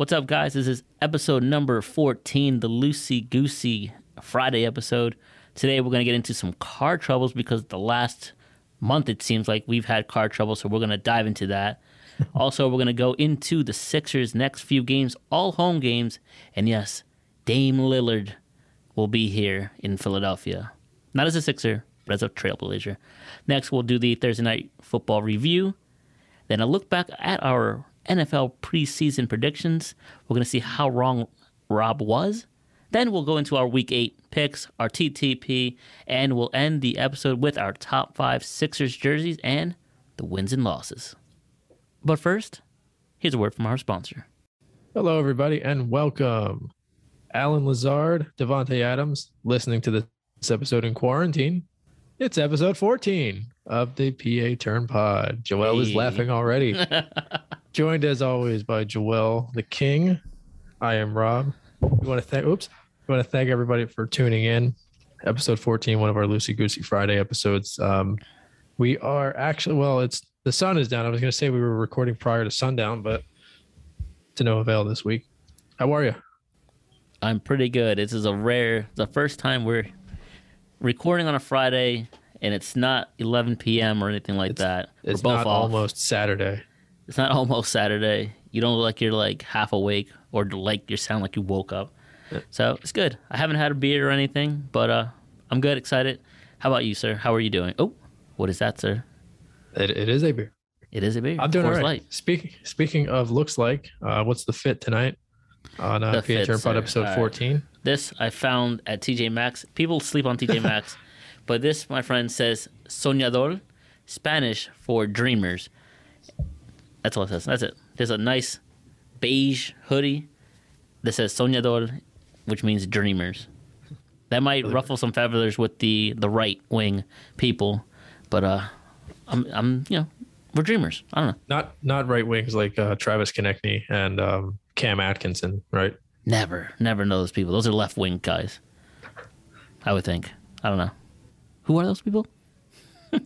What's up, guys? This is episode number 14, the Loosey Goosey Friday episode. Today, we're going to get into some car troubles because the last month it seems like we've had car trouble, so we're going to dive into that. also, we're going to go into the Sixers' next few games, all home games. And yes, Dame Lillard will be here in Philadelphia. Not as a Sixer, but as a Trailblazer. Next, we'll do the Thursday night football review. Then a look back at our NFL preseason predictions. We're going to see how wrong Rob was. Then we'll go into our week eight picks, our TTP, and we'll end the episode with our top five Sixers jerseys and the wins and losses. But first, here's a word from our sponsor. Hello, everybody, and welcome. Allen Lazard, Davante Adams, listening to this episode in quarantine. It's episode 14 of the PA Turn Pod. Joel is laughing already. Joined as always by Joel the King. I am Rob. We want to thank oops. We want to thank everybody for tuning in. Episode 14, one of our Loosey Goosey Friday episodes. Um, we are actually well, it's the sun is down. I was gonna say we were recording prior to sundown, but to no avail this week. How are you? I'm pretty good. This is a rare, the first time we're recording on a Friday, and it's not 11 p.m. or anything like that. We're It's both not off. almost Saturday. It's not almost Saturday. You don't look like you're like half awake or like you sound like you woke up. So it's good. I haven't had a beer or anything, but uh, I'm good, excited. How about you, sir? How are you doing? Oh, what is that, sir? It, it is a beer. It is a beer. I'm doing all Coors. Light. Speaking speaking of looks like, uh, what's the fit tonight on uh, fit, Pod episode right. 14? This I found at TJ Maxx. People sleep on TJ Maxx, but this, my friend, says soñador, Spanish for dreamers. That's all it says. That's it. There's a nice beige hoodie that says soñador, which means dreamers. That might ruffle some feathers with the the right wing people, but uh, I'm I'm you know we're dreamers. I don't know. Not not right wings like uh, Travis Konecny and um, Cam Atkinson, right? Never, never know those people. Those are left wing guys. I would think. I don't know. Who are those people?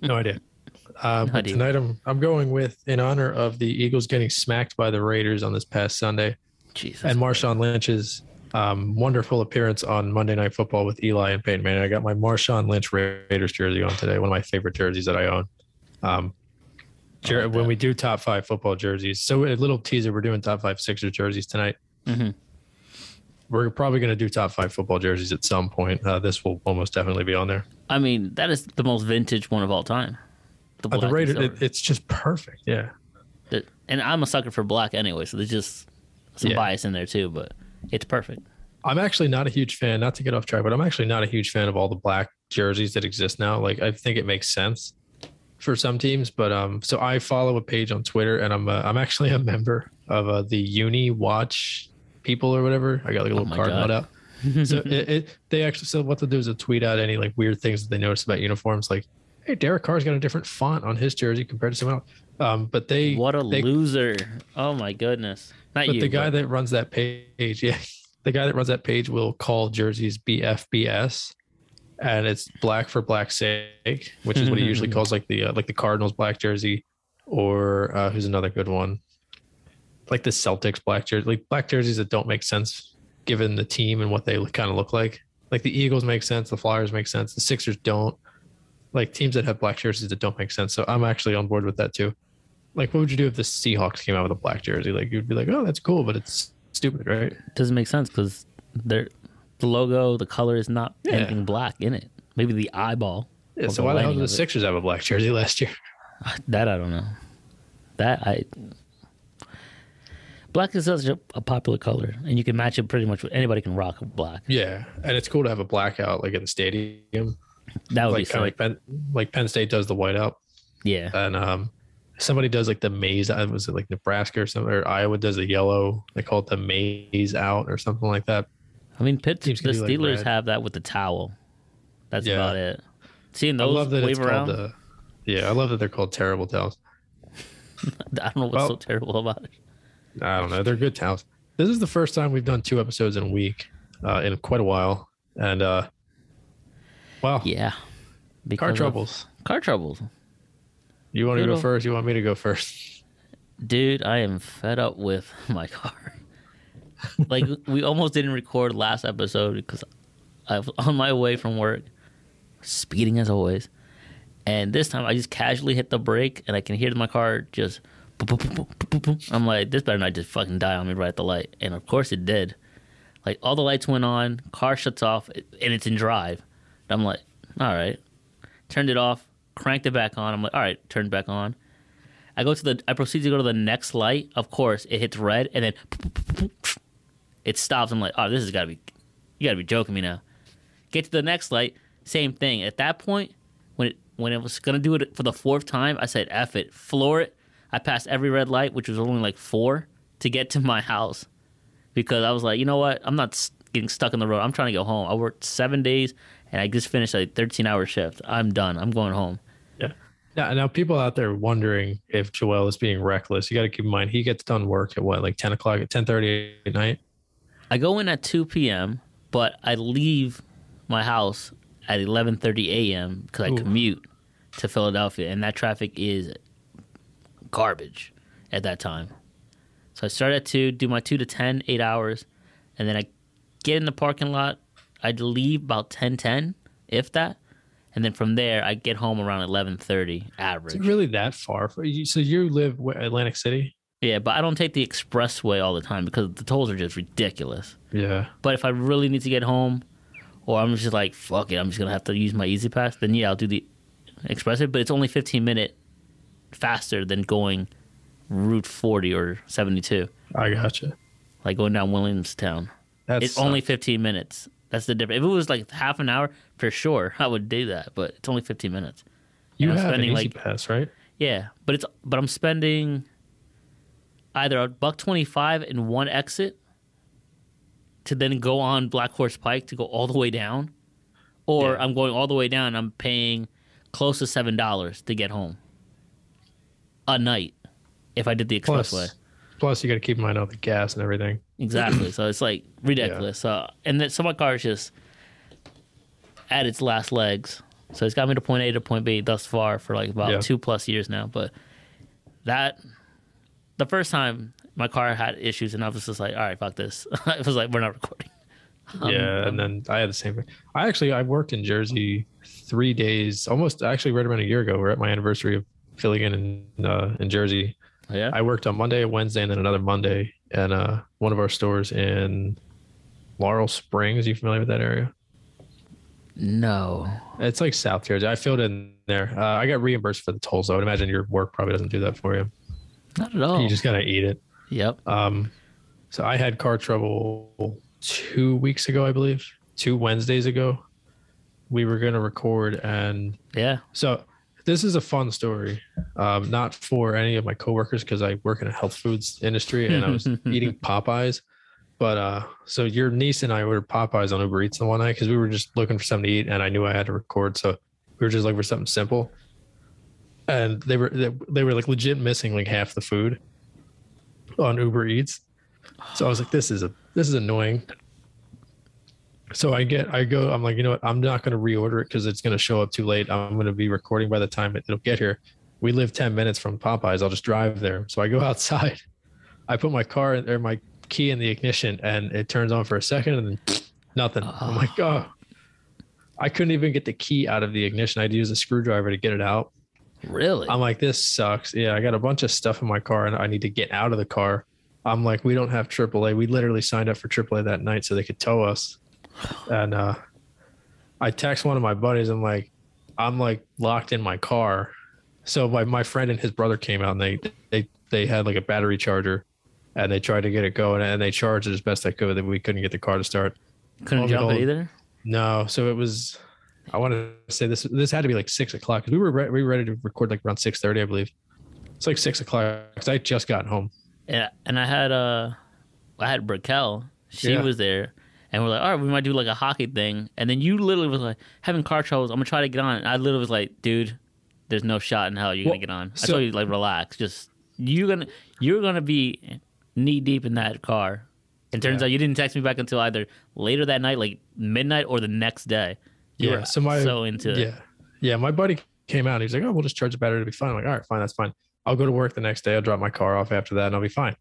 No idea. Uh, but tonight I'm I'm going with in honor of the Eagles getting smacked by the Raiders on this past Sunday Jesus. and Marshawn Lynch's um, wonderful appearance on Monday Night Football with Eli and Peyton Manning. I got my Marshawn Lynch Raiders jersey on today, one of my favorite jerseys that I own. Um, jer- I like when we do top five football jerseys, so a little teaser, we're doing top five Sixers jerseys tonight. Mhm. We're probably going to do top five football jerseys at some point. Uh, this will almost definitely be on there. I mean, that is the most vintage one of all time. The black the and Raiders, it, it's just perfect. Yeah. The- and I'm a sucker for black anyway, so there's just some Yeah. bias in there too, but it's perfect. I'm actually not a huge fan, not to get off track, but I'm actually not a huge fan of all the black jerseys that exist now. Like I think it makes sense for some teams, but um, so I follow a page on Twitter, and I'm uh, I'm actually a member of uh, the Uni Watch people or whatever. I got like a little Oh card God. out. So it, it they actually so what they'll do is they'll tweet out any like weird things that they notice about uniforms, like hey, Derek Carr's got a different font on his jersey compared to someone else. Um, but they what a they, loser. Oh my goodness. Not but you. the guy but- that runs that page, yeah, the guy that runs that page will call jerseys BFBS, and it's black for black's sake, which is what he usually calls like the uh, like the Cardinals black jersey, or uh, who's another good one, like the Celtics black jersey, like black jerseys that don't make sense given the team and what they kind of look like. Like the Eagles make sense, the Flyers make sense, the Sixers don't. Like teams that have black jerseys that don't make sense. So I'm actually on board with that too like what would you do if the Seahawks came out with a black jersey? Like you'd be like, oh, that's cool, but it's stupid, right? doesn't make sense because they're the logo, the color is not Yeah. anything black in it. Maybe the eyeball. Yeah. So the why the hell did the it. Sixers have a black jersey last year? That I don't know. That I black is such a, a popular color, and you can match it pretty much. with Anybody can rock black. Yeah, and it's cool to have a blackout like in the stadium, That would like be kind sick. like Penn, like Penn State does the whiteout, yeah. and um, somebody does like the maze. uh, Was it like Nebraska or something? Or Iowa does the yellow. They call it the maze out or something like that. I mean, Pitt, the do, like, Steelers have that with the towel. That's Yeah. about it. Seeing I those love that wave around, called the. Yeah, I love that they're called terrible towels. I don't know what's so terrible about it. I don't know. They're good towels. This is the first time we've done two episodes in a week uh, in quite a while, and uh, wow, Yeah. car troubles. Car troubles. You want to go ol- first? You want me to go first? Dude, I am fed up with my car. like we almost didn't record last episode because I was on my way from work, speeding as always, and this time I just casually hit the brake and I can hear my car just. boop, boop, boop, boop, boop, boop. I'm like, this better not just fucking die on me right at the light, and of course it did. Like all the lights went on, car shuts off, and it's in drive. I'm like, all right, turned it off, cranked it back on. I'm like, all right, turned back on. I go to the, I proceed to go to the next light. Of course, it hits red, and then it stops. I'm like, oh, this has got to be, you got to be joking me now. Get to the next light, same thing. At that point, when it when it was gonna do it for the fourth time, I said, "F it, floor it." I passed every red light, which was only like four, to get to my house because I was like, you know what? I'm not getting stuck in the road. I'm trying to go home. I worked seven days and I just finished a 13 hour shift. I'm done. I'm going home. Yeah. Now, now people out there wondering if Joel is being reckless. You got to keep in mind he gets done work at what, like 10 o'clock at 10:30 at night. I go in at 2 p.m., but I leave my house at 11:30 a.m. because I Ooh. commute to Philadelphia, and that traffic is garbage at that time. So I start at two, do my two to 10, eight hours, and then I get in the parking lot. I'd leave about 10:10, if that, and then from there I get home around 11:30 Is average. it really that far for you? So you live where, Atlantic City? Yeah, but I don't take the expressway all the time because the tolls are just ridiculous. Yeah. But if I really need to get home, or I'm just like fuck it, I'm just gonna have to use my E-ZPass, then yeah, I'll do the expressway. But it's only 15 minute faster than going Route 40 or 72, I gotcha. like going down Williamstown. That's it's only 15 minutes. That's the difference. If it was like half an hour, for sure I would do that. But it's only 15 minutes. you I'm have spending, an Easy like- Pass, right? Yeah, but it's but I'm spending either a buck 25 in one exit to then go on Black Horse Pike to go all the way down, or Yeah. I'm going all the way down. and I'm paying close to seven dollars to get home a night if I did the Plus, expressway. plus you got to keep in mind all the gas and everything. Exactly. so it's like ridiculous. So and then so my car is just at its last legs. So it's got me to point A to point B thus far for like about Yeah. two plus years now. But that the first time my car had issues and I was just like, all right, fuck this. it was like we're not recording. Um, yeah, and then I had the same thing. I actually I worked in Jersey three days, almost actually right around a year ago. We're at my anniversary of filling in in, uh, in Jersey. Yeah. I worked on Monday, Wednesday, and then another Monday and uh, one of our stores in Laurel Springs. you familiar with that area? no. It's like South Jersey. I filled in there. Uh, I got reimbursed for the tolls. though. I would imagine your work probably doesn't do that for you. Not at all. You just gotta eat it. yep. Um, so I had car trouble two weeks ago, I believe, two Wednesdays ago. We were gonna record, and Yeah. so this is a fun story. Um, not for any of my coworkers because I work in a health foods industry and I was eating Popeyes. But uh, so your niece and I ordered Popeyes on Uber Eats the one night because we were just looking for something to eat, and I knew I had to record, so we were just looking for something simple. And they were they, they were like legit missing like half the food on Uber Eats. So I was like, this is a this is annoying. So I get I go I'm like you know what I'm not going to reorder it because it's going to show up too late. I'm going to be recording by the time it, it'll get here. We live ten minutes from Popeyes. I'll just drive there. So I go outside. I put my car or my key in the ignition and it turns on for a second and then nothing. I'm ah. like oh. I couldn't even get the key out of the ignition. I had to use a screwdriver to get it out. Really? I'm like, this sucks. Yeah, I got a bunch of stuff in my car and I need to get out of the car. I'm like, we don't have AAA. We literally signed up for AAA that night so they could tow us. And uh, I text one of my buddies. I'm like, I'm like locked in my car. So my, my friend and his brother came out and they, they, they had like a battery charger and they tried to get it going and they charged it as best they could. That we couldn't get the car to start. Couldn't jump it either? No, so it was. I want to say this. This had to be like six o'clock because we were re- we were ready to record like around six thirty, I believe. It's like six o'clock because I just got home. Yeah, and I had uh, I had Brickell. She Yeah. was there, and we're like, all right, we might do like a hockey thing. And then you literally was like, having car troubles. I'm gonna try to get on. And I literally was like, dude, there's no shot in hell you're Well, gonna get on. I so- told you like, relax. Just you're gonna you're gonna be knee deep in that car. It turns Yeah. out you didn't text me back until either later that night, like midnight, or the next day. You Yeah, were so my- so into it. Yeah, yeah. My buddy came out. and He's like, "Oh, we'll just charge the battery to be fine." I'm like, all right, fine, that's fine. I'll go to work the next day. I'll drop my car off after that, and I'll be fine.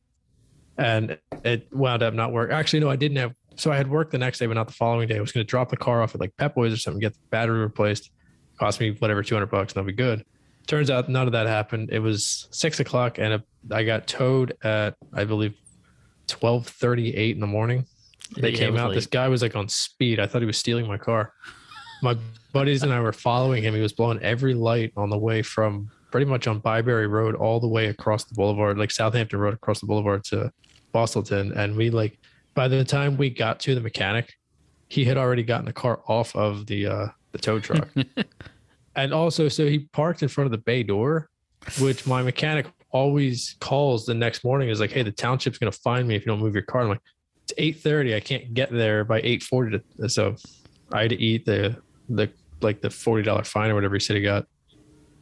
and it wound up not work. Actually, no, I didn't have. So I had work the next day, but not the following day. I was going to drop the car off at like Pep Boys or something, get the battery replaced. Cost me whatever two hundred bucks, and I'll be good. Turns out none of that happened. It was six o'clock, and I got towed at I believe twelve thirty eight in the morning. They Yeah, came out. late. This guy was like on speed. I thought he was stealing my car. My buddies and I were following him. He was blowing every light on the way from pretty much on Byberry Road all the way across the boulevard, like Southampton Road across the boulevard to Bustleton. And we like by the time we got to the mechanic, he had already gotten the car off of the uh the tow truck. and also so he parked in front of the bay door, which my mechanic always calls the next morning is like, Hey, the township's gonna find me if you don't move your car. I'm like, it's eight thirty. I can't get there by eight forty. So I had to eat the the like the forty dollar fine or whatever he said he got.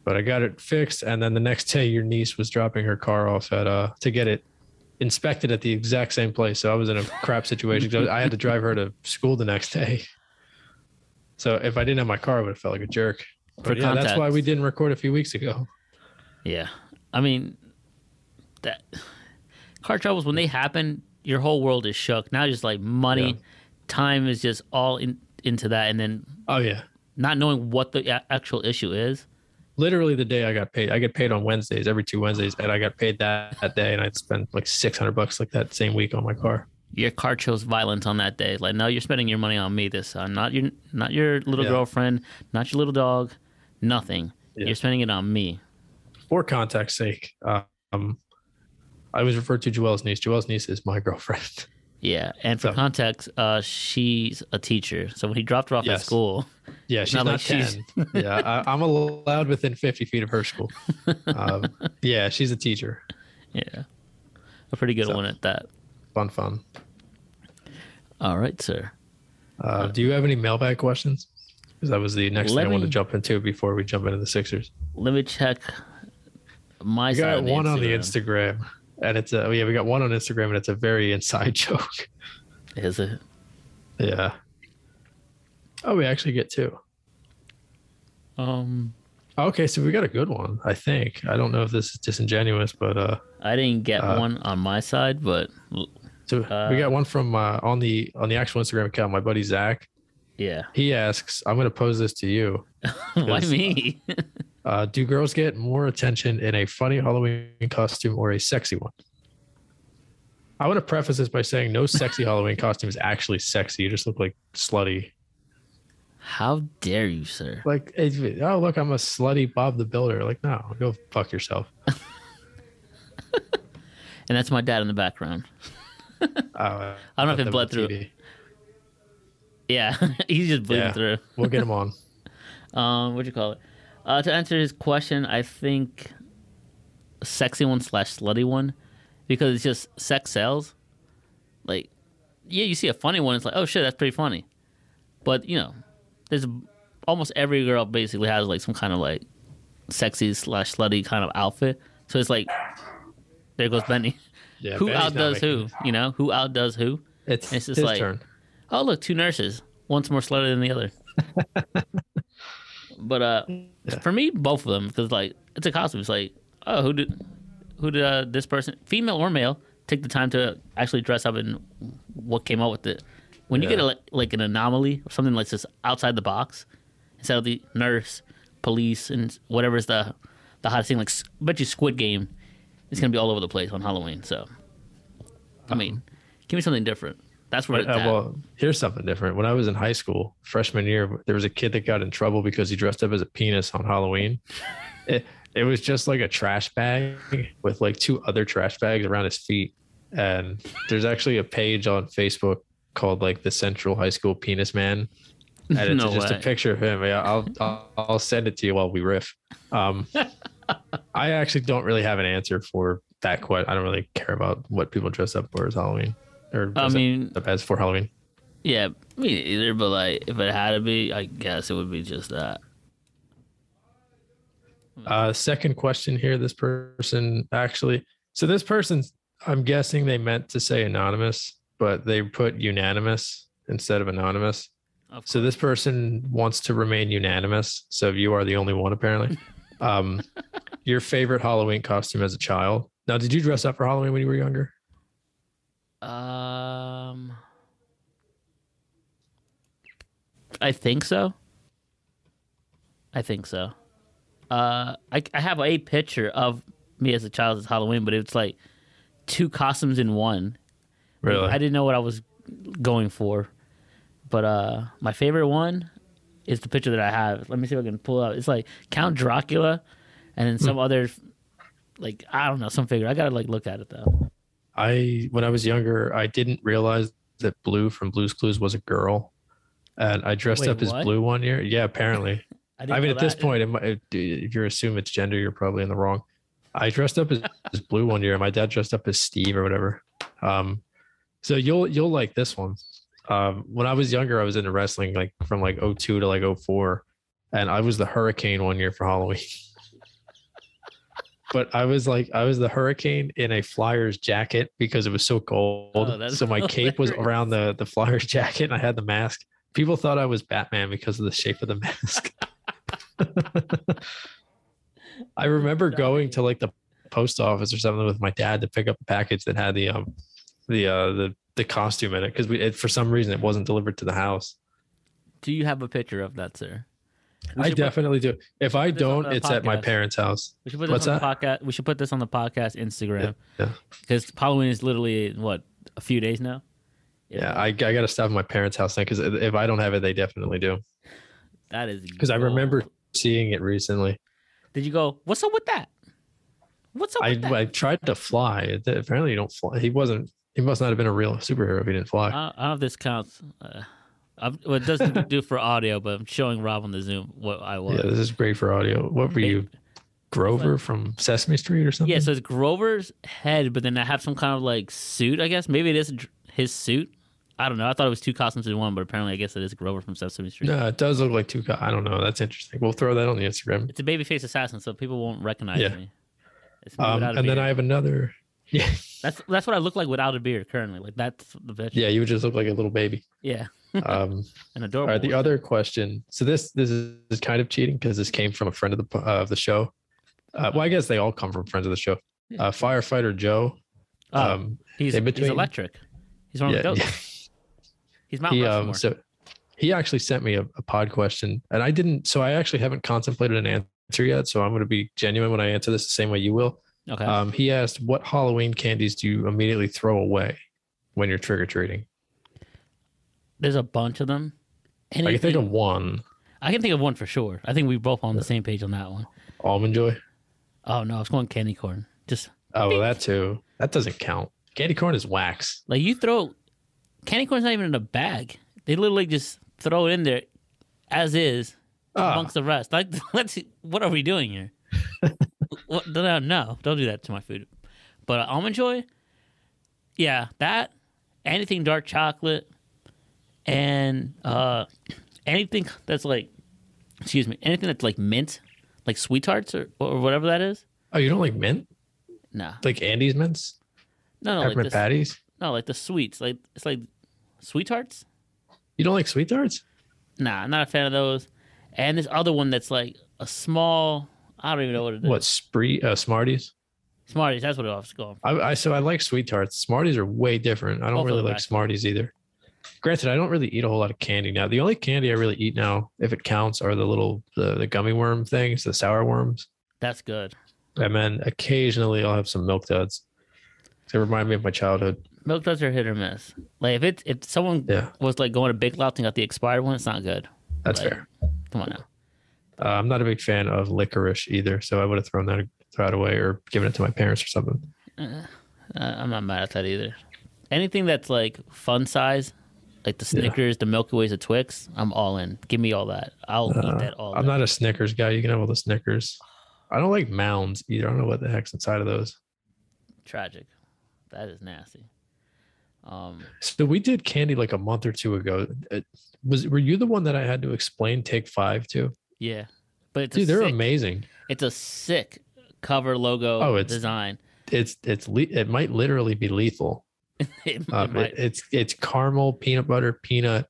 But I got it fixed, and then the next day, your niece was dropping her car off at uh to get it inspected at the exact same place. So I was in a crap situation. I had to drive her to school the next day. So if I didn't have my car, I would have felt like a jerk. But For yeah, that's why we didn't record a few weeks ago. Yeah, I mean that car troubles when they happen, your whole world is shook. Now, just like money, Yeah. time is just all in, into that, and then Oh yeah. not knowing what the actual issue is. Literally the day I got paid, I get paid on Wednesdays every two Wednesdays, and I got paid that that day, and I'd spend like six hundred bucks like that same week on my car. Your car chose violence on that day. Like, no, you're spending your money on me this time. Not your, not your little Yeah. girlfriend, not your little dog, nothing. Yeah. You're spending it on me. For context's sake, um, I was referred to Joel's niece. Joel's niece is my girlfriend. Yeah, and for So- context, uh, she's a teacher. So when he dropped her off at school, Yeah, she's Not not, like she's- 10. yeah, I, I'm allowed within 50 feet of her school. Um, yeah, she's a teacher. yeah, a pretty good So- one at that. Fun, fun. All right, sir. Uh, do you have any mailbag questions? Because that was the next thing I wanted to jump into before we jump into the Sixers. Let me check my side. got one on the Instagram. Instagram, and it's a yeah, we got one on Instagram, and it's a very inside joke. Is it? yeah. Oh, we actually get two. Um, Okay, so we got a good one. I think. I don't know if this is disingenuous, but uh, I didn't get Uh, one on my side, but so Uh, we got one from uh, on the on the actual Instagram account. My buddy Zach. yeah. He asks, "I'm going to pose this to you." Why Yes. me? Uh, do girls get more attention in a funny Halloween costume or a sexy one? I want to preface this by saying no sexy Halloween costume is actually sexy. You just look like slutty. How dare you, sir? Like, oh look, I'm a slutty Bob the Builder. Like, no, go fuck yourself. And that's my dad in the background. Uh, I don't know if it bled through. TV. Yeah, he's just bleeding Yeah. through. We'll get him on. Um, what do you call it? Uh, to answer his question, I think sexy one slash slutty one because it's just sex sells. Like, yeah, you see a funny one, it's like, oh shit, that's pretty funny. But you know, there's almost every girl basically has like some kind of like sexy slash slutty kind of outfit. So it's like, there goes Benny. Yeah, who Benny's outdoes who? it. You know, who outdoes who? It's, It's just his like- turn. oh look two nurses one's more slutty than the other but uh Yeah. for me both of them because like it's a costume. It's like oh who did who did uh, this person female or male take the time to actually dress up and what came out with it. When you get a, like, an anomaly or something like this outside the box instead of the nurse police and whatever's the the hottest thing like I bet you squid game is gonna be all over the place on halloween so i mean give me something different that's where Uh, well, here's something different. When I was in high school, freshman year, there was a kid that got in trouble because he dressed up as a penis on Halloween. it, it was just like a trash bag with like two other trash bags around his feet. And there's actually a page on Facebook called like the Central High School Penis Man. And it's No just way. a picture of him. Yeah, I'll, I'll I'll send it to you while we riff. Um, I actually don't really have an answer for that. Quite, I don't really care about what people dress up for as Halloween or I mean, up as for Halloween. Yeah, me either. But like, if it had to be, I guess it would be just that. Uh, second question here. This person actually, so this person, I'm guessing they meant to say anonymous, but they put unanimous instead of anonymous. Of So this person wants to remain unanimous. So you are the only one apparently. Um, your favorite Halloween costume as a child. Now, did you dress up for Halloween when you were younger? Um, I think so. I think so. Uh, I I have a picture of me as a child as Halloween, but it's like two costumes in one. Really? I didn't know what I was going for, but uh, my favorite one is the picture that I have. Let me see if I can pull out. It's like Count Dracula, and then some other, like I don't know, some figure. I gotta like look at it though. I when I was younger, I didn't realize that Blue from Blue's Clues was a girl, and I dressed Wait, up as? Blue one year. Yeah, apparently. I, I mean, at this point, might- if you assume it's gender, you're probably in the wrong. I dressed up as, as Blue one year. And my dad dressed up as Steve or whatever. Um, so you'll you'll like this one. Um, when I was younger, I was into wrestling like from like 02 to like 04, and I was the Hurricane one year for Halloween. but I was like, I was the Hurricane in a Flyers jacket because it was so cold. Oh, so my cape was around the the Flyers jacket, and I had the mask. People thought I was Batman because of the shape of the mask. I remember going to like the post office or something with my dad to pick up a package that had the um the uh the the costume in it because we it, for some reason it wasn't delivered to the house. Do you have a picture of that, sir? I put- definitely do. If I put this on don't, it's at my parents' house. We should put this What's on the podcast. We should put this on the podcast Instagram. Yeah. Because Halloween is literally what a few days now. Yeah, I, I got to stop at my parents' house now because if I don't have it, they definitely do. that is Because I remember seeing it recently. Did you go? What's up with that? What's up I with that? I tried to fly. Apparently, you don't fly. He wasn't. He must not have been a real superhero if he didn't fly. I, I don't know if this counts. Uh, I'm, well, it doesn't do for audio, but I'm showing Rob on the Zoom what I was. yeah, this is great for audio. What were you, Grover from Sesame Street or something? Yeah, so it's Grover's head, but then I have some kind of like suit. I guess maybe it is his suit. I don't know. I thought it was two costumes in one, but apparently I guess it is Grover from Sesame Street. No, it does look like two. Co- I don't know. That's interesting. We'll throw that on the Instagram. It's a babyface assassin, so people won't recognize Yeah. me. It's Um, and then. I have another. Yeah, That's that's what I look like without a beard currently. Like that's the picture. yeah. You would just look like a little baby. yeah, Um, an adorable. right. The other question. So this this is, kind of cheating because this came from a friend of the uh, of the show. Uh, well, I guess they all come from friends of the show. Uh, Firefighter Joe. Oh, Um, he's, in he's electric. He's one of yeah, the yeah. He's Mount he um so he actually sent me a, a pod question and i didn't so i actually haven't contemplated an answer yet so i'm going to be genuine when i answer this the same way you will okay. um he asked what halloween candies do you immediately throw away when you're trick-or-treating There's a bunch of them. i can think of one I can think of one for sure. I think we both on the same page on that one. almond joy Oh no, I was going candy corn. Just oh Bink. that too that doesn't count candy corn is wax like you throw candy corn's not even in a bag. They literally just throw it in there as is Ah, amongst the rest. Like let's what are we doing here? what, no, no, don't do that to my food. But uh, almond joy, yeah, that anything dark chocolate and uh anything that's like excuse me, anything that's like mint, like sweet tarts or, or whatever that is. oh you don't like mint Nah, like Andes mints no, no, like peppermint patties no, like the sweets, like it's like sweet tarts. you don't like sweet tarts Nah, I'm not a fan of those. And this other one that's like a small, I don't even know what it is. what spree uh, smarties Smarties, that's what I was going for. I, I so I like sweet tarts. Smarties are way different. I don't Both really like. Smarties either. Granted, I don't really eat a whole lot of candy now. The only candy I really eat now, if it counts, are the little the, the gummy worm things, the sour worms, That's good. and then occasionally I'll have some milk duds. They remind me of my childhood. Milk duds are hit or miss. Like if it's if someone Yeah, was like going to Big Lots and got the expired one, it's not good. that's Like- fair. Come on now. Uh, I'm not a big fan of licorice either, so I would have thrown that thrown it away or given it to my parents or something. Uh, I'm not mad at that either. Anything that's like fun size, like the Yeah. Snickers, the Milky Ways, the Twix, I'm all in. Give me all that. I'll Uh, eat that all. I'm not a Snickers guy. You can have all the Snickers. I don't like mounds either. I don't know what the heck's inside of those. tragic. That is nasty. Um, So we did candy like a month or two ago. It, was were you the one that I had to explain Take Five to? yeah, but it's Dude, they're sick, amazing. It's a sick cover logo Oh, it's- design. It's it's le- it might literally be lethal. It- Um, it- it's it's caramel, peanut butter, peanut,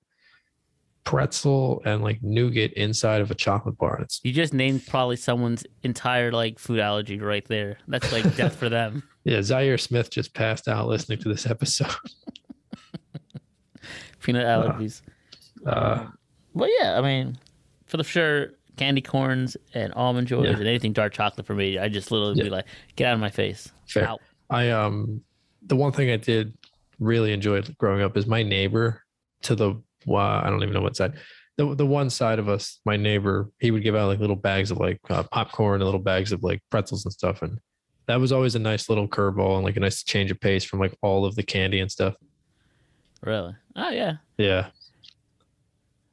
pretzel, and like nougat inside of a chocolate bar. It's you just named probably someone's entire like food allergy right there. That's like death for them. yeah. Zhaire Smith just passed out listening to this episode. peanut allergies. Uh, But yeah, I mean, for the sure, candy corns and almond joys Yeah. and anything dark chocolate for me, I just literally be like, get out of my face. Fair. Out. I um the one thing I did really enjoyed growing up is my neighbor to the well, I don't even know what side. The the one side of us, my neighbor, he would give out like little bags of like uh, popcorn and little bags of like pretzels and stuff, and that was always a nice little curveball and like a nice change of pace from like all of the candy and stuff. Really? Oh yeah. Yeah,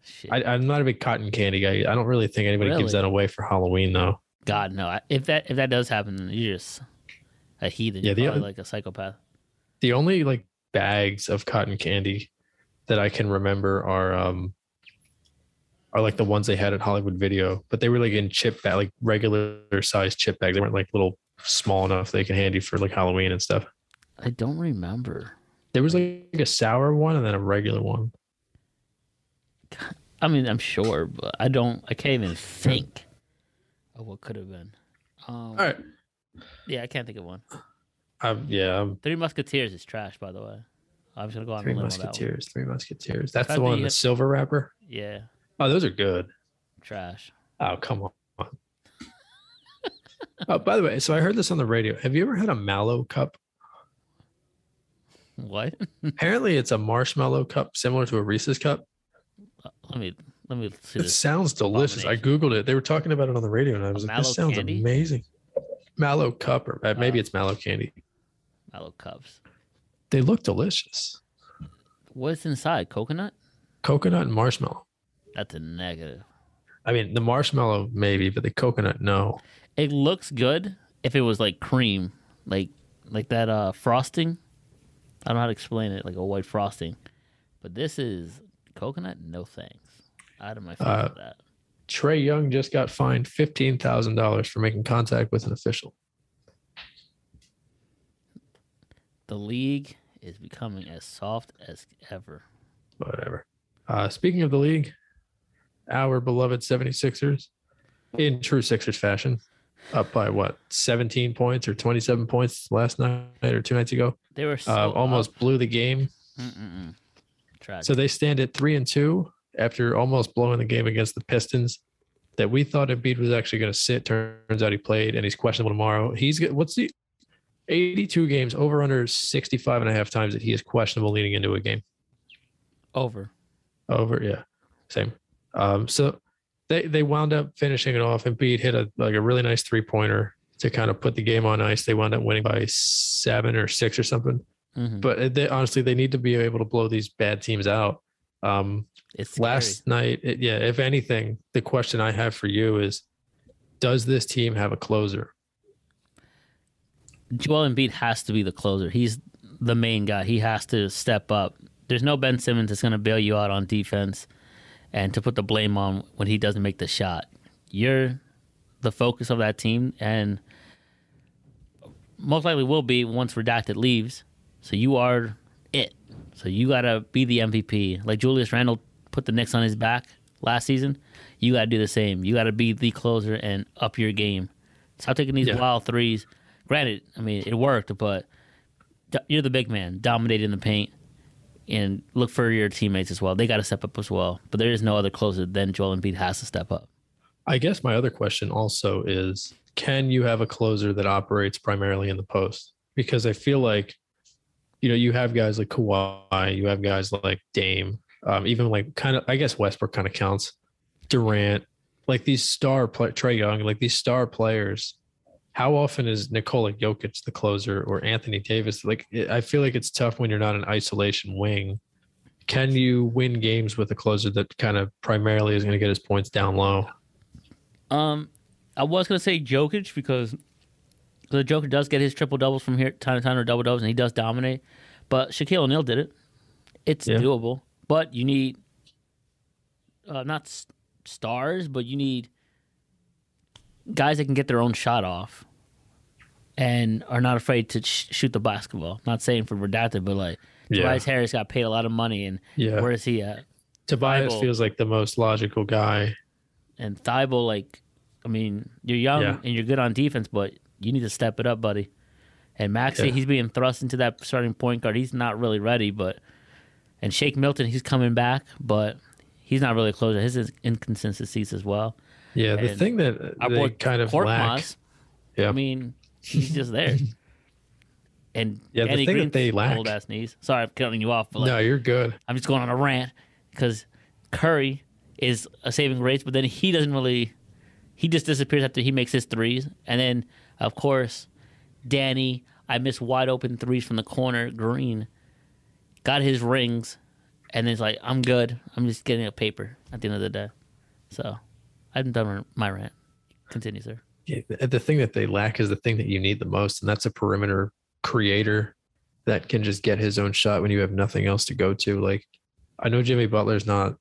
Shit. I, I'm not a big cotton candy guy. I don't really think anybody gives that away for Halloween though. God no. I- If that if that does happen, then you're just a heathen. Yeah, the probably other- like a psychopath. the only like bags of cotton candy that I can remember are um are like the ones they had at Hollywood Video, but they were like in chip bag, like regular size chip bags. They weren't like little small enough they can hand you for like Halloween and stuff. I don't remember. There was like a sour one and then a regular one. I mean, I'm sure, but I don't. I can't even think of what could have been. Um, All right. Yeah, I can't think of one. Um, yeah, um, Three Musketeers is trash, by the way. I'm just gonna go on Three a limb on one. Musketeers. Three Musketeers. That's the one, the have- silver wrapper. Yeah, Oh, those are good. trash. Oh, come on. oh, by the way, so I heard this on the radio. Have you ever had a mallow cup? What? Apparently, it's a marshmallow cup similar to a Reese's cup. let me let me see It this. sounds delicious. I googled it. They were talking about it on the radio, and I was like, mallow "This sounds candy? amazing." Mallow cup, or uh, maybe Uh, it's mallow candy. Mallow cups. They look delicious. What's inside? Coconut? Coconut and marshmallow. That's a negative. I mean, the marshmallow maybe, but the coconut no. It looks good if it was like cream, like like that uh frosting. I don't know how to explain it, like a white frosting. But this is coconut. No thanks. Out of my face Uh, that. Trae Young just got fined fifteen thousand dollars for making contact with an official. The league is becoming as soft as ever. Whatever. Uh, speaking of the league, our beloved 76ers, in true Sixers fashion, up by what, 17 points or 27 points last night or two nights ago. They were so Uh, almost blew the game. So they stand at three and two after almost blowing the game against the Pistons. That we thought Embiid was actually going to sit. Turns out he played and he's questionable tomorrow. He's what's the 82 games over under 65 and a half times that he is questionable leading into a game. Over. Over, yeah, same. Um, so they they wound up finishing it off. And Embiid hit a like a really nice three pointer to kind of put the game on ice. They wound up winning by seven or six or something. hmm But they, honestly, they need to be able to blow these bad teams out. Um, It's scary. last night, it, yeah. If anything, the question I have for you is, does this team have a closer? Joel Embiid has to be the closer. He's the main guy. He has to step up. There's no Ben Simmons that's going to bail you out on defense and to put the blame on when he doesn't make the shot. You're the focus of that team and most likely will be once Redacted leaves. So you are it. So you got to be the MVP. Like Julius Randle put the Knicks on his back last season. You got to do the same. You got to be the closer and up your game. Stop taking these Yeah. wild threes. Granted, I mean, it worked, but you're the big man, dominating the paint, and look for your teammates as well. They got to step up as well. But there is no other closer than Joel Embiid has to step up. I guess my other question also is can you have a closer that operates primarily in the post? Because I feel like, you know, you have guys like Kawhi, you have guys like Dame, um, even like kind of, I guess Westbrook kind of counts, Durant, like these star play, Trae Young, like these star players. How often is Nikola Jokic the closer or Anthony Davis? Like, I feel like it's tough when you're not an isolation wing. Can you win games with a closer that kind of primarily is going to get his points down low? Um, I was gonna say Jokic because the Joker does get his triple doubles from here time to time or double doubles, and he does dominate. But Shaquille O'Neal did it. It's Yeah. doable, but you need uh, not s- stars, but you need guys that can get their own shot off and are not afraid to sh- shoot the basketball. Not saying for redacted, but like Yeah. Tobias Harris got paid a lot of money, and Yeah. where is he at? Tobias Thybulle. feels like the most logical guy. And Thybulle, like, I mean, you're young Yeah. and you're good on defense, but you need to step it up, buddy. And Maxey, Yeah. he's being thrust into that starting point guard. He's not really ready, but And Shake Milton, he's coming back, but he's not really a closer. His inconsistencies as well. Yeah, the And thing that uh, I they kind of lack. Yeah. I mean, he's just there. And Yeah, the Danny thing that they lack- old ass knees. Sorry, I'm cutting you off, but like, no, you're good. I'm just going on a rant because Curry is a saving grace, but then he doesn't really. He just disappears after he makes his threes, and then of course, Danny. I miss wide open threes from the corner. Green got his rings, and then it's like I'm good. I'm just getting a paper at the end of the day. So I'm done my rant. Continue, sir. Yeah, the thing that they lack is the thing that you need the most, and that's a perimeter creator that can just get his own shot when you have nothing else to go to. Like, I know Jimmy Butler's not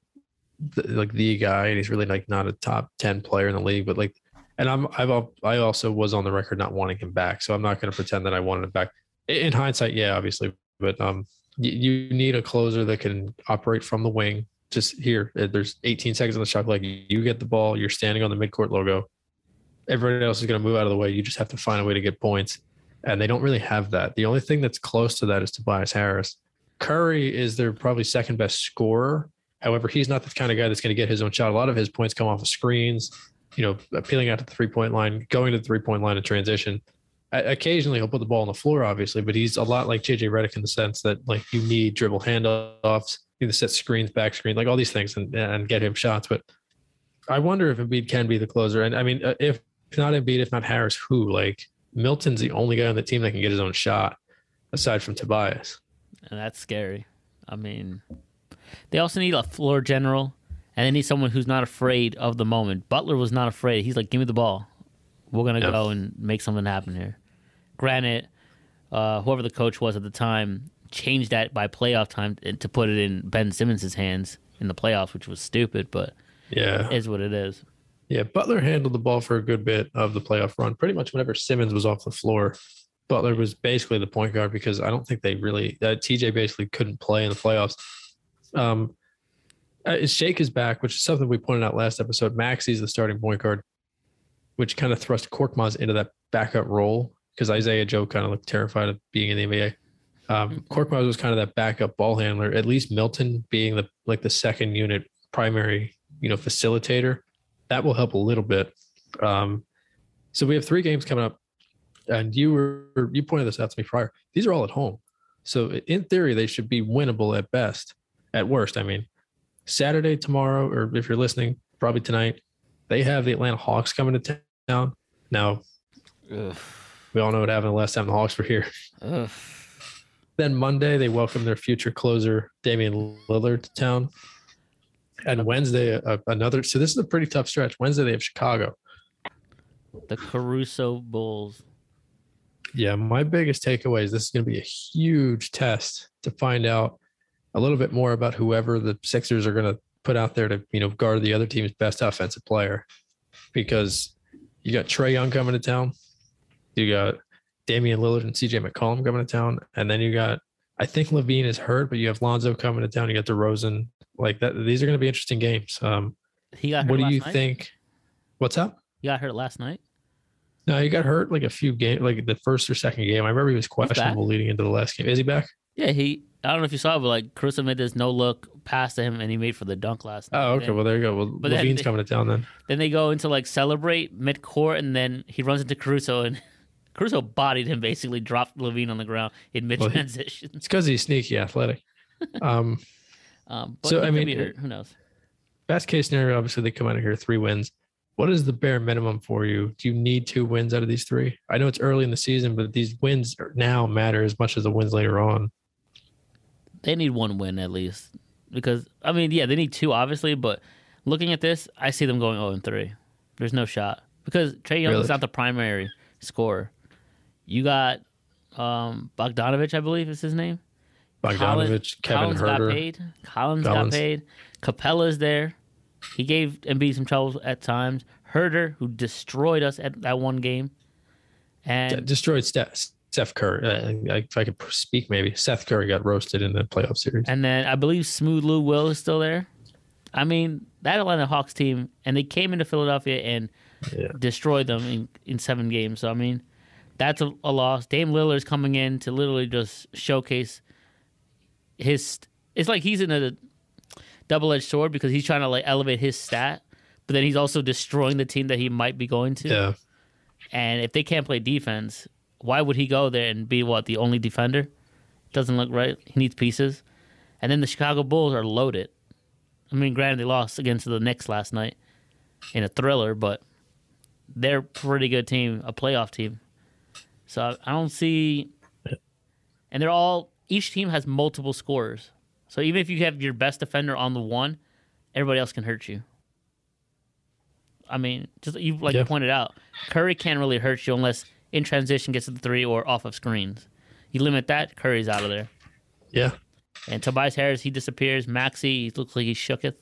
the, like the guy, and he's really like not a top ten player in the league, but like, and I'm I've I also was on the record not wanting him back, so I'm not going to pretend that I wanted him back. In- In hindsight, yeah, obviously, but um, you, you need a closer that can operate from the wing. Just here, uh, there's 18 seconds on the shot clock. You get the ball. You're standing on the midcourt logo everybody else is going to move out of the way. You just have to find a way to get points. And they don't really have that. The only thing that's close to that is Tobias Harris. Curry is their probably second best scorer. However, he's not the kind of guy that's going to get his own shot. A lot of his points come off of screens, you know, appealing out to the three point line, going to the three point line in transition. Occasionally, he'll put the ball on the floor, obviously, but he's a lot like JJ Redick in the sense that like you need dribble handoffs, to set screens, back screen, like all these things, and, and get him shots. But I wonder if Embiid can be the closer. And I mean, uh, if if not Embiid, if not Harris, who? Like Milton's the only guy on the team that can get his own shot, aside from Tobias. and that's scary. I mean, they also need a floor general, and they need someone who's not afraid of the moment. Butler was not afraid. He's like, "Give me the ball. We're gonna Yeah. go and make something happen here." Granted, uh, whoever the coach was at the time changed that by playoff time to put it in Ben Simmons' hands in the playoffs, which was stupid, but Yeah, it is what it is. yeah. Butler handled the ball for a good bit of the playoff run. Pretty much whenever Simmons was off the floor, Butler was basically the point guard because I don't think they really uh, TJ basically couldn't play in the playoffs. Um, uh, Shake is back, which is something we pointed out last episode. Maxey's the starting point guard, which kind of thrust Korkmaz into that backup role because Isaiah Joe kind of looked terrified of being in the NBA. Um, Korkmaz was kind of that backup ball handler. At least Milton being the like the second unit primary, you know, facilitator. That will help a little bit. Um, so we have three games coming up, and you were you pointed this out to me prior. These are all at home, so in theory they should be winnable at best. At worst, I mean, Saturday tomorrow, or if you're listening, probably tonight, they have the Atlanta Hawks coming to town. Now Ugh. we all know what happened the last time the Hawks were here. Ugh. Then Monday they welcome their future closer Damian Lillard to town, and Wednesday uh, another. So this is a pretty tough stretch. Wednesday they have Chicago. The Caruso Bulls. Yeah, my biggest takeaway is this is going to be a huge test to find out a little bit more about whoever the Sixers are going to put out there to you know guard the other team's best offensive player, because you got Trae Young coming to town, you got Damian Lillard and CJ McCollum coming to town, and then you got I think LaVine is hurt, but you have Lonzo coming to town. You got DeRozan. Like that, these are going to be interesting games. Um, He got hurt what do you night? think? What's up? He got hurt last night. No, he got hurt like a few games, like the first or second game. I remember he was questionable leading into the last game. Is he back? Yeah, he. I don't know if you saw, it, but like Caruso made this no look pass to him, and he made for the dunk last night. Oh, okay. Then, Well, there you go. Well, But then LaVine's they- coming to town then. then they go into like celebrate mid court, and then he runs into Caruso, and Caruso bodied him, basically dropped LaVine on the ground in mid Well, transition. It's because he's sneaky athletic. Um, Um, but So, I mean, it-. Who knows? best case scenario, obviously they come out of here three wins. What is the bare minimum for you? Do you need two wins out of these three? I know it's early in the season, but these wins now matter as much as the wins later on. They need one win at least, because I mean, yeah, they need two, obviously. But looking at this, I see them going zero and three. There's no shot because Trae Young is not the primary scorer. You got um, Bogdanovich, I believe is his name. Bogdanovich, Kevin Collins got Huerter. paid. Collins, Collins. got paid. Capela's there. He gave Embiid some trouble at times. Huerter, who destroyed us at that one game, and destroyed Steph, Steph Curry. Uh, if I could speak, maybe Seth Curry got roasted in the playoff series. and then I believe Smooth Lou Will is still there. I mean that Atlanta Hawks team, and they came into Philadelphia and Yeah. destroyed them in, in seven games. So I mean, that's a, a loss. Dame Lillard's coming in to literally just showcase his it's like he's in a double edged sword because he's trying to like elevate his stat, but then he's also destroying the team that he might be going to. Yeah. And if they can't play defense, why would he go there and be what the only defender? Doesn't look right. He needs pieces. And then the Chicago Bulls are loaded. I mean, granted they lost against the Knicks last night in a thriller, but they're a pretty good team, a playoff team. So I- don't see. And they're all each team has multiple scorers. So even if you have your best defender on the one, everybody else can hurt you. I mean, just you like Yeah. you pointed out, Curry can't really hurt you unless in transition gets to the three or off of screens. You limit that, Curry's out of there. Yeah. And Tobias Harris, he disappears. Maxey, he looks like he shooketh.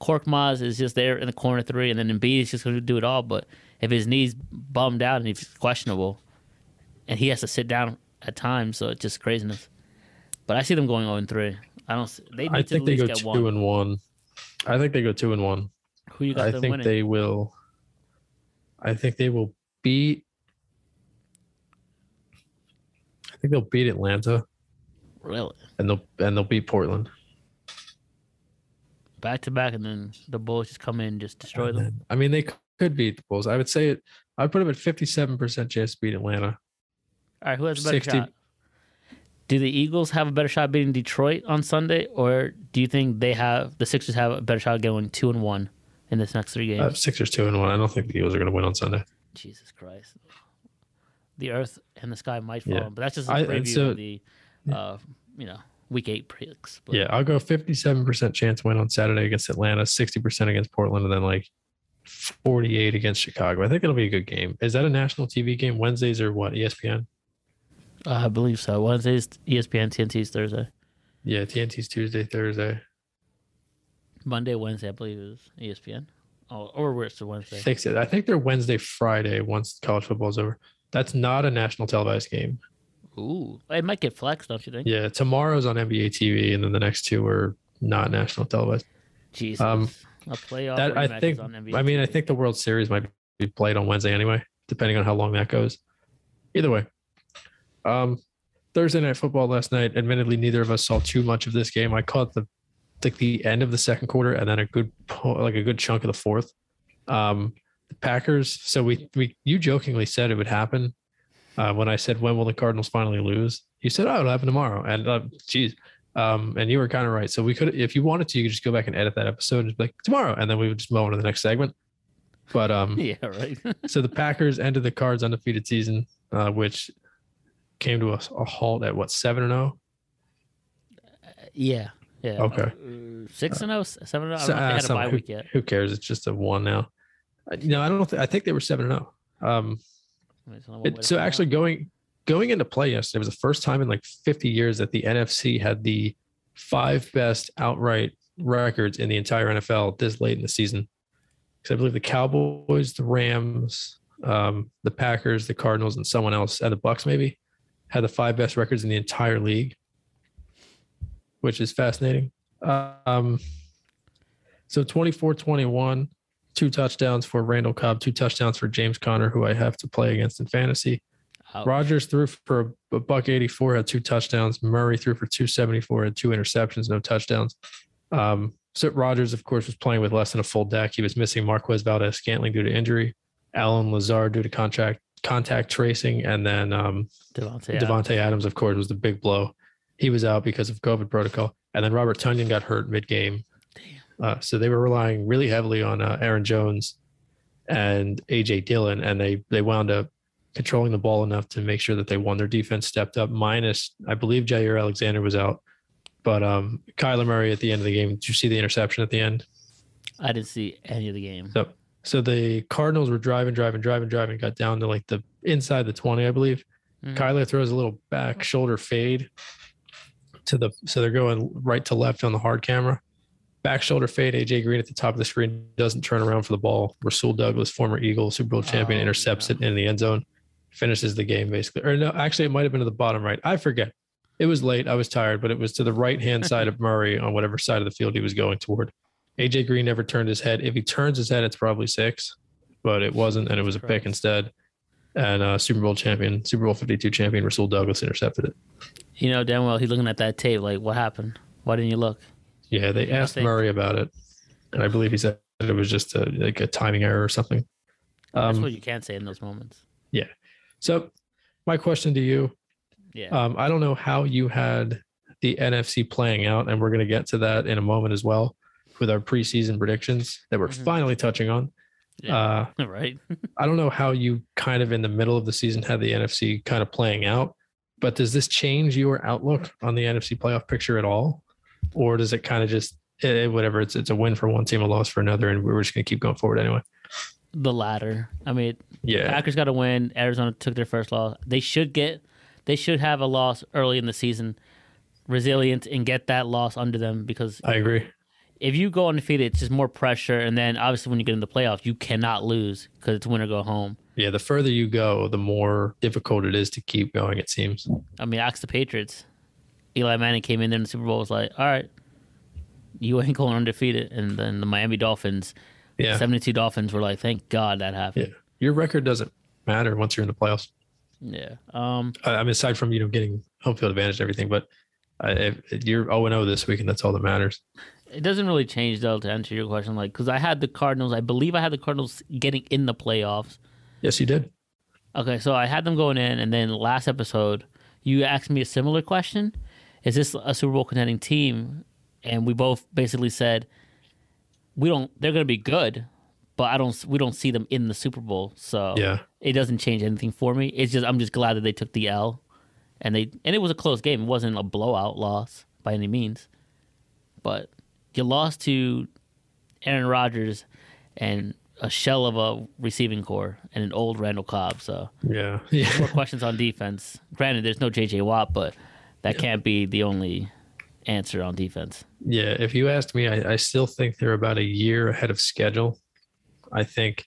Korkmaz is just there in the corner three, and then Embiid is just going to do it all. But if his knee's bummed out and he's questionable, and he has to sit down at times, so it's just craziness. But I see them going 0 3. I don't. see- They need I to think at they least go two one. and one. I think they go two and one. Who you got I think winning? they will. I think they will beat. I think they'll beat Atlanta really and they'll and they'll beat Portland. back to back, and then the Bulls just come in and just destroy And them. then- I mean, they could beat the Bulls. I would say it. I'd put them at fifty-seven percent chance to beat Atlanta. All right, who has a better 60 shot? Do the Eagles have a better shot beating Detroit on Sunday, or do you think they have the Sixers have a better shot of going two and one in this next three games? Uh, Sixers two and one. I don't think the Eagles are going to win on Sunday. Jesus Christ. The earth and the sky might fall, Yeah. but that's just a I- preview so- of the, uh, you know, week eight picks. But Yeah, I'll go fifty-seven percent chance win on Saturday against Atlanta, sixty percent against Portland, and then like forty-eight against Chicago. I think it'll be a good game. Is that a national TV game? Wednesdays or what? ESPN. I believe so. Wednesdays, ESPN, TNT's Thursday, Yeah, TNT's Tuesday, Thursday. Monday, Wednesday. I believe is ESPN. Oh, or where's the Wednesday? Fix it. I think they're Wednesday, Friday once college football's over. That's not a national televised game. Ooh, it might get flexed, don't you think? Yeah, tomorrow's on NBA TV, and then the next two are not national televised. Jesus, Um, a playoff. That I think. on NBA I mean, I think the World Series might be played on Wednesday anyway, depending on how long that goes. Either way, um, Thursday night football last night. Admittedly, neither of us saw too much of this game. I caught the like the end of the second quarter and then a good like a good chunk of the fourth. Um, the Packers. So we we you jokingly said it would happen uh, when I said when will the Cardinals finally lose. You said oh it'll happen tomorrow, and uh, geez. Um, and you were kind of right. So we could, if you wanted to, you could just go back and edit that episode and just be like tomorrow, and then we would just move on to the next segment. But um, yeah, right. so the Packers ended the Cards undefeated season, uh, which came to a, a halt at what seven and zero. yeah, yeah. Okay. Uh, six and oh, seven and oh. I don't uh, if they had a bye who, week yet. who cares? It's just a one now. Uh, No, I don't. Th- I think they were seven and zero. Um, There's only one way it, so find out. actually going going into play yesterday was the first time in like 50 years that the NFC had the five best outright records in the entire NFL this late in the season. Because I believe the Cowboys, the Rams, um, the Packers, the Cardinals, and someone else, and the Bucs maybe had the five best records in the entire league, which is fascinating. Um, so 24 21, two touchdowns for Randall Cobb, two touchdowns for James Conner, who I have to play against in fantasy. Ouch. Rodgers threw for a, a buck 84, had two touchdowns. Murray threw for 274, had two interceptions, no touchdowns. Um, so Rodgers, of course, was playing with less than a full deck. He was missing Marquez Valdes-Scantling due to injury, Allen Lazard due to contract contact tracing, and then um, Davante. Davante Adams, of course, was the big blow. He was out because of COVID protocol, and then Robert Tonyan got hurt mid-game. Uh, so they were relying really heavily on uh, Aaron Jones and AJ Dillon, and they they wound up controlling the ball enough to make sure that they won. Their defense stepped up. Minus, I believe Jaire Alexander was out, but um, Kyler Murray at the end of the game. Did you see the interception at the end? I didn't see any of the game. So, so the Cardinals were driving, driving, driving, driving, got down to like the inside the twenty, I believe. Mhm. Kyler throws a little back shoulder fade to the so they're going right to left on the hard camera. Back shoulder fade. AJ Green at the top of the screen doesn't turn around for the ball. Rasul Douglas, former Eagle, Super Bowl champion, Oh, intercepts yeah. it in the end zone, finishes the game basically. Or no, actually, it might have been to the bottom right. I forget. It was late. I was tired, but it was to the right hand side of Murray on whatever side of the field he was going toward. AJ Green never turned his head. If he turns his head, it's probably six, but it wasn't, and it was a pick instead. And uh, Super Bowl champion, Super Bowl 52 champion, Rasul Douglas intercepted it. You know damn well he's looking at that tape like, what happened? Why didn't you look? Yeah, they asked Murray about it, and I believe he said it was just a like a timing error or something. That's Um, what you can't say in those moments. Yeah. So, my question to you Yeah. Um, I don't know how you had the NFC playing out, and we're going to get to that in a moment as well with our preseason predictions that we're Mhm. finally touching on. Yeah. Uh, right. I don't know how you kind of in the middle of the season had the NFC kind of playing out, but does this change your outlook on the NFC playoff picture at all, or does it kind of just eh, whatever? It's it's a win for one team, a loss for another, and we're just going to keep going forward anyway. the latter. I mean, Yeah, Packers got to win. Arizona took their first loss. They should get. They should have a loss early in the season, resilient, and get that loss under them because I agree. If you go undefeated, it's just more pressure. And then obviously when you get in the playoffs, you cannot lose because it's win or go home. Yeah, the further you go, the more difficult it is to keep going. It seems. I mean, ask the Patriots. Eli Manning came in there in the Super Bowl was like, all right, you ain't going undefeated. And then the Miami Dolphins, Yeah, 72 Dolphins were like, thank God that happened. your record doesn't matter once you're in the playoffs. Yeah. Um, I I mean, aside from you know getting home field advantage and everything, but uh, if you're zero and zero this week, and that's all that matters. It doesn't really change though to answer your question, like because I had the Cardinals. I believe I had the Cardinals getting in the playoffs. Yes, you did. Okay, so I had them going in, and then last episode, you asked me a similar question: Is this a Super Bowl contending team? And we both basically said we don't. They're going to be good, but I don't. We don't see them in the Super Bowl, so Yeah, it doesn't change anything for me. It's just I'm just glad that they took the L, and they and it was a close game. It wasn't a blowout loss by any means, but you lost to Aaron Rodgers and a shell of a receiving corps and an old Randall Cobb. So yeah, more questions on defense. Granted, there's no J.J. Watt, but that can't be the only answer on defense. yeah. If you asked me, I, I still think they're about a year ahead of schedule. I think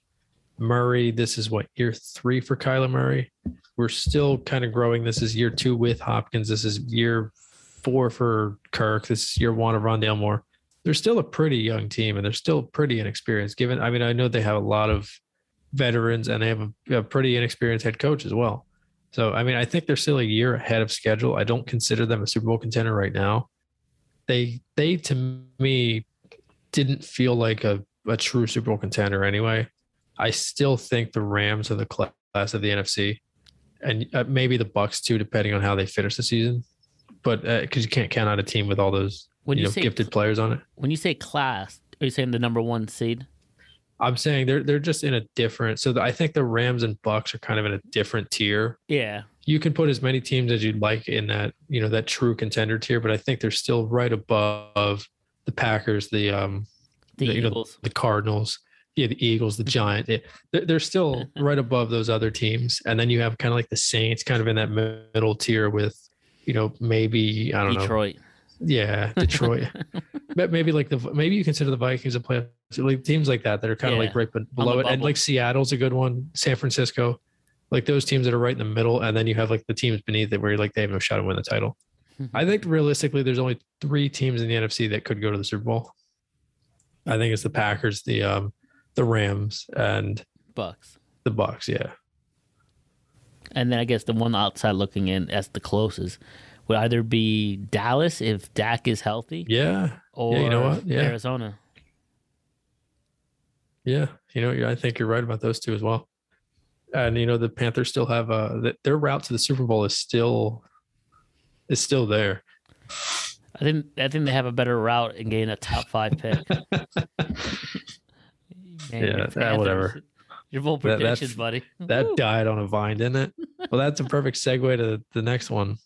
Murray. This is what year three for Kyler Murray. We're still kind of growing. This is year two with Hopkins. This is year four for Kirk. This is year one of Rondale Moore. They're still a pretty young team, and they're still pretty inexperienced. Given, I mean, I know they have a lot of veterans, and they have a, a pretty inexperienced head coach as well. So, I mean, I think they're still a year ahead of schedule. I don't consider them a Super Bowl contender right now. They, they to me, didn't feel like a, a true Super Bowl contender anyway. I still think the Rams are the class of the NFC, and uh, maybe the Bucs too, depending on how they finish the season. But because you can't count out a team with all those When you you, know say gifted players on it. when you say class, are you saying the number one seed? I'm saying they're they're just in a different. So the, I think the Rams and Bucs are kind of in a different tier. Yeah, You can put as many teams as you'd like in that you know that true contender tier, but I think they're still right above the Packers, the um the The- you know, Eagles. the Cardinals, yeah, the Eagles, the Giant. It, they're, they're still right above those other teams, and then you have kind of like the Saints, kind of in that middle tier with, you know, maybe I don't know, Detroit. Yeah, Detroit, but maybe like the maybe you consider the Vikings a play like teams like that that are kind of Yeah, like right below it, and like Seattle's a good one, San Francisco, like those teams that are right in the middle, and then you have like the teams beneath it where you're like they have no shot to win the title. I think realistically, there's only three teams in the NFC that could go to the Super Bowl. I think it's the Packers, the um, the Rams, and Bucs. the Bucs. Yeah, And then I guess the one outside looking in as the closest would either be Dallas if Dak is healthy, yeah, or you know what? Yeah. Arizona. yeah. You know, I think you're right about those two as well. And you know, the Panthers still have uh, their route to the Super Bowl is still is still there. I think I think they have a better route in getting a top five pick. Man, Yeah, ah, whatever. Your bold That- buddy. That died on a vine, didn't it? Well, that's a perfect segue to the next one.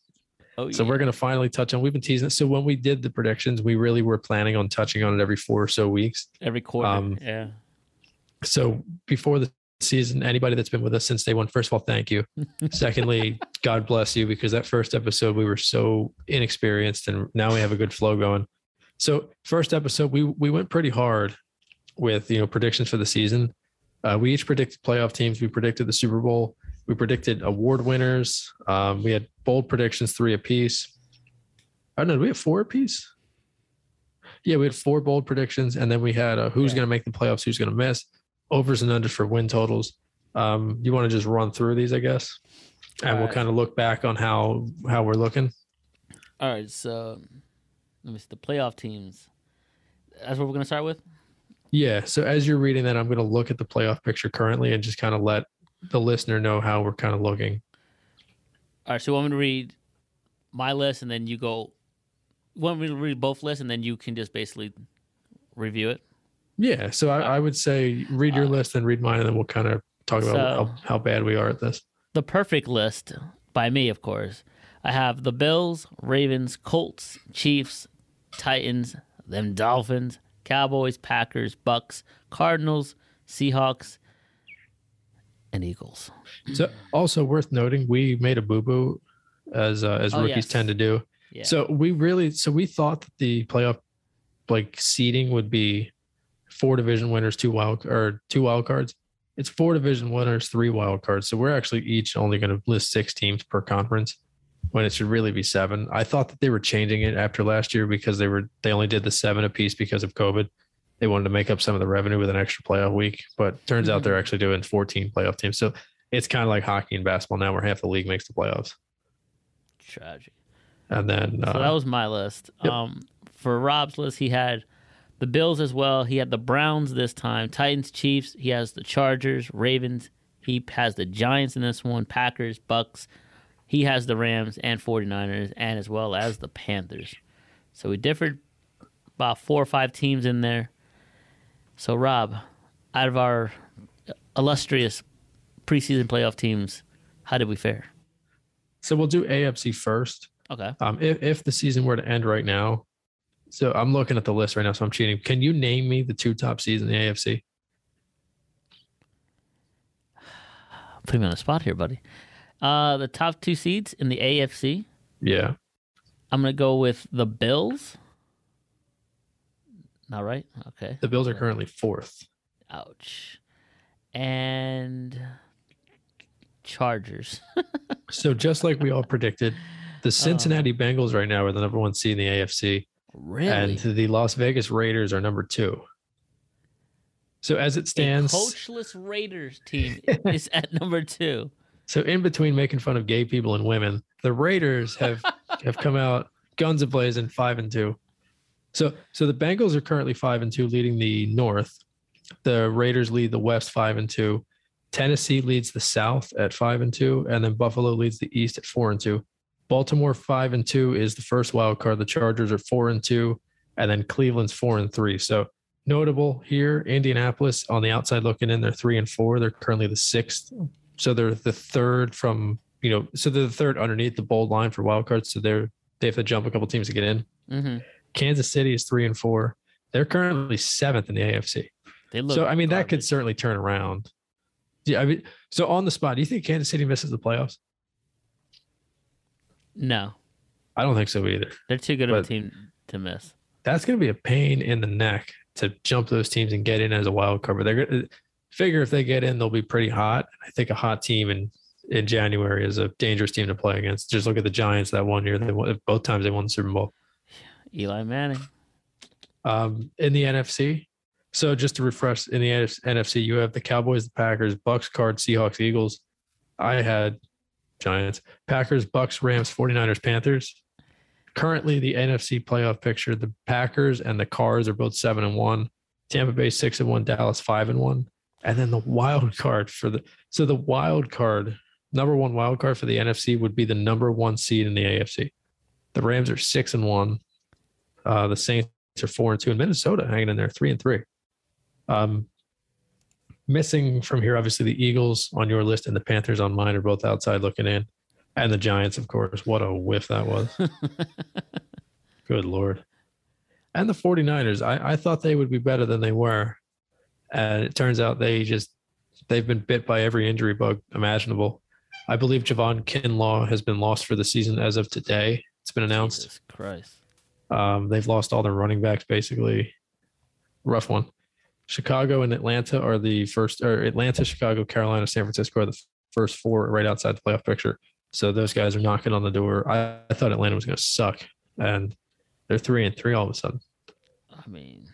Oh, So yeah. we're going to finally touch on. We've been teasing it. So when we did the predictions, we really were planning on touching on it every four or so weeks. every quarter. um, yeah. So before the season, anybody that's been with us since day one, first of all, thank you. Secondly, God bless you because that first episode we were so inexperienced, and now we have a good flow going. So first episode, we we went pretty hard with you know predictions for the season. Uh, we each predicted playoff teams. We predicted the Super Bowl. We predicted award winners. Um, we had bold predictions, three apiece. I don't know. Do we have four apiece? Yeah, we had four bold predictions, and then we had uh, who's Yeah. going to make the playoffs, who's going to miss, overs and unders for win totals. Um, you want to just run through these, I guess, and we'll Alright. kind of look back on how how we're looking. All right. So Let me see the playoff teams. That's what we're gonna start with. Yeah. So as you're reading that, I'm going to look at the playoff picture currently and just kind of let the listener know how we're kind of looking. All right. So you want me to read my list and then you go. You want me to read both lists and then you can just basically review it. Yeah. So I, I would say read your Uh, list and read mine, and then we'll kind of talk about So- how, how bad we are at this. the perfect list by me, of course. I have the Bills, Ravens, Colts, Chiefs, Titans, them Dolphins, Cowboys, Packers, Bucs, Cardinals, Seahawks, and Eagles. So also worth noting, we made a boo boo as uh, as Oh, rookies yes. tend to do. Yeah. So we really so we thought that the playoff like seeding would be four division winners, two wild or two wild cards. It's four division winners, three wild cards. So we're actually each only going to list six teams per conference when it should really be seven. I thought that they were changing it after last year because they were they only did the seven apiece because of COVID. They wanted to make up some of the revenue with an extra playoff week, but turns out they're actually doing 14 playoff teams. So it's kind of like hockey and basketball now, where half the league makes the playoffs. Tragic. And then So uh, that was my list. yep. Um, for Rob's list, he had the Bills as well. He had the Browns this time, Titans, Chiefs. He has the Chargers, Ravens. He has the Giants in this one, Packers, Bucs. He has the Rams and 49ers, and as well as the Panthers. So we differed about four or five teams in there. So, Rob, out of our illustrious preseason playoff teams, how did we fare? so we'll do AFC first. Okay. Um, if, if the season were to end right now, so I'm looking at the list right now, so I'm cheating. Can you name me the two top seeds in the AFC? Put me on the spot here, buddy. Uh, the top two seeds in the AFC. Yeah. I'm gonna go with the Bills. Not right. Okay. The Bills are currently fourth. Ouch. And Chargers. So just like we all predicted, the uh-huh. Cincinnati Bengals right now are the number one seed in the AFC, really? and the Las Vegas Raiders are number two. So as it a stands, coachless Raiders team is at number two. so in between making fun of gay people and women, the Raiders have have come out guns ablazing, five and two. So so the Bengals are currently five and two, leading the North. The Raiders lead the West five and two. Tennessee leads the South at five and two, and then Buffalo leads the East at four and two. Baltimore five and two is the first wild card. The Chargers are four and two, and then Cleveland's four and three. So notable here, Indianapolis on the outside looking in, they're three and four. They're currently the sixth. So they're the third from you know, so they're the third underneath the bold line for wild cards. So they're they have to jump a couple teams to get in. hmm Kansas City is three and four. They're currently seventh in the AFC. They look. so I mean that could certainly turn around. Yeah, I mean, so on the spot, do you think Kansas City misses the playoffs? No, I don't think so either. they're too good of a team to miss. That's going to be a pain in the neck to jump those teams and get in as a wild card. But they're going to figure if they get in, they'll be pretty hot. I think a hot team in in January is a dangerous team to play against. Just look at the Giants that one year. They won, both times they won the Super Bowl. Eli Manning. um, in the NFC. So just to refresh, in the NFC, you have the Cowboys, the Packers, Bucs, Cards, Seahawks, Eagles. I had Giants, Packers, Bucs, Rams, 49ers, Panthers. Currently, the NFC playoff picture: the Packers and the Cards are both seven and one. Tampa Bay six and one, Dallas five and one, and then the wild card for the so the wild card number one wild card for the NFC would be the number one seed in the AFC. The Rams are six and one. Uh, the Saints are four and two, and Minnesota hanging in there three and three. Um, missing from here, obviously the Eagles on your list and the Panthers on mine are both outside looking in, and the Giants, of course. What a whiff that was! Good lord. And the 49ers, I, I thought they would be better than they were. And it turns out they just they've been bit by every injury bug imaginable. I believe Javon Kinlaw has been lost for the season as of today. It's been announced. Jesus Christ. Um, they've lost all their running backs basically. Rough one. Chicago and Atlanta are the first, or Atlanta, Chicago, Carolina, San Francisco are the first four right outside the playoff picture. So those guys are knocking on the door. I, I thought Atlanta was going to suck, and they're three and three all of a sudden. I mean,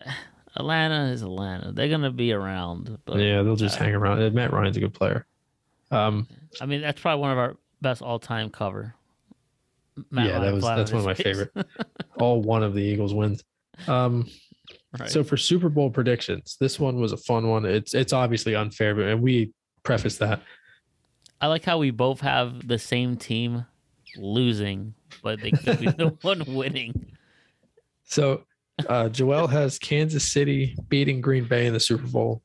Atlanta is Atlanta. They're gonna be around. But yeah, they'll just uh, hang around. Matt Ryan's a good player. Um, I mean, that's probably one of our best all-time cover Matt yeah, that was that's one of my face. favorite. All one of the Eagles wins. Um, Right. So for Super Bowl predictions, this one was a fun one. It's it's obviously unfair, but and we preface that. I like how we both have the same team losing, but they could be the one winning. So uh, Joel has Kansas City beating Green Bay in the Super Bowl,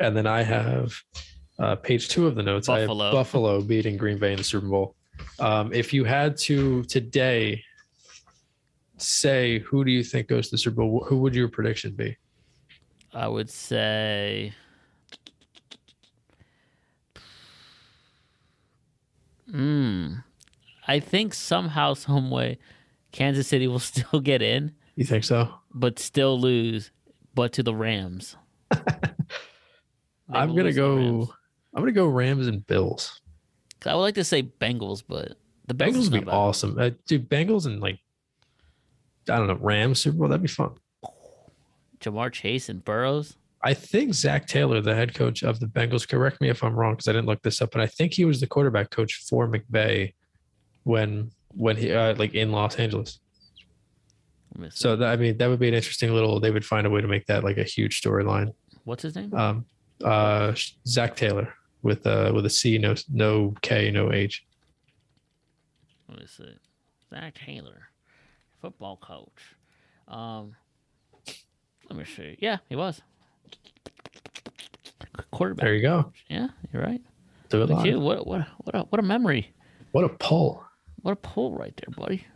and then I have uh, page two of the notes. I Buffalo. have Buffalo beating Green Bay in the Super Bowl. Um, if you had to today say who do you think goes to the Super Bowl, who would your prediction be? I would say. Hmm. I think somehow, some way, Kansas City will still get in, You think so? but still lose, but to the Rams. I'm gonna lose to the go. I'm gonna go Rams and Bills. I would like to say Bengals, but the Bengals, Bengals would be bad. awesome. Uh, dude, Bengals and like I don't know Rams Super Bowl. That'd be fun. Ja'Marr Chase and Burrows. I think Zac Taylor, the head coach of the Bengals, correct me if I'm wrong because I didn't look this up, but I think he was the quarterback coach for McVay when when he uh, like in Los Angeles. Let me see. So that, I mean, that would be an interesting little. They would find a way to make that like a huge storyline. What's his name? Um, uh, Zac Taylor with uh with a C, no no K, no H. Let me see. Zac Taylor, football coach. Um, let me see. Yeah, he was quarterback. There you go. Yeah, you're right. Do it live. you. What what what a what a memory. What a pull! What a pull right there, buddy.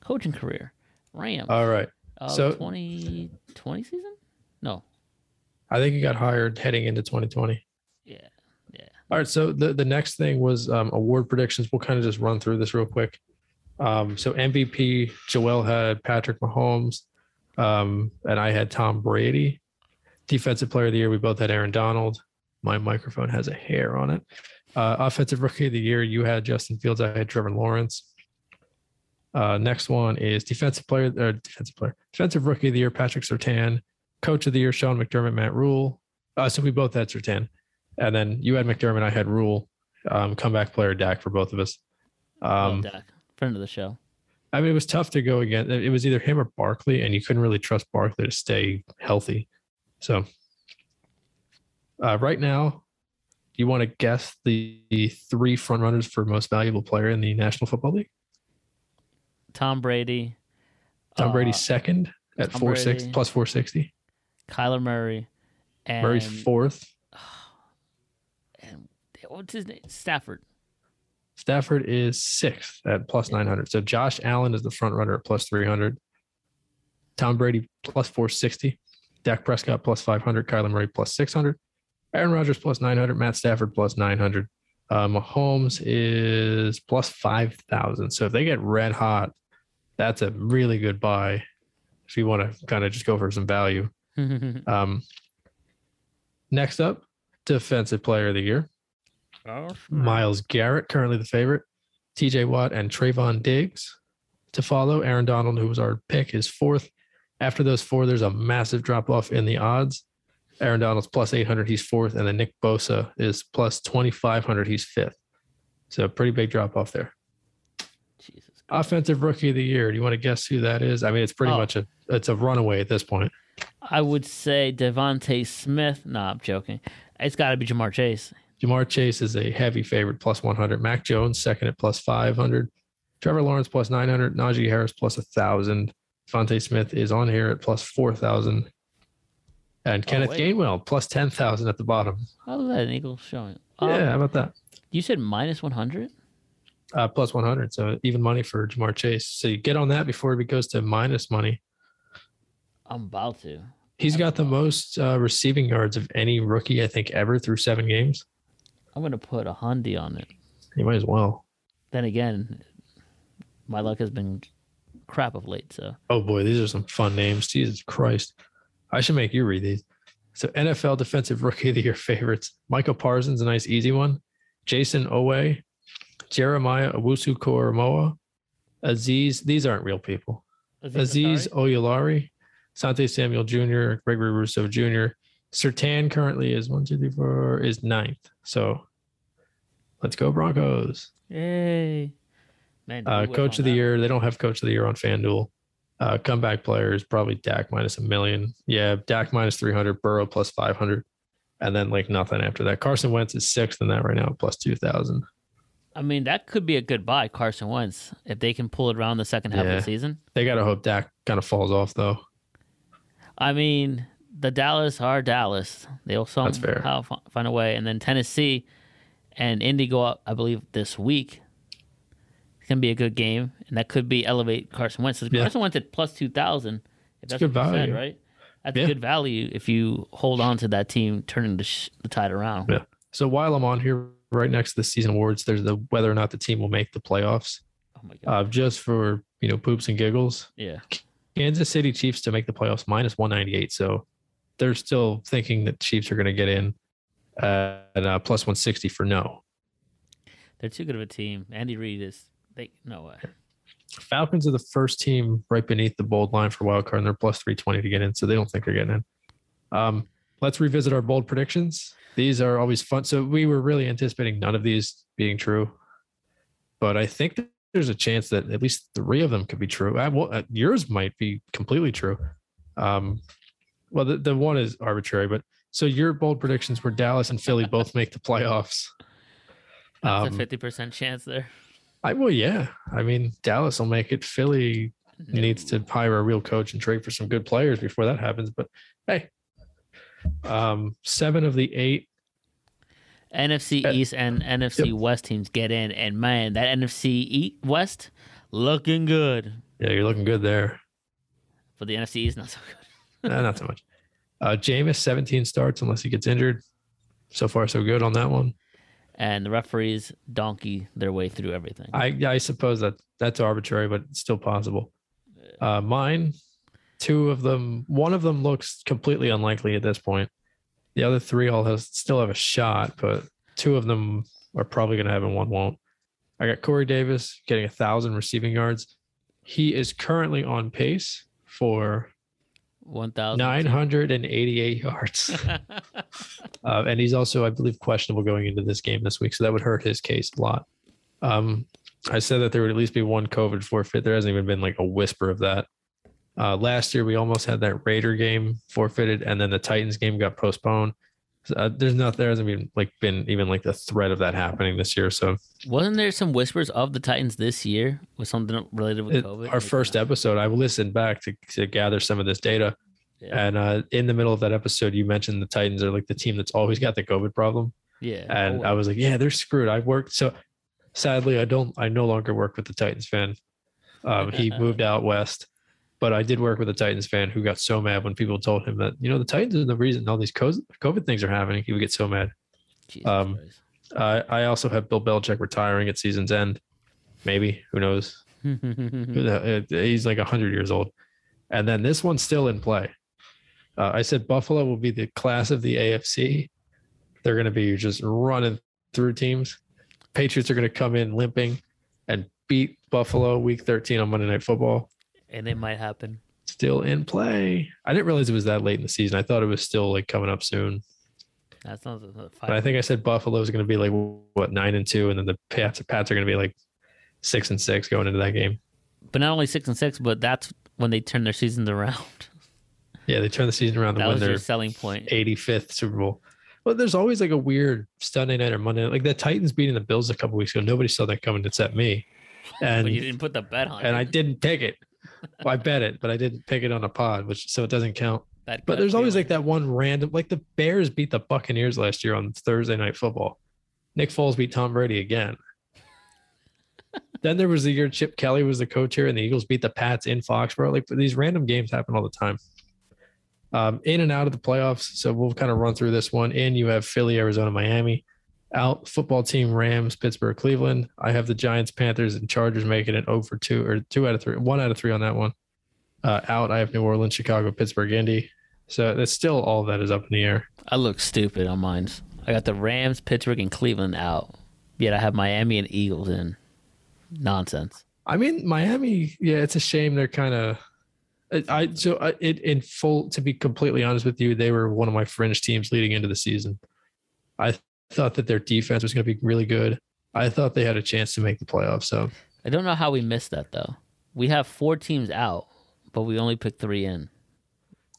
Coaching career. Rams. All right. uh, so- 2020 season? No. I think he got hired heading into 2020. All right. So the, the next thing was um, award predictions. We'll kind of just run through this real quick. Um, so MVP, Joel had Patrick Mahomes, um, and I had Tom Brady. Defensive player of the year, we both had Aaron Donald. My microphone has a hair on it. Uh, offensive rookie of the year, you had Justin Fields. I had Trevor Lawrence. Uh, next one is defensive player, or defensive player, defensive rookie of the year, Patrick Surtain. Coach of the year, Sean McDermott, Matt Rhule. Uh, so we both had Sertan. And then you had McDermott, I had Rhule. Um, comeback player Dak for both of us. Love Um, Dak. Friend of the show. I mean, it was tough to go again. It was either him or Barkley, and you couldn't really trust Barkley to stay healthy. So, uh, right now, you want to guess the, the three front runners for most valuable player in the National Football League? Tom Brady. Tom uh, Brady's second at Tom four six plus four sixty. Kyler Murray. And Murray's fourth. What's his name? Stafford. Stafford is sixth at plus nine hundred. So Josh Allen is the front runner at plus three hundred. Tom Brady plus four sixty. Dak Prescott plus five hundred. Kyler Murray plus six hundred. Aaron Rodgers plus nine hundred. Matt Stafford plus nine hundred. Uh, Mahomes is plus five thousand. So if they get red hot, that's a really good buy. If you want to kind of just go for some value. Um, next up, defensive player of the year. Myles Garrett, currently the favorite. TJ Watt and Trevon Diggs to follow. Aaron Donald, who was our pick, is fourth. After those four, there's a massive drop off in the odds. Aaron Donald's plus 800, he's fourth. And then Nick Bosa is plus 2,500, he's fifth. So pretty big drop off there. Jesus. Offensive rookie of the year. Do you want to guess who that is? I mean, it's pretty Oh. much a it's a runaway at this point. I would say DeVonta Smith. Nah, I'm joking. It's got to be Ja'Marr Chase. Ja'Marr Chase is a heavy favorite, plus 100. Mac Jones, second at plus 500. Trevor Lawrence, plus 900. Najee Harris, plus 1,000. Fonte Smith is on here at plus 4,000. And Kenneth wait. Gainwell, plus 10,000 at the bottom. How is that an Eagle showing? Um, yeah, how about that? You said minus 100? Uh, plus 100. So even money for Ja'Marr Chase. So you get on that before he goes to minus money. I'm about to. He's got the most uh, receiving yards of any rookie, I think, ever through seven games. I'm to put a Hyundai on it. You might as well. Then again, my luck has been crap of late. So Oh boy, these are some fun names. Jesus Christ. I should make you read these. So NFL defensive rookie of the year favorites. Michael Parsons, a nice easy one. Jason Owe, Jeremiah Owusu-Koramoah, Aziz. These aren't real people. Azeez Ojulari, Sante Samuel Jr., Gregory Rousseau Jr. Surtain currently is one, two, three, four, is ninth. So let's go Broncos. Yay. Man, Uh, coach of the that. year. They don't have coach of the year on FanDuel. Uh, comeback players, probably Dak minus a million. Yeah, Dak minus 300, Burrow plus 500. And then like nothing after that. Carson Wentz is sixth in that right now, plus 2,000. I mean, that could be a good buy, Carson Wentz, if they can pull it around the second half Yeah. of the season. They got to hope Dak kind of falls off though. I mean, the Dallas are Dallas. They'll somehow find a way. And then Tennessee and Indy go up, I believe, this week. It's gonna be a good game, and that could be elevate Carson Wentz. Yeah. Carson Wentz at plus two thousand. If that's good you said, value. right? That's Yeah. good value if you hold on to that team turning the, sh- the tide around. Yeah. So while I'm on here, right next to the season awards, there's the whether or not the team will make the playoffs. Oh my god. Uh, just for you know poops and giggles, yeah. Kansas City Chiefs to make the playoffs minus 198. So they're still thinking that Chiefs are going to get in uh, at uh, plus 160 for no. They're too good of a team. Andy Reid is they no way. Falcons are the first team right beneath the bold line for wild card, and they're plus 320 to get in. So they don't think they're getting in. Um, let's revisit our bold predictions. These are always fun. So we were really anticipating none of these being true, but I think that there's a chance that at least three of them could be true. I, well, uh, yours might be completely true. Um, well, the, the one is arbitrary, but so your bold predictions were Dallas and Philly both make the playoffs. That's Um, a fifty percent chance there. I well, yeah. I mean, Dallas will make it. Philly needs to hire a real coach and trade for some good players before that happens. But hey, um, seven of the eight. NFC Uh, East and NFC West teams get in, and man, that NFC East West looking good. Yeah, you're looking good there. But the NFC East, not so good. Not so much. Uh, Jameis, 17 starts unless he gets injured. So far, so good on that one. And the referees donkey their way through everything. I I suppose that that's arbitrary, but it's still possible. Uh, mine, two of them, one of them looks completely unlikely at this point. The other three all has still have a shot, but two of them are probably going to have and one won't. I got Corey Davis getting a thousand receiving yards. He is currently on pace for One thousand 988 yards. Uh, and he's also, I believe, questionable going into this game this week. So that would hurt his case a lot. Um, I said that there would at least be one COVID forfeit. There hasn't even been like a whisper of that. Uh, last year, we almost had that Raider game forfeited, and then the Titans game got postponed. Uh, there's not there hasn't even like been even like the threat of that happening this year. So Wasn't there some whispers of the Titans this year with something related with it- COVID? our Like, first uh, episode, I listened back to, to gather some of this data, Yeah. and uh, in the middle of that episode, you mentioned the Titans are like the team that's always got the COVID problem. yeah. and Oh, I was like, yeah, they're screwed. I worked so sadly, I don't, I no longer work with the Titans fan. Um, he moved out west, but I did work with a Titans fan who got so mad when people told him that you know the Titans are the reason all these COVID things are happening. He would get so mad. Um. Uh, I also have Bill Belichick retiring at season's end. Maybe who knows? Uh, He's like hundred years old, and then this one's still in play. Uh, I said Buffalo will be the class of the AFC. They're going to be just running through teams. Patriots are going to come in limping and beat Buffalo week 13 on Monday Night Football. And it might happen. Still in play. I didn't realize it was that late in the season. I thought it was still like coming up soon. That's not But I think I said Buffalo is going to be like what nine and two, and then the Pats Pats are going to be like six and six going into that game. But not only six and six, but that's when they turn their seasons around. Yeah, they turn the season around That was their your selling point. 85th Super Bowl. Well, there's always like a weird Sunday night or Monday, like the Titans beating the Bills a couple weeks ago. Nobody saw that coming except me, and But you didn't put the bet on it. and it. I didn't pick it. Well, I bet it, but I didn't pick it on a pod, which so it doesn't count. That But there's always feeling. like that one random, like the Bears beat the Buccaneers last year on Thursday night football. Nick Foles beat Tom Brady again. then there was the year Chip Kelly was the coach here, and the Eagles beat the Pats in Foxborough. Like these random games happen all the time. Um, in and out of the playoffs. So we'll kind of run through this one. In you have Philly, Arizona, Miami. Out football team Rams, Pittsburgh, Cleveland. I have the Giants, Panthers, and Chargers making it over 2 or 2 out of 3, 1 out of 3 on that one. Uh, out, I have New Orleans, Chicago, Pittsburgh, Indy. So that's still all that is up in the air. I look stupid on mine. I got the Rams, Pittsburgh, and Cleveland out. Yet I have Miami and Eagles in. Nonsense. I mean, Miami, yeah, it's a shame they're kind of. I so I, it in full to be completely honest with you, they were one of my fringe teams leading into the season. I thought that their defense was going to be really good. I thought they had a chance to make the playoffs. So I don't know how we missed that though. We have four teams out, but we only picked three in.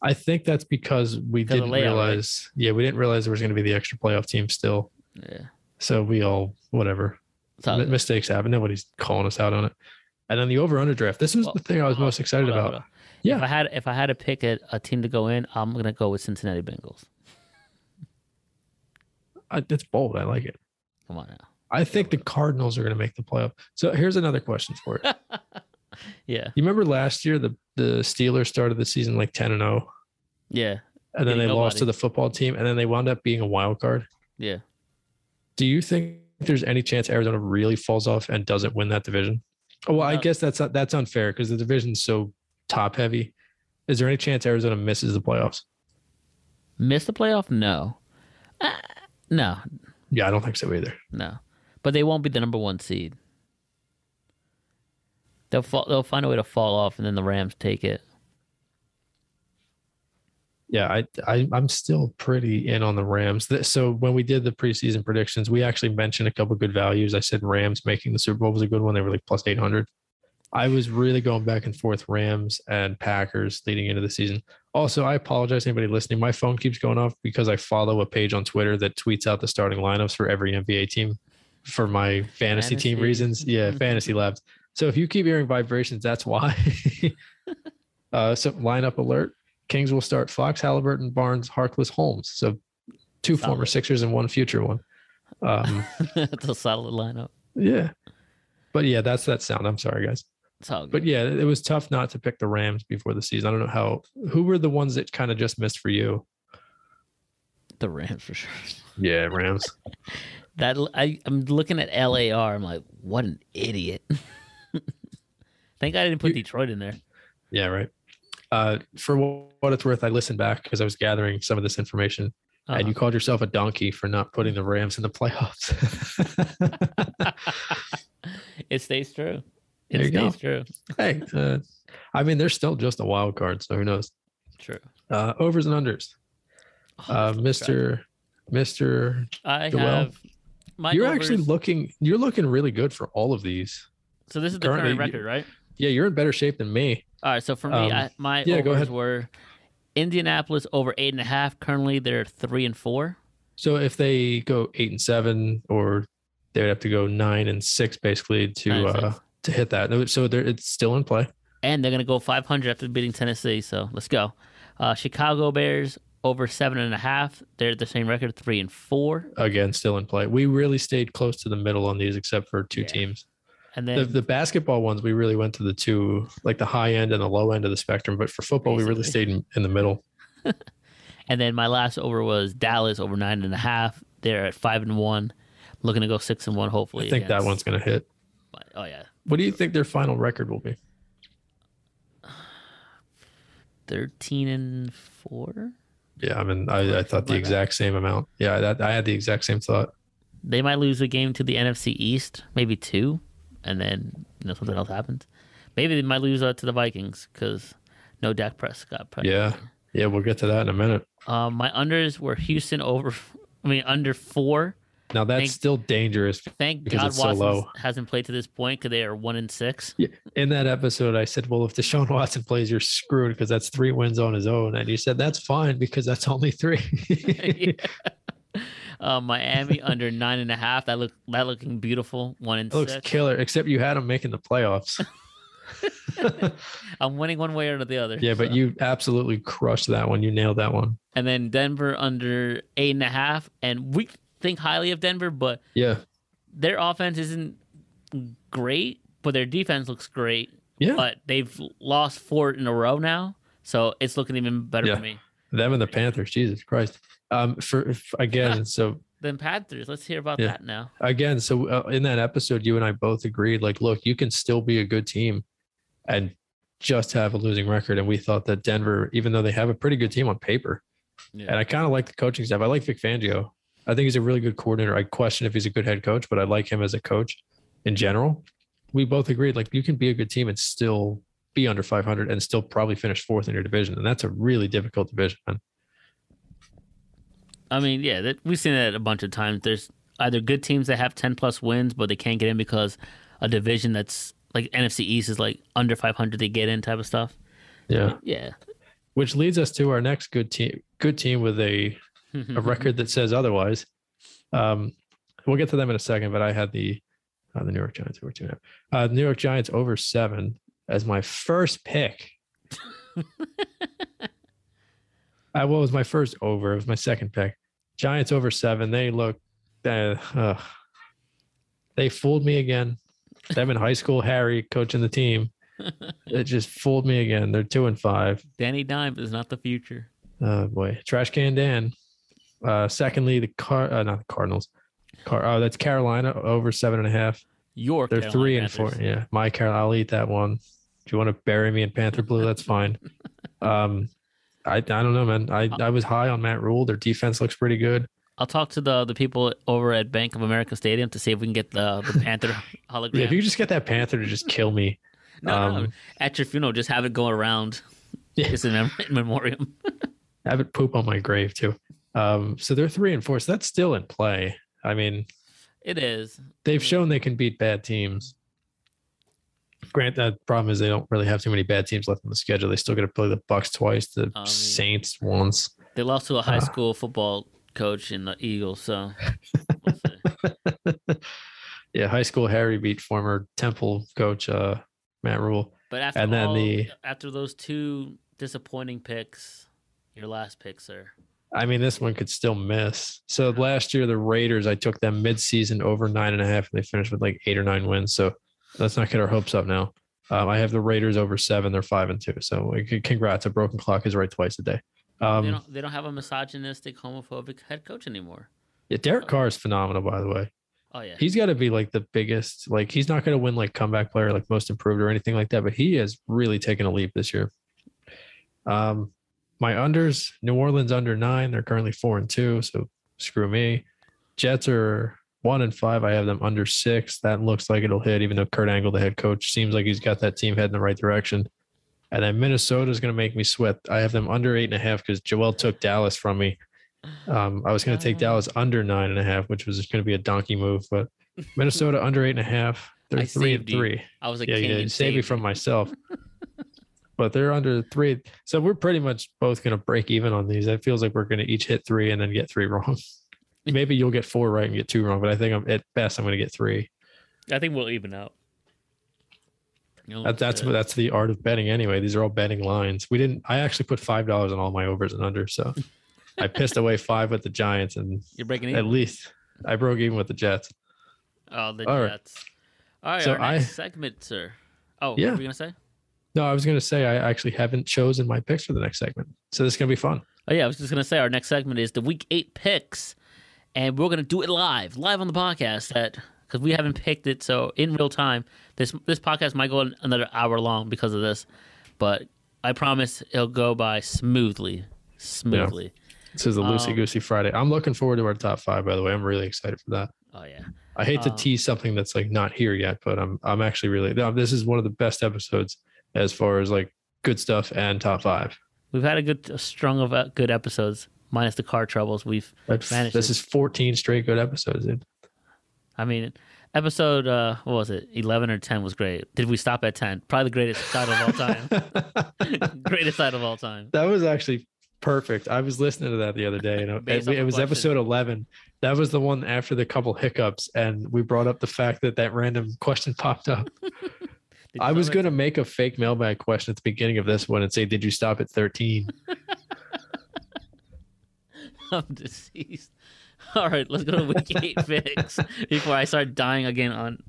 I think that's because we didn't layout, right? realize. Yeah, we didn't realize there was going to be the extra playoff team still. Yeah. So we all whatever M- mistakes happen. Nobody's calling us out on it. And then the over under draft. This was Well, the thing I was most excited hold on, about. hold on. Yeah. If I had if I had to pick a, a team to go in, I'm gonna go with Cincinnati Bengals. I, it's bold. I like it. Come on now. I think the Cardinals are going to make the playoff. So here's another question for you. Yeah. You remember last year the the Steelers started the season like 10 and 0 Yeah. and then Beating they lost to the football team and then they wound up being a wild card. Yeah. Do you think there's any chance Arizona really falls off and doesn't win that division? Oh, well, I guess that's that's unfair because the division's so top heavy. Is there any chance Arizona misses the playoffs? Miss the playoff? No. Uh, no. Yeah, I don't think so either. No. But they won't be the number one seed. They'll fall, they'll find a way to fall off, and then the Rams take it. Yeah, I, I I'm still pretty in on the Rams. So when we did the preseason predictions, we actually mentioned a couple good values. I said Rams making the Super Bowl was a good one. They were like plus 800. I was really going back and forth Rams and Packers leading into the season. Also, I apologize to anybody listening. My phone keeps going off because I follow a page on Twitter that tweets out the starting lineups for every NBA team for my fantasy, team reasons. Yeah, fantasy labs. So if you keep hearing vibrations, that's why. uh, so lineup alert. Kings will start Fox, Halliburton, Barnes, Harkless, Holmes. So two Solid. former Sixers and one future one. Um, It's a solid lineup. yeah. But yeah, that's that sound. I'm sorry, guys. It's all good. But yeah, it was tough not to pick the Rams before the season. I don't know how. Who were the ones that kind of just missed for you? the Rams for sure. Yeah, Rams. That I, I'm looking at LAR. I'm like, what an idiot. Thank God I didn't put You- Detroit in there. Yeah, right. Uh, for what it's worth, I listened back because I was gathering some of this information, Uh-huh. and you called yourself a donkey for not putting the Rams in the playoffs. it stays true. There you go. true. hey, uh, I mean, they're still just a wild card, so who knows? True. Uh, overs and unders. Oh, Uh. Mister, Mister, I Joel, have. My you're overs- actually looking. You're looking really good for all of these. So this is the currently- current record, right? Yeah, you're in better shape than me. All right. So for me, Um, I, my yeah, overs go ahead. were Indianapolis over eight and a half. Currently, they're three and four. So if they go eight and seven, or they would have to go nine and six, basically to Nine uh, six. To hit that. So they're, it's still in play. and they're gonna go 500 after beating Tennessee. So let's go. Uh, Chicago Bears over seven and a half. They're at the same record, three and four. Again, still in play. We really stayed close to the middle on these, except for two Yeah. teams. And then the basketball ones, we really went to the two, like the high end and the low end of the spectrum. But for football, we really stayed in, in the middle. and then my last over was Dallas over nine and a half. They're at five and one, looking to go six and one. Hopefully, I think that one's going to hit. Oh yeah, What do you think their final record will be? thirteen and four. Yeah, I mean, I, I thought the that. exact same amount. Yeah, that, I had the exact same thought. They might lose a game to the NFC East, maybe two, and then you know something else happens. Maybe they might lose uh, to the Vikings because no Dak Prescott. Got right. Yeah. Yeah, we'll get to that in a minute. Um, my unders were Houston over. I mean under four. Now that's Thank- still dangerous. Thank God it's so Watson low. hasn't played to this point because they are one in six. In that episode, I said, "Well, if Deshaun Watson plays, you're screwed because that's three wins on his own." And you said, "That's fine because that's only three. uh, Miami under nine and a half. That look that looking beautiful. One and It looks killer." Except you had him making the playoffs. I'm winning one way or the other. yeah, but you absolutely crushed that one. You nailed that one. and then Denver under eight and a half. And we think highly of Denver, but Yeah, their offense isn't great, but their defense looks great. yeah. But they've lost four in a row now, so it's looking even better Yeah. for me. Them and the Panthers. Jesus Christ. Um, for if, again, so Then Panthers. Let's hear about Yeah. that now. again, so uh, in that episode, you and I both agreed, like, look, you can still be a good team and just have a losing record. And we thought that Denver, even though they have a pretty good team on paper, Yeah. and I kind of like the coaching staff. I like Vic Fangio. I think he's a really good coordinator. I question if he's a good head coach, but I like him as a coach in general. We both agreed, like, you can be a good team and still be under 500 and still probably finish fourth in your division. And that's a really difficult division, man. I mean, yeah, that, we've seen that a bunch of times. There's either good teams that have 10 plus wins, but they can't get in because a division that's like NFC East is like under 500 they get in type of stuff. Yeah. Yeah. Which leads us to our next good team good team with a, a record that says otherwise. Um we'll get to them in a second, but I had the uh, the New York Giants over two and a half. Uh, New York Giants over seven as my first pick. uh, what was my first over? It was my second pick. Giants over seven. They look, uh, uh, they fooled me again. Them in high school, Harry coaching the team. It just fooled me again. They're two and five. Danny Dimes is not the future. Oh boy, trash can Dan. Uh, secondly, the car, uh, not the Cardinals. Car, oh, that's Carolina over seven and a half. York. They're Carolina three and Panthers. four. Yeah, my Carolina. I'll eat that one. If you want to bury me in Panther blue, that's fine. Um, I I don't know, man. I I was high on Matt Rhule. Their defense looks pretty good. I'll talk to the the people over at Bank of America Stadium to see if we can get the the Panther hologram. Yeah, if you just get that Panther to just kill me. no, no, um, at your funeral, just have it go around. Yeah. Just in, mem- in memoriam. Have it poop on my grave too. Um, so they're three and four. So that's still in play. I mean, It is. they've Mhm. shown they can beat bad teams. Grant, the problem is they don't really have too many bad teams left on the schedule. They still got to play the Bucs twice, the I mean- Saints once. They lost to a high Uh. school football coach in the Eagles, so we'll yeah, high school Harry beat former Temple coach uh, Matt Rhule. But after And then all, the- after those two disappointing picks, your last pick, sir. I mean, this one could still miss. So last year, the Raiders, I took them mid-season over nine and a half, and they finished with like eight or nine wins. So let's not get our hopes up now. Um, I have the Raiders over seven; they're five and two. So congrats. A broken clock is right twice a day. they Um, don't they don't have a misogynistic, homophobic head coach anymore. yeah, Derek Carr is phenomenal, by the way. Oh yeah. He's got to be like the biggest. Like he's not going to win like comeback player, like most improved or anything like that. But he has really taken a leap this year. Um, my unders: New Orleans under nine. They're currently four and two, so screw me. Jets are one and five. I have them under six. That looks like it'll hit, even though Kurt Angle, the head coach, seems like he's got that team heading the right direction. And then Minnesota is going to make me sweat. I have them under eight and a half because Joel took Dallas from me. Um, I was going to take Oh. Dallas under nine and a half, which was going to be a donkey move, but Minnesota under eight and a half. They're I three and saved you. three. I was like, Yeah, yeah, save me from myself. but they're under three. So we're pretty much both going to break even on these. It feels like we're going to each hit three and then get three wrong. Maybe you'll get four right and get two wrong, but I think I'm at best I'm going to get three. I think we'll even out. You That, that's that's the art of betting anyway. These are all betting lines. We didn't. I actually put five dollars on all my overs and unders, so I pissed away five with the Giants, and you're breaking at least I broke even with the Jets. Oh, the All right. Jets. All right, So our next I- segment, sir. Oh, Yeah. what were you gonna say? No, I was going to say I actually haven't chosen my picks for the next segment, so this is going to be fun. Oh yeah, I was just gonna say our next segment is the week eight picks, and we're gonna do it live, live on the podcast. That because we haven't picked it, so in real time. This this podcast might go another hour long because of this, but I promise it'll go by smoothly, smoothly. This is the Um, loosey goosey Friday. I'm looking forward to our top five. By the way, I'm really excited for that. Oh yeah, I hate to Um, tease something that's like not here yet, but I'm I'm actually really this is one of the best episodes as far as like good stuff and top five. we've had a good a strung of uh, good episodes, minus the car troubles. We've, That's, Managed this it. is 14 straight good episodes. Dude. I mean, episode uh, what was it? Eleven or ten was great. Did we stop at ten? Probably the greatest title of all time. greatest title of all time. that was actually perfect. I was listening to that the other day, and it, it, was episode 11. That was the one after the couple hiccups, and we brought up the fact that that random question popped up. I was going to make a fake mailbag question at the beginning of this one and say, "Did you stop at 13?" I'm deceased. All right, let's go to week eight fix before I start dying again on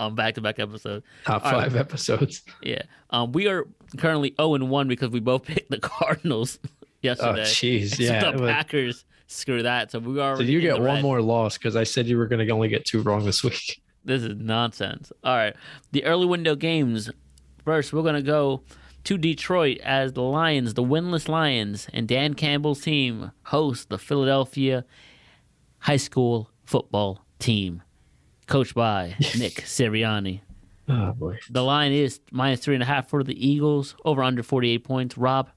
on back to back episodes. Top All right. five episodes. Yeah, um, we are currently zero and one because we both picked the Cardinals yesterday. Oh, yesterday. jeez, yeah. the Packers screw that. So we are. Did you get one more loss? Because I said you were going to only get two wrong this week. This is nonsense. All right. The early window games. First, we're going to go to Detroit as the Lions, the winless Lions, and Dan Campbell's team host the Philadelphia high school football team, coached by Nick Sirianni. Oh boy. The line is minus three and a half for the Eagles, over under 48 points. Rob,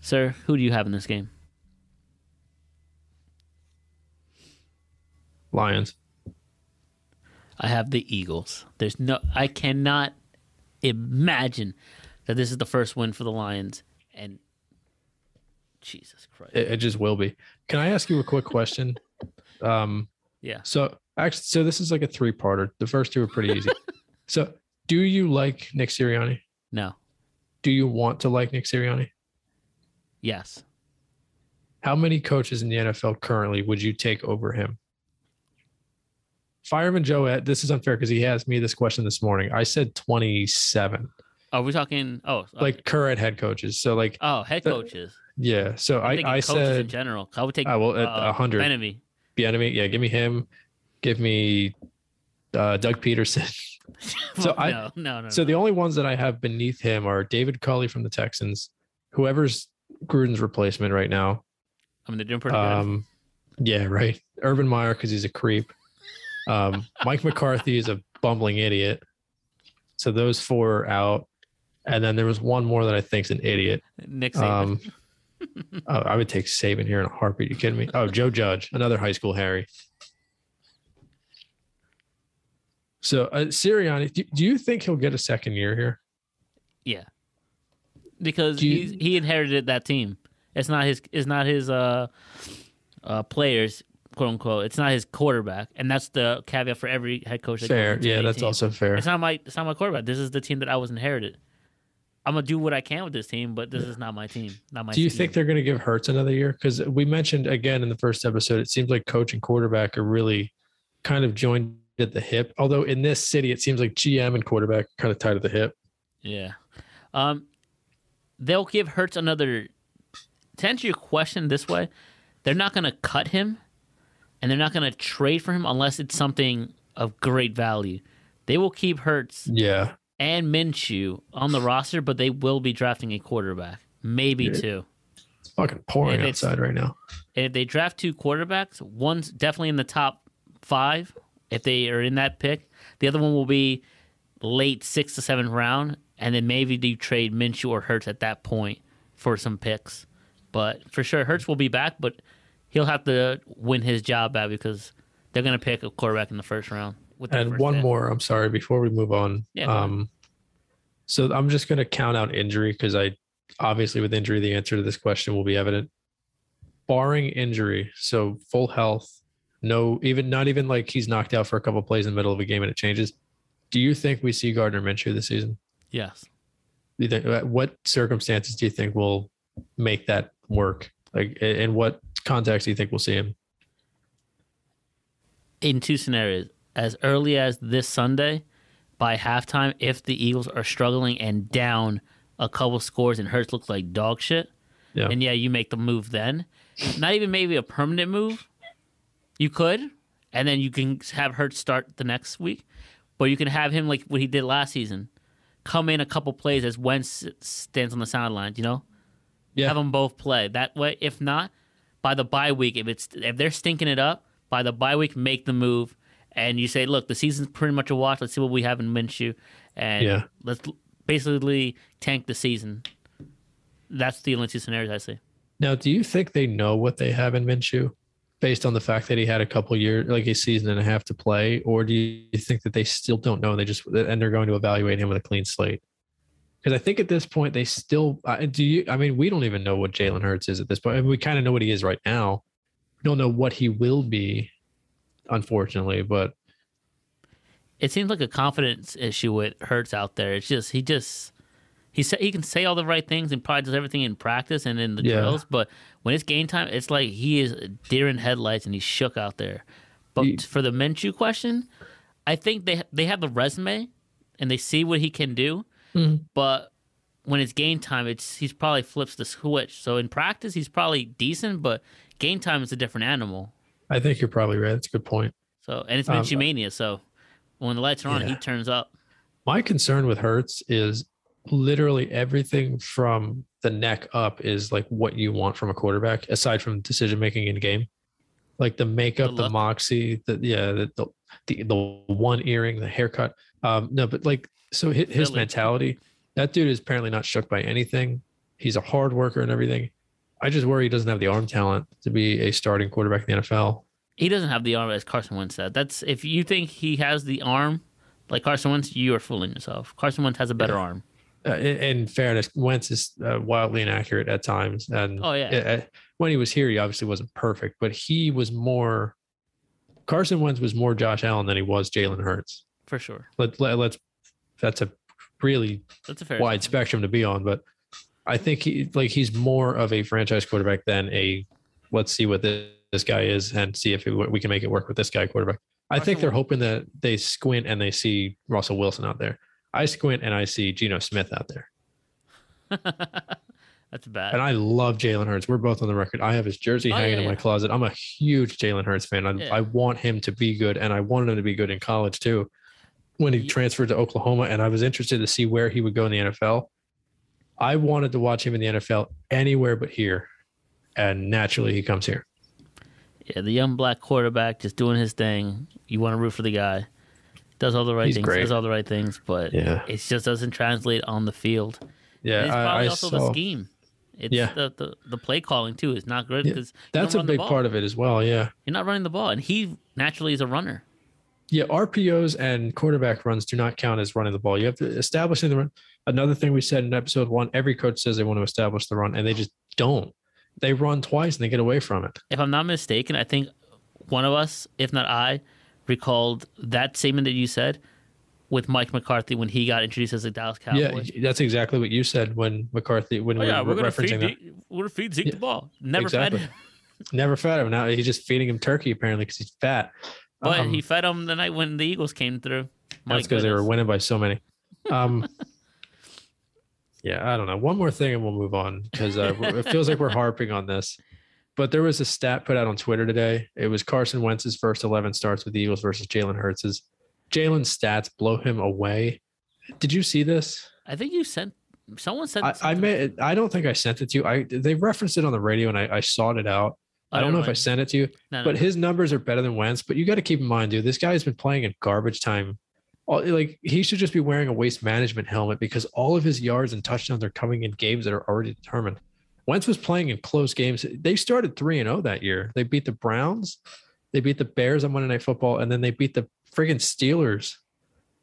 sir, who do you have in this game? Lions. I have the Eagles. There's no, I cannot imagine that this is the first win for the Lions. And Jesus Christ. It, it just will be. Can I ask you a quick question? Um, yeah. So actually, so this is like a three-parter. The first two are pretty easy. so, do you like Nick Sirianni? No. Do you want to like Nick Sirianni? Yes. How many coaches in the NFL currently would you take over him? Fireman Joe, this is unfair because he asked me this question this morning. I said 27. Are we talking? Oh, okay. Like current head coaches. So like, oh, head the- coaches. yeah. So I'm I, I coaches in said general. I would take. I will at uh, 100. Enemy. Bieniemy. Yeah. Give me him. Give me uh, Doug Pederson. So I- no, no, no. So no. the only ones that I have beneath him are David Culley from the Texans, whoever's Gruden's replacement right now. I mean, they're doing pretty good. Um, yeah, right. Urban Meyer because he's a creep. Um, Mike McCarthy is a bumbling idiot. So those four are out, and then there was one more that I think's an idiot. Nick Saban. Um, oh, I would take Saban here in a heartbeat. You kidding me? Oh, Joe Judge, another high school Harry. So uh, Sirianni, do, do you think he'll get a second year here? yeah. Because you- he's, he inherited that team. It's not his. It's not his. Uh, uh, players, quote unquote. It's not his quarterback, and that's the caveat for every head coach. That Fair, yeah, that's team. also fair. It's not my. It's not my quarterback. This is the team that I was inherited. I'm gonna do what I can with this team, but this is not my team. Not my. Do you scheme. think they're going to give Hurts another year? Because we mentioned again in the first episode, it seems like coach and quarterback are really kind of joined at the hip. Although in this city, it seems like GM and quarterback are kind of tied at the hip. Yeah. Um, they'll give Hurts another. To answer your question this way, they're not going to cut him, and they're not going to trade for him unless it's something of great value. They will keep Hurts Yeah, and Minshew on the roster, but they will be drafting a quarterback, maybe two. it's fucking pouring outside right now. And if they draft two quarterbacks, one's definitely in the top five if they are in that pick. The other one will be late six to seventh round, and then maybe do trade Minshew or Hurts at that point for some picks. But for sure, Hurts will be back, but he'll have to win his job back because they're going to pick a quarterback in the first round. With And first one pick. more. I'm sorry. Before we move on, Yeah, um, so I'm just going to count out injury because I obviously with injury, the answer to this question will be evident. Barring injury, so full health, no, even not even like he's knocked out for a couple plays in the middle of a game and it changes. Do you think we see Gardner Minshew this season? Yes. Do you think, uh, what circumstances do you think will make that work? Like, in what context do you think we'll see him? in two scenarios. As early as this Sunday, by halftime, if the Eagles are struggling and down a couple scores and Hurts looks like dog shit, Yeah. and yeah, you make the move then. Not even maybe a permanent move. You could, and then you can have Hurts start the next week, but you can have him like what he did last season, come in a couple plays as Wentz stands on the sideline. You know, Yeah. have them both play that way. If not, by the bye week, if it's if they're stinking it up by the bye week, make the move, and you say, look, the season's pretty much a wash. Let's see what we have in Minshew, and Yeah. let's basically tank the season. That's the only two scenarios I see. Now, do you think they know what they have in Minshew based on the fact that he had a couple years, like a season and a half to play? Or do you think that they still don't know and they just, and they're going to evaluate him with a clean slate? Because I think at this point, they still, uh, do you, I mean, we don't even know what Jalen Hurts is at this point. I mean, we kind of know what he is right now. We don't know what he will be, unfortunately, but It seems like a confidence issue with Hurts out there. It's just he just he say, he can say all the right things and probably does everything in practice and in the Yeah. drills, but when it's game time, it's like he is deer in headlights and he's shook out there. But He- for the Minshew question, I think they they have the resume and they see what he can do, Mhm. but when it's game time, it's he's probably flips the switch. So in practice, he's probably decent, but game time is a different animal. I think you're probably right. That's a good point. So and it's um, mania, So when the lights are on, Yeah. he turns up. My concern with Hurts is literally everything from the neck up is like what you want from a quarterback, aside from decision making in game. Like the makeup, The the, moxie, the yeah, the the the one earring, the haircut. Um, no, but like so his, his mentality, that dude is apparently not shook by anything. He's a hard worker and everything. I just worry he doesn't have the arm talent to be a starting quarterback in the NFL. He doesn't have the arm as Carson Wentz said. That's if you think he has the arm like Carson Wentz, you are fooling yourself. Carson Wentz has a better Yeah. arm. Uh, in, in fairness, Wentz is uh, wildly inaccurate at times, and Oh, yeah. uh, when he was here, he obviously wasn't perfect, but he was more. Carson Wentz was more Josh Allen than he was Jalen Hurts. For sure. Let, let let's that's a really That's a fair wide spectrum to be on, but I think he like he's more of a franchise quarterback than a let's see what this, this guy is and see if it, we can make it work with this guy quarterback. I think they're hoping that they squint and they see Russell Wilson out there. I squint and I see Geno Smith out there. That's bad. And I love Jalen Hurts. We're both on the record. I have his jersey Oh, hanging yeah, in my yeah. closet. I'm a huge Jalen Hurts fan. I, Yeah. I want him to be good, and I wanted him to be good in college too. When he transferred to Oklahoma, and I was interested to see where he would go in the NFL. I wanted to watch him in the NFL anywhere but here, and naturally he comes here. yeah, the young black quarterback just doing his thing. You want to root for the guy. Does all the right He's things. great. Does all the right things, but Yeah, it just doesn't translate on the field. yeah. And it's probably I also saw, the scheme. It's Yeah. the, the the play calling too is not good Yeah, because that's a big part of it as well. Yeah, You're not running the ball, and he naturally is a runner. Yeah. RPOs and quarterback runs do not count as running the ball. You have to establish the run. Another thing we said in episode one: every coach says they want to establish the run, and they just don't. They run twice and they get away from it. If I'm not mistaken, I think one of us, if not I, recalled that statement that you said with Mike McCarthy when he got introduced as a Dallas Cowboy. Yeah, that's exactly what you said when McCarthy when Oh, we yeah, were we're gonna referencing feed that. we're gonna feed Zeke Yeah, the ball. Never exactly. fed him, Never fed him. Now he's just feeding him turkey apparently because he's fat. But Um, he fed him the night when the Eagles came through. My That's because they were winning by so many. Um, yeah, I don't know. One more thing and we'll move on because uh, it feels like we're harping on this. But there was a stat put out on Twitter today. It was Carson Wentz's first 11 starts with the Eagles versus Jalen Hurts's. Jalen's stats blow him away. Did you see this? I think you sent someone sent. I, I may. I don't think I sent it to you. I they referenced it on the radio and I, I sought it out. Oh, I don't never know if I sent it to you. No, but no. his numbers are better than Wentz. But you got to keep in mind, dude, this guy's been playing in garbage time. All, like he should just be wearing a waste management helmet because all of his yards and touchdowns are coming in games that are already determined. Wentz was playing in close games. They started three and zero that year. They beat the Browns, they beat the Bears on Monday Night Football, and then they beat the friggin' Steelers.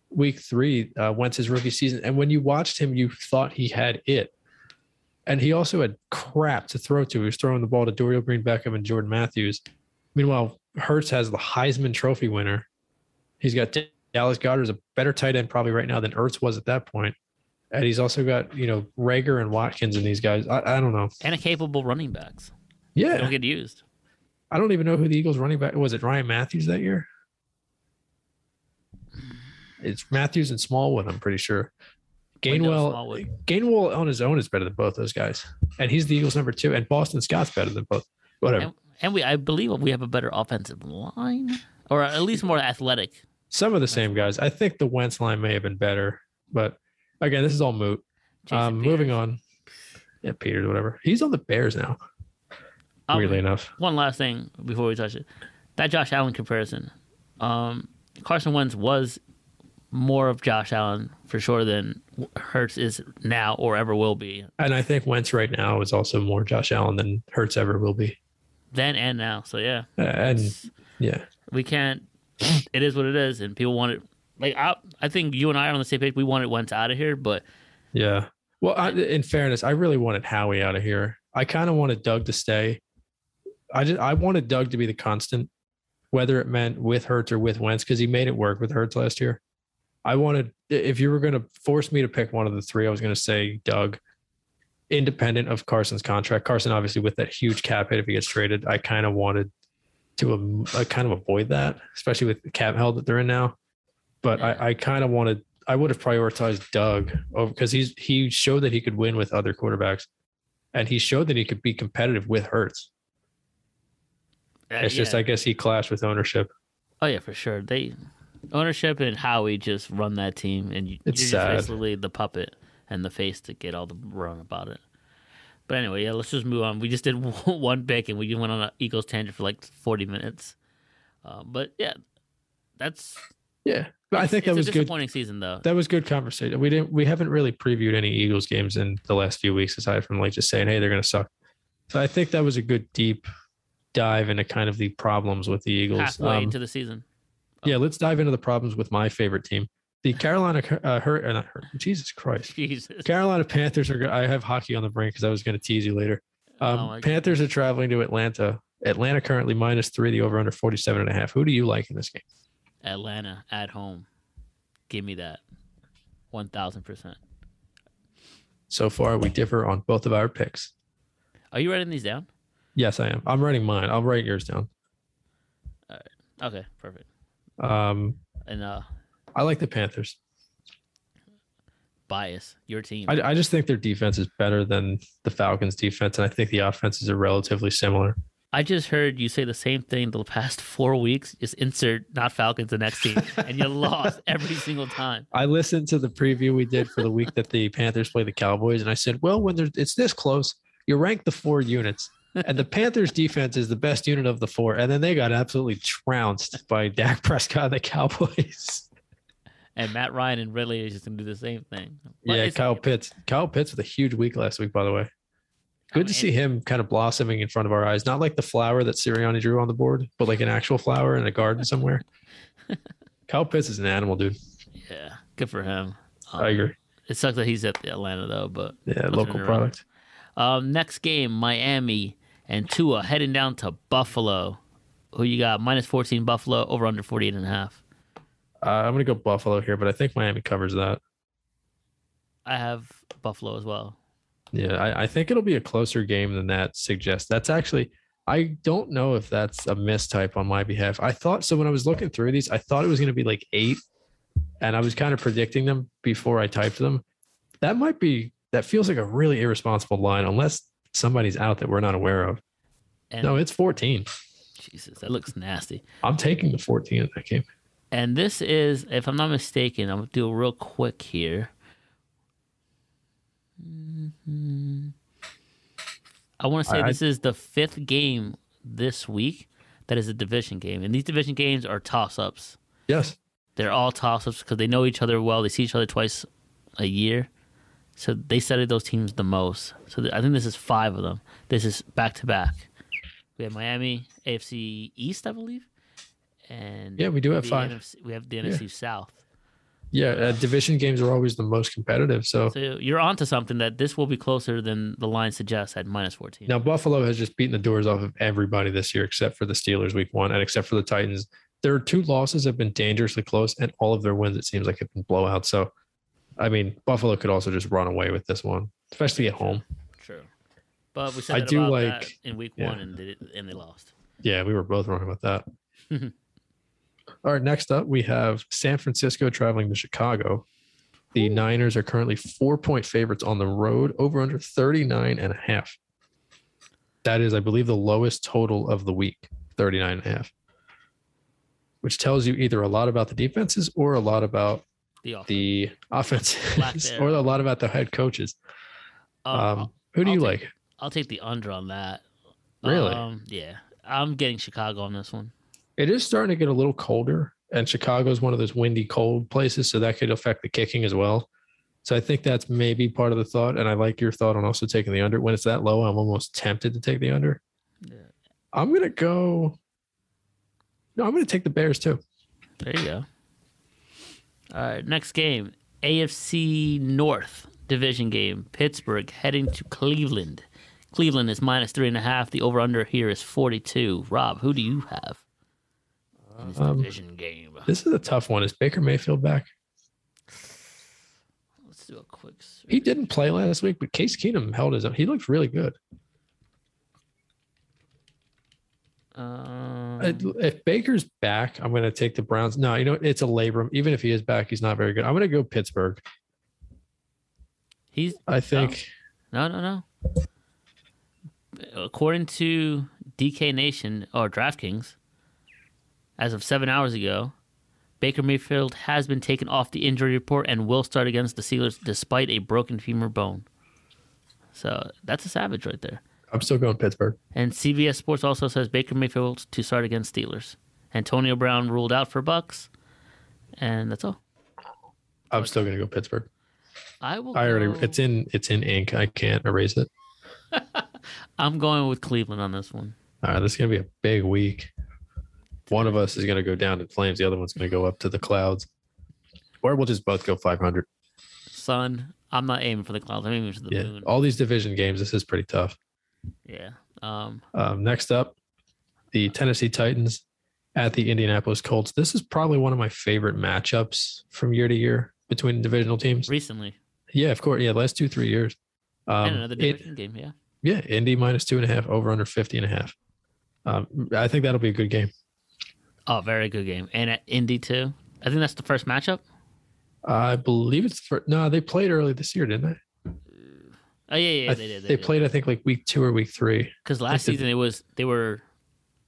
Week three, uh, Wentz's rookie season, and when you watched him, you thought he had it. And he also had crap to throw to. He was throwing the ball to Dorial Green Beckham and Jordan Matthews. Meanwhile, Hurts has the Heisman Trophy winner. He's got Dallas Goedert's a better tight end probably right now than Ertz was at that point. And he's also got, you know, Reagor and Watkins and these guys. I, I don't know. and a capable running backs. Yeah. They Yeah. don't get used. I don't even know who the Eagles running back was. It Ryan Mathews that year? It's Mathews and Smallwood, I'm pretty sure. Gainwell, Gainwell on his own is better than both those guys. And he's the Eagles number two. And Boston Scott's better than both. Whatever. And, and we, I believe we have a better offensive line, or at least more athletic. Some of the same guys. I think the Wentz line may have been better, but again, this is all moot. Um, moving on. Yeah, Peters, whatever. He's on the Bears now. Um, weirdly enough. One last thing before we touch it, that Josh Allen comparison. Um, Carson Wentz was more of Josh Allen for sure than Hurts is now or ever will be. And I think Wentz right now is also more Josh Allen than Hurts ever will be. Then and now. So yeah, Uh, And yeah, we can't. It is what it is, and people want it. Like I, I think you and I are on the same page. We wanted Wentz out of here, but yeah. Well, I, in fairness, I really wanted Howie out of here. I kind of wanted Doug to stay. I just I wanted Doug to be the constant, whether it meant with Hurts or with Wentz, because he made it work with Hurts last year. I wanted if you were going to force me to pick one of the three, I was going to say Doug, independent of Carson's contract. Carson, obviously, with that huge cap hit if he gets traded, I kind of wanted to um, I kind of avoid that, especially with the cap held that they're in now. But Yeah. I, I kind of wanted I would have prioritized Doug because he's he showed that he could win with other quarterbacks, and he showed that he could be competitive with Hurts. uh, It's just. I guess he clashed with ownership. Oh yeah, for sure. They ownership and Howie just run that team, and you, It's you're basically the puppet and the face to get all the run about it. But anyway, yeah, let's just move on. We just did one pick, and we went on an Eagles tangent for like forty minutes. Uh, but yeah, that's. Yeah, but I think that was a good. disappointing season though. That was good conversation. We didn't we haven't really previewed any Eagles games in the last few weeks aside from like just saying hey they're gonna suck. So I think that was a good deep dive into kind of the problems with the Eagles. halfway Um, into the season. Yeah, let's dive into the problems with my favorite team, the Carolina uh, Hurt. Uh, not Hurt. Jesus Christ, Jesus. Carolina Panthers are. I have hockey on the brain because I was going to tease you later. Um, Oh Panthers are traveling to Atlanta. Atlanta currently minus three. The over under 47 and a half. Who do you like in this game? Atlanta at home. Give me that. 1000%. So far, we differ on both of our picks. Are you writing these down? Yes, I am. I'm writing mine. I'll write yours down. All right. Okay, perfect. Um, And uh I like the Panthers. bias, your team. I, I just think their defense is better than the Falcons' defense, and I think the offenses are relatively similar. I just heard you say the same thing the past four weeks. Just insert not Falcons the next team, and you lost every single time. I listened to the preview we did for the week that the Panthers play the Cowboys, and I said, "Well, when there's it's this close, you rank the four units, and the Panthers' defense is the best unit of the four, and then they got absolutely trounced by Dak Prescott and the Cowboys." And Matt Ryan and Ridley is just gonna do the same thing. But yeah, Kyle Pitts. Kyle Pitts with a huge week last week, by the way. Good to see him kind of blossoming in front of our eyes. Not like the flower that Sirianni drew on the board, but like an actual flower in a garden somewhere. Kyle Pitts is an animal, dude. Yeah, good for him. Um, I agree. It sucks that he's at Atlanta though, but Yeah, local product. Um, next game, Miami and Tua heading down to Buffalo. Who you got? Minus 14 Buffalo, over under 48 and a half. Uh, I'm gonna go Buffalo here, but I think Miami covers that. I have Buffalo as well. Yeah, I, I think it'll be a closer game than that suggests. That's actually I don't know if that's a mistype on my behalf. I thought so when I was looking through these, I thought it was gonna be like eight, and I was kind of predicting them before I typed them. That might be that feels like a really irresponsible line, unless somebody's out that we're not aware of. And No, it's 14. Jesus, that looks nasty. I'm taking the 14 in that game. And this is, if I'm not mistaken, I'm gonna do it real quick here. Mhm. I want to say this is the fifth game this week that is a division game, and these division games are toss-ups. Yes. They're all toss-ups because they know each other well. They see each other twice a year, so they studied those teams the most. So th- I think this is five of them. This is back to back. We have Miami, AFC East, I believe, and Yeah, we do have five. NFC we have the NFC South. Yeah, uh, division games are always the most competitive. So So you're onto something that this will be closer than the line suggests at minus 14. now Buffalo has just beaten the doors off of everybody this year except for the Steelers week one and except for the Titans. Their two losses have been dangerously close, and all of their wins, it seems like, have been blowouts. So, I mean, Buffalo could also just run away with this one, especially at home. True. But we said I that do about like- that in week yeah. one and they, and they lost. Yeah, we were both wrong about that. All right, next up, we have San Francisco traveling to Chicago. The Niners are currently four point favorites on the road, over under 39 and a half. That is, I believe, the lowest total of the week, 39 and a half, which tells you either a lot about the defenses or a lot about The offense. the or a lot about the head coaches. Um, Um, who do I'll you take- like? I'll take the under on that. Really? Um, yeah. I'm getting Chicago on this one. It is starting to get a little colder, and Chicago is one of those windy, cold places, so that could affect the kicking as well. So I think that's maybe part of the thought, and I like your thought on also taking the under. When it's that low, I'm almost tempted to take the under. Yeah. I'm gonna go. No, I'm gonna take the Bears too. There you go. All right, next game. AFC North division game. Pittsburgh heading to Cleveland. Cleveland is minus three and a half. The over under here is 42. Rob, who do you have in this Um, division game? This is a tough one. Is Baker Mayfield back? Let's do a quick. search. He didn't play last week, but Case Keenum held his own. He looked really good. Um, Uh, If Baker's back, I'm going to take the Browns. No, you know it's a labrum. Even if he is back, he's not very good. I'm going to go Pittsburgh. he's I think. no, no, no. According to DK Nation or DraftKings, as of seven hours ago, Baker Mayfield has been taken off the injury report and will start against the Steelers despite a broken femur bone. So that's a savage right there. I'm still going Pittsburgh. And CBS Sports also says Baker Mayfield to start against Steelers. Antonio Brown ruled out for Bucs, and that's all. I'm still going to go Pittsburgh. I will. I already. go- It's in. It's in ink. I can't erase it. I'm going with Cleveland on this one. All right, this is gonna be a big week. One of us is gonna go down in flames. The other one's gonna go up to the clouds, or we'll just both go 500. Son, I'm not aiming for the clouds. I'm aiming for the Yeah, moon. all these division games. This is pretty tough. Yeah. Um, Um, next up, the Tennessee Titans at the Indianapolis Colts. This is probably one of my favorite matchups from year to year between divisional teams. recently. Yeah, of course. Yeah, last two three years. Um, and another it- division game, yeah. yeah, Indy minus two and a half, over under 50 and a half. Um, I think that'll be a good game. Oh, very good game. And at Indy too. I think that's the first matchup. I believe it's for no, they played early this year, didn't they? Oh yeah, yeah, they th- did. They, played, I think, like week two or week three. because last they- season it was they were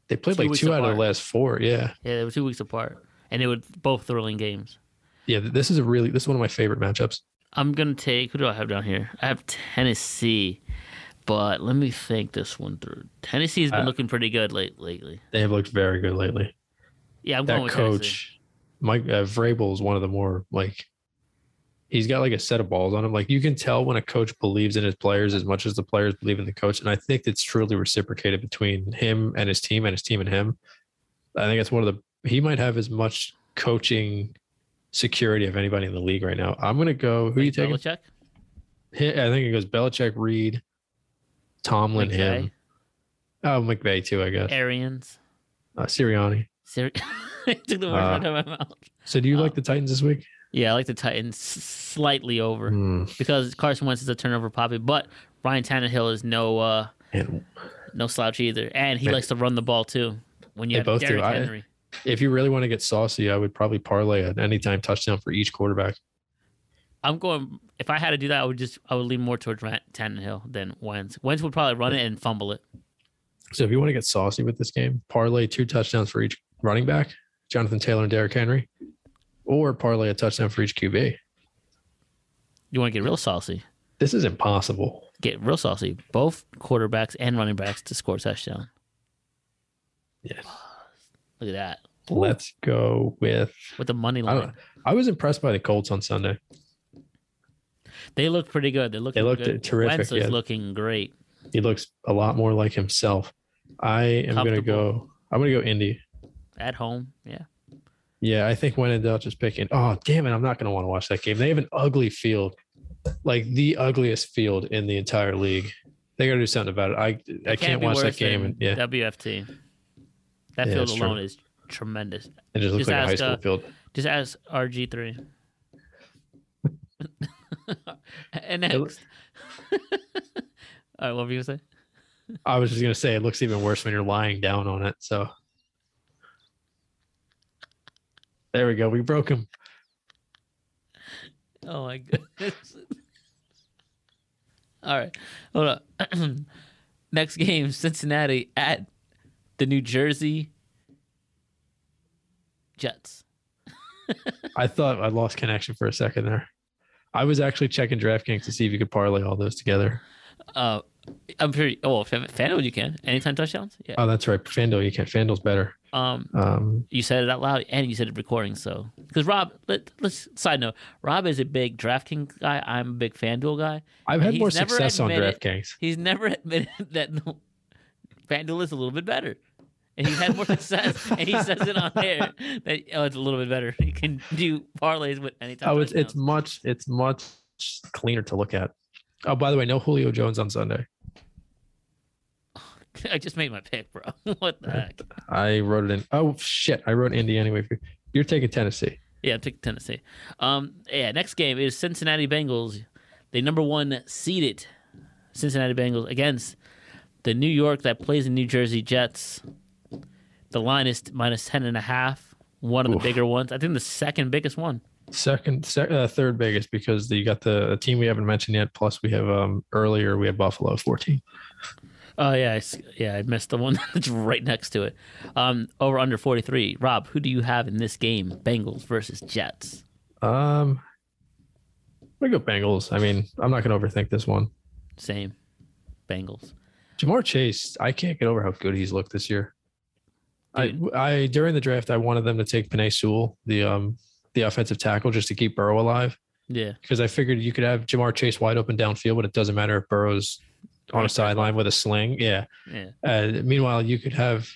They played Two like two out of the last four. Yeah, yeah they were two weeks apart, and they were both thrilling games. yeah. This is a really this is one of my favorite matchups. I'm gonna take who do I have down here? I have Tennessee, but let me think this one through. Tennessee's been Uh, looking pretty good late lately. They have looked very good lately. Yeah, I'm going that with Tennessee. coach, Mike uh, Vrabel, is one of the more like he's got like a set of balls on him. Like you can tell when a coach believes in his players as much as the players believe in the coach, and I think it's truly reciprocated between him and his team, and his team and him. I think it's one of the he might have as much coaching security of anybody in the league right now. I'm gonna go. Who are you taking? Belichick? I think it goes Belichick, Reid, Tomlin, him. Oh, McVay too, I guess. Arians. Uh, Sirianni. I took the words Uh, out of my mouth. So, do you Uh, like the Titans this week? Yeah, I like the Titans slightly over Hmm. because Carson Wentz is a turnover poppy, but Ryan Tannehill is no uh And no slouch either, and he They- likes to run the ball too. When you have both do. Derrick I- if you really want to get saucy, I would probably parlay an anytime touchdown for each quarterback. I'm going. If I had to do that, I would just I would lean more towards Ryan Tannehill than Wentz. Wentz would probably run it and fumble it. So if you want to get saucy with this game, parlay two touchdowns for each running back, Jonathan Taylor and Derrick Henry, or parlay a touchdown for each QB. You want to get real saucy? This is impossible. Get real saucy. Both quarterbacks and running backs to score a touchdown. Yes. Look at that. Let's go with. With the money line, don't, I was impressed by the Colts on Sunday. they look pretty good. They look. They looked good. terrific, Wentz is yeah. looking great. He looks a lot more like himself. I am going to go. I'm going to go Indy. At home, yeah. Yeah, I think when in doubt, just picking. Oh, damn it! I'm not going to want to watch that game. They have an ugly field, like the ugliest field in the entire league. They got to do something about it. I I can't be watch that game. And, yeah, WFT. That Yeah, field that's true. alone is tremendous. it just looks just like a high school uh, field. Just ask RG three. and next. All right, what were you gonna say? I was just going to say it looks even worse when you're lying down on it. So there we go. We broke him. Oh my goodness. All right, hold on. Next game, Cincinnati at the New Jersey Jets. I thought I lost connection for a second there. I was actually checking DraftKings to see if you could parlay all those together. Uh, I'm pretty. Oh, Fan- FanDuel, you can anytime touchdowns. Yeah. Oh, that's right. FanDuel, you can't. FanDuel's better. Um, Um, you said it out loud and you said it recording. So, because Rob, let, let's side note, Rob is a big DraftKings guy. I'm a big FanDuel guy. I've had more success on DraftKings. He's never admitted that no, FanDuel is a little bit better. And he's had more success, and he says it on air that oh, it's a little bit better. You can do parlays with anytime. Oh, it's it's much it's much cleaner to look at. Oh, by the way, no Julio Jones on Sunday. I just made my pick, bro. what the heck? I wrote it in. Oh shit, I wrote Indy anyway. You're taking Tennessee. Yeah, pick Tennessee. Um, yeah, next game is Cincinnati Bengals, the number one seeded Cincinnati Bengals against the New York that plays in New Jersey Jets. The line is minus ten and a half. One of the Oof. bigger ones. I think the second biggest one. Second, sec, uh, third biggest because you got the, team we haven't mentioned yet. Plus, we have um earlier we had Buffalo 14. Oh yeah, I, yeah, I missed the one that's right next to it. Um, over under forty three. Rob, who do you have in this game? Bengals versus Jets. Um, gonna go Bengals. I mean, I'm not gonna overthink this one. Same, Bengals. Ja'Marr Chase, I can't get over how good he's looked this year. I, I during the draft, I wanted them to take Penei Sewell, the um the offensive tackle, just to keep Burrow alive Yeah, because I figured you could have Ja'Marr Chase wide open downfield, but it doesn't matter if Burrow's on a sideline with a sling. Yeah. Yeah. Uh, meanwhile, you could have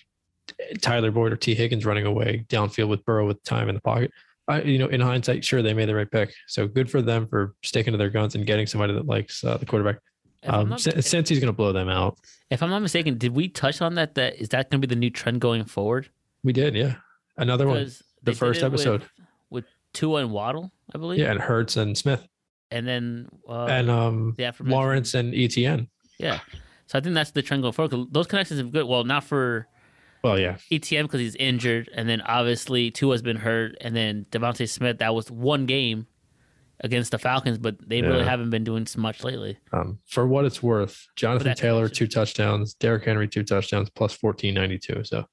Tyler Boyd or Tee Higgins running away downfield with Burrow with time in the pocket. I, you know, in hindsight, sure they made the right pick. So good for them for sticking to their guns and getting somebody that likes uh, the quarterback. Um, not, since, since he's going to blow them out, if I'm not mistaken, did we touch on that? That is that going to be the new trend going forward? we did. Yeah, another one. The first episode. with, Tua and Waddle, I believe. Yeah, and Hurts and Smith and then uh, and um the Lawrence and Etienne. Yeah, so I think that's the trend going forward. Those connections are good. Well, not for Well, yeah, Etienne because he's injured, and then obviously Tua's been hurt, and then DeVonta Smith. That was one game against the Falcons, but they really haven't been doing so much lately. Um, for what it's worth, Jonathan Taylor two touchdowns, Derrick Henry two touchdowns, plus fourteen ninety two. So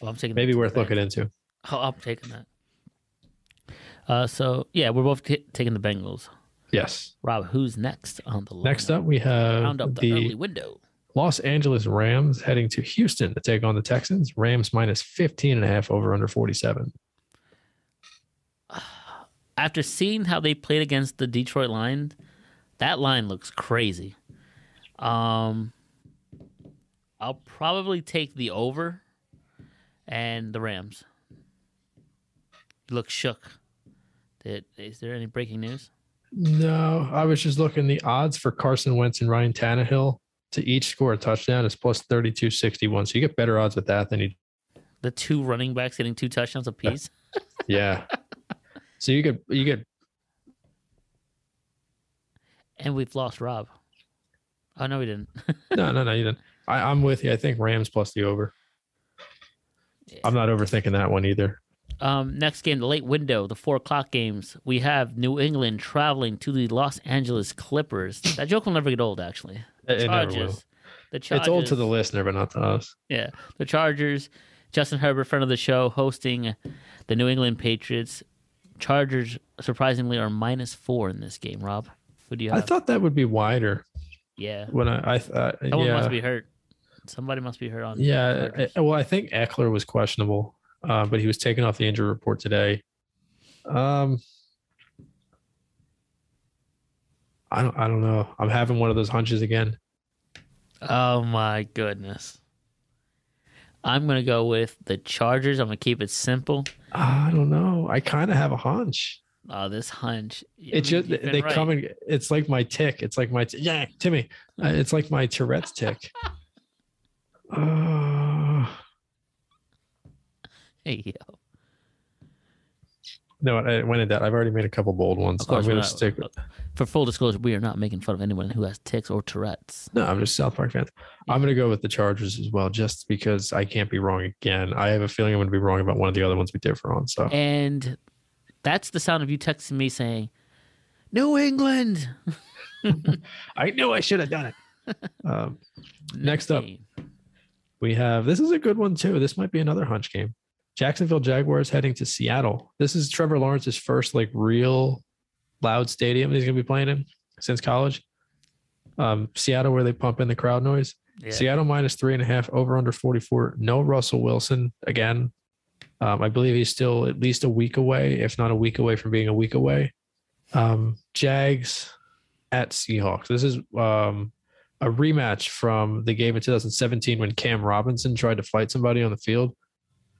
Well, I'm taking maybe worth looking into. Oh, I'm taking that. Uh, so yeah, we're both t- taking the Bengals. Yes. Rob, who's next on the Next lineup? up, we round have up the, early window. Los Angeles Rams heading to Houston to take on the Texans. Rams minus 15 and a half over under 47. After seeing how they played against the Detroit line, that line looks crazy. Um, I'll probably take the over and the Rams. Look shook. Did, is there any breaking news? No, I was just looking. The odds for Carson Wentz and Ryan Tannehill to each score a touchdown is plus 3261. So you get better odds with that than you. The two running backs getting two touchdowns apiece. Yeah. so you get, you get, and we've lost Rob. Oh no, we didn't. no, no, no, you didn't. I, I'm with you. I think Rams plus the over. I'm not overthinking that one either. Um, next game, the late window, the four o'clock games. We have New England traveling to the Los Angeles Clippers. That joke will never get old, actually. It, it never will. Chargers. The Chargers. It's old to the listener, but not to us. Yeah, the Chargers. Justin Herbert, friend of the show, hosting the New England Patriots. Chargers surprisingly are minus four in this game. Rob, who do you have? I thought that would be wider yeah, when I, I thought, someone yeah. must be hurt. Somebody must be hurt on. Yeah. I- well, I think Ekeler was questionable, uh, but he was taken off the injury report today. Um, I don't, I don't know. I'm having one of those hunches again. Oh my goodness. I'm gonna go with the Chargers. I'm gonna keep it simple. I don't know. I kind of have a hunch. Oh, this hunch. It just they right. come and it's like my tick. It's like my t- yeah, Timmy. Uh, it's like my Tourette's tick. Uh, Hey, yo. no, I went in that. I've already made a couple bold ones. Of course, I'm gonna not- stick. For full disclosure, we are not making fun of anyone who has tics or Tourette's. No, I'm just South Park fans. I'm going to go with the Chargers as well, just because I can't be wrong again. I have a feeling I'm going to be wrong about one of the other ones we differ on. So And that's the sound of you texting me saying, New England. I knew I should have done it. um, Next up. we have this is a good one too. This might be another hunch game. Jacksonville Jaguars heading to Seattle. This is Trevor Lawrence's first like real loud stadium he's going to be playing in since college. Um, Seattle, where they pump in the crowd noise. Yeah. Seattle minus three and a half over under 44. No Russell Wilson again. Um, I believe he's still at least a week away, if not a week away from being a week away. Um, Jags at Seahawks. This is um, a rematch from the game in 2017 when Cam Robinson tried to fight somebody on the field.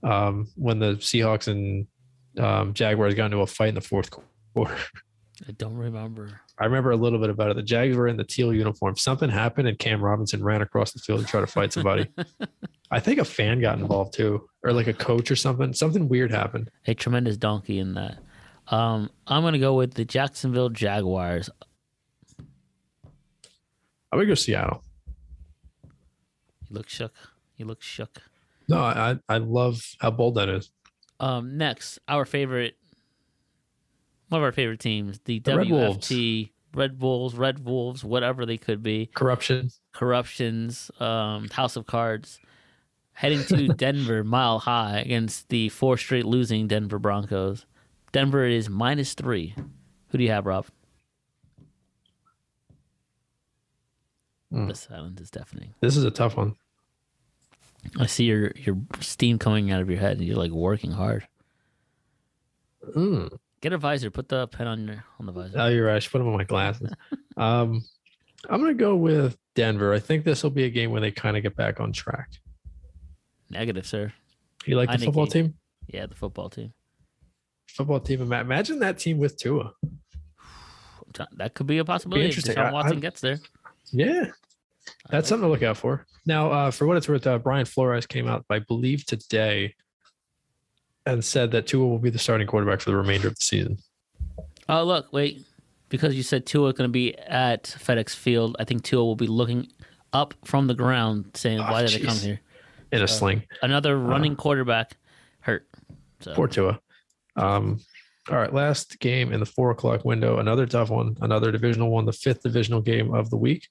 Um, when the Seahawks and um, Jaguars got into a fight in the fourth quarter. I don't remember. I remember a little bit about it. The Jags were in the teal uniform. Something happened, and Cam Robinson ran across the field to try to fight somebody. I think a fan got involved too, or like a coach or something. Something weird happened. A tremendous donkey in that. Um, I'm going to go with the Jacksonville Jaguars. I would go Seattle. You look shook. You look shook. No, I I love how bold that is. Um, next, our favorite, one of our favorite teams, the, The Red WFT, Red Bulls, Red Wolves, whatever they could be, Corruption. corruptions, um, House of Cards, heading to Denver, mile high against the four straight losing Denver Broncos. Denver is minus three. Who do you have, Rob? Hmm. The silence is deafening. This is a tough one. I see your your steam coming out of your head, and you're like working hard. Mm. Get a visor. Put the pen on your on the visor. Oh, you're right. I should put them on my glasses. um, I'm gonna go with Denver. I think this will be a game where they kind of get back on track. Negative, sir. You like the Heinicke. football team? Yeah, the football team. Football team. Imagine that team with Tua. That could be a possibility. If interesting. Deshaun I- Watson I- gets there. Yeah, that's something to look out for. Now, uh, for what it's worth, uh, Brian Flores came out, I believe, today, and said that Tua will be the starting quarterback for the remainder of the season. Oh, look, wait. Because you said Tua is going to be at FedEx Field, I think Tua will be looking up from the ground saying, Oh, Why did they come here? In a Uh, sling. Another running quarterback hurt. So, Poor Tua. Um, all right, last game in the four o'clock window. Another tough one. Another divisional one. The fifth divisional game of the week.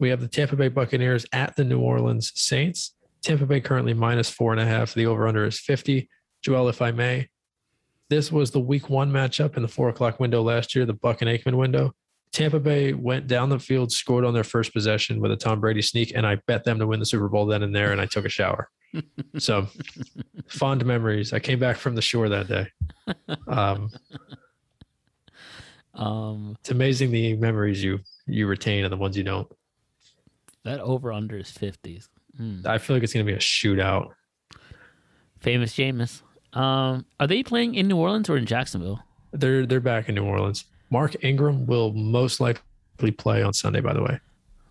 We have the Tampa Bay Buccaneers at the New Orleans Saints. Tampa Bay currently minus four and a half. The over under is fifty. Joel, if I may, this was the Week One matchup in the four o'clock window last year, the Buck and Aikman window. Tampa Bay went down the field, scored on their first possession with a Tom Brady sneak, and I bet them to win the Super Bowl then and there. And I took a shower. so fond memories. I came back from the shore that day. Um, um, it's amazing the memories you you retain and the ones you don't. That over under is 50s. Hmm. I feel like it's going to be a shootout. Famous Jameis. Um, are they playing in New Orleans or in Jacksonville? They're they're back in New Orleans. Mark Ingram will most likely play on Sunday. By the way,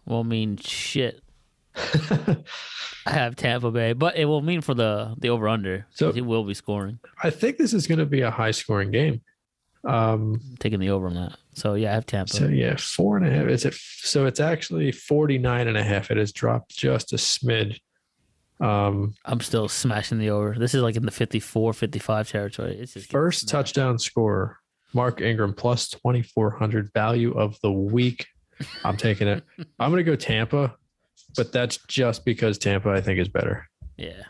will mean, shit. I have Tampa Bay, but it will mean for the the over under. So he will be scoring. I think this is going to be a high scoring game. Um, taking the over on that. So yeah, I have Tampa. so yeah, four and a half. Is it? So it's actually 49 and a half. It has dropped just a smidge. Um, I'm still smashing the over. This is like in the 54, 55 territory. It's just first touchdown scorer, Mark Ingram plus 2400 value of the week. I'm taking it. I'm going to go Tampa, but that's just because Tampa I think is better. Yeah.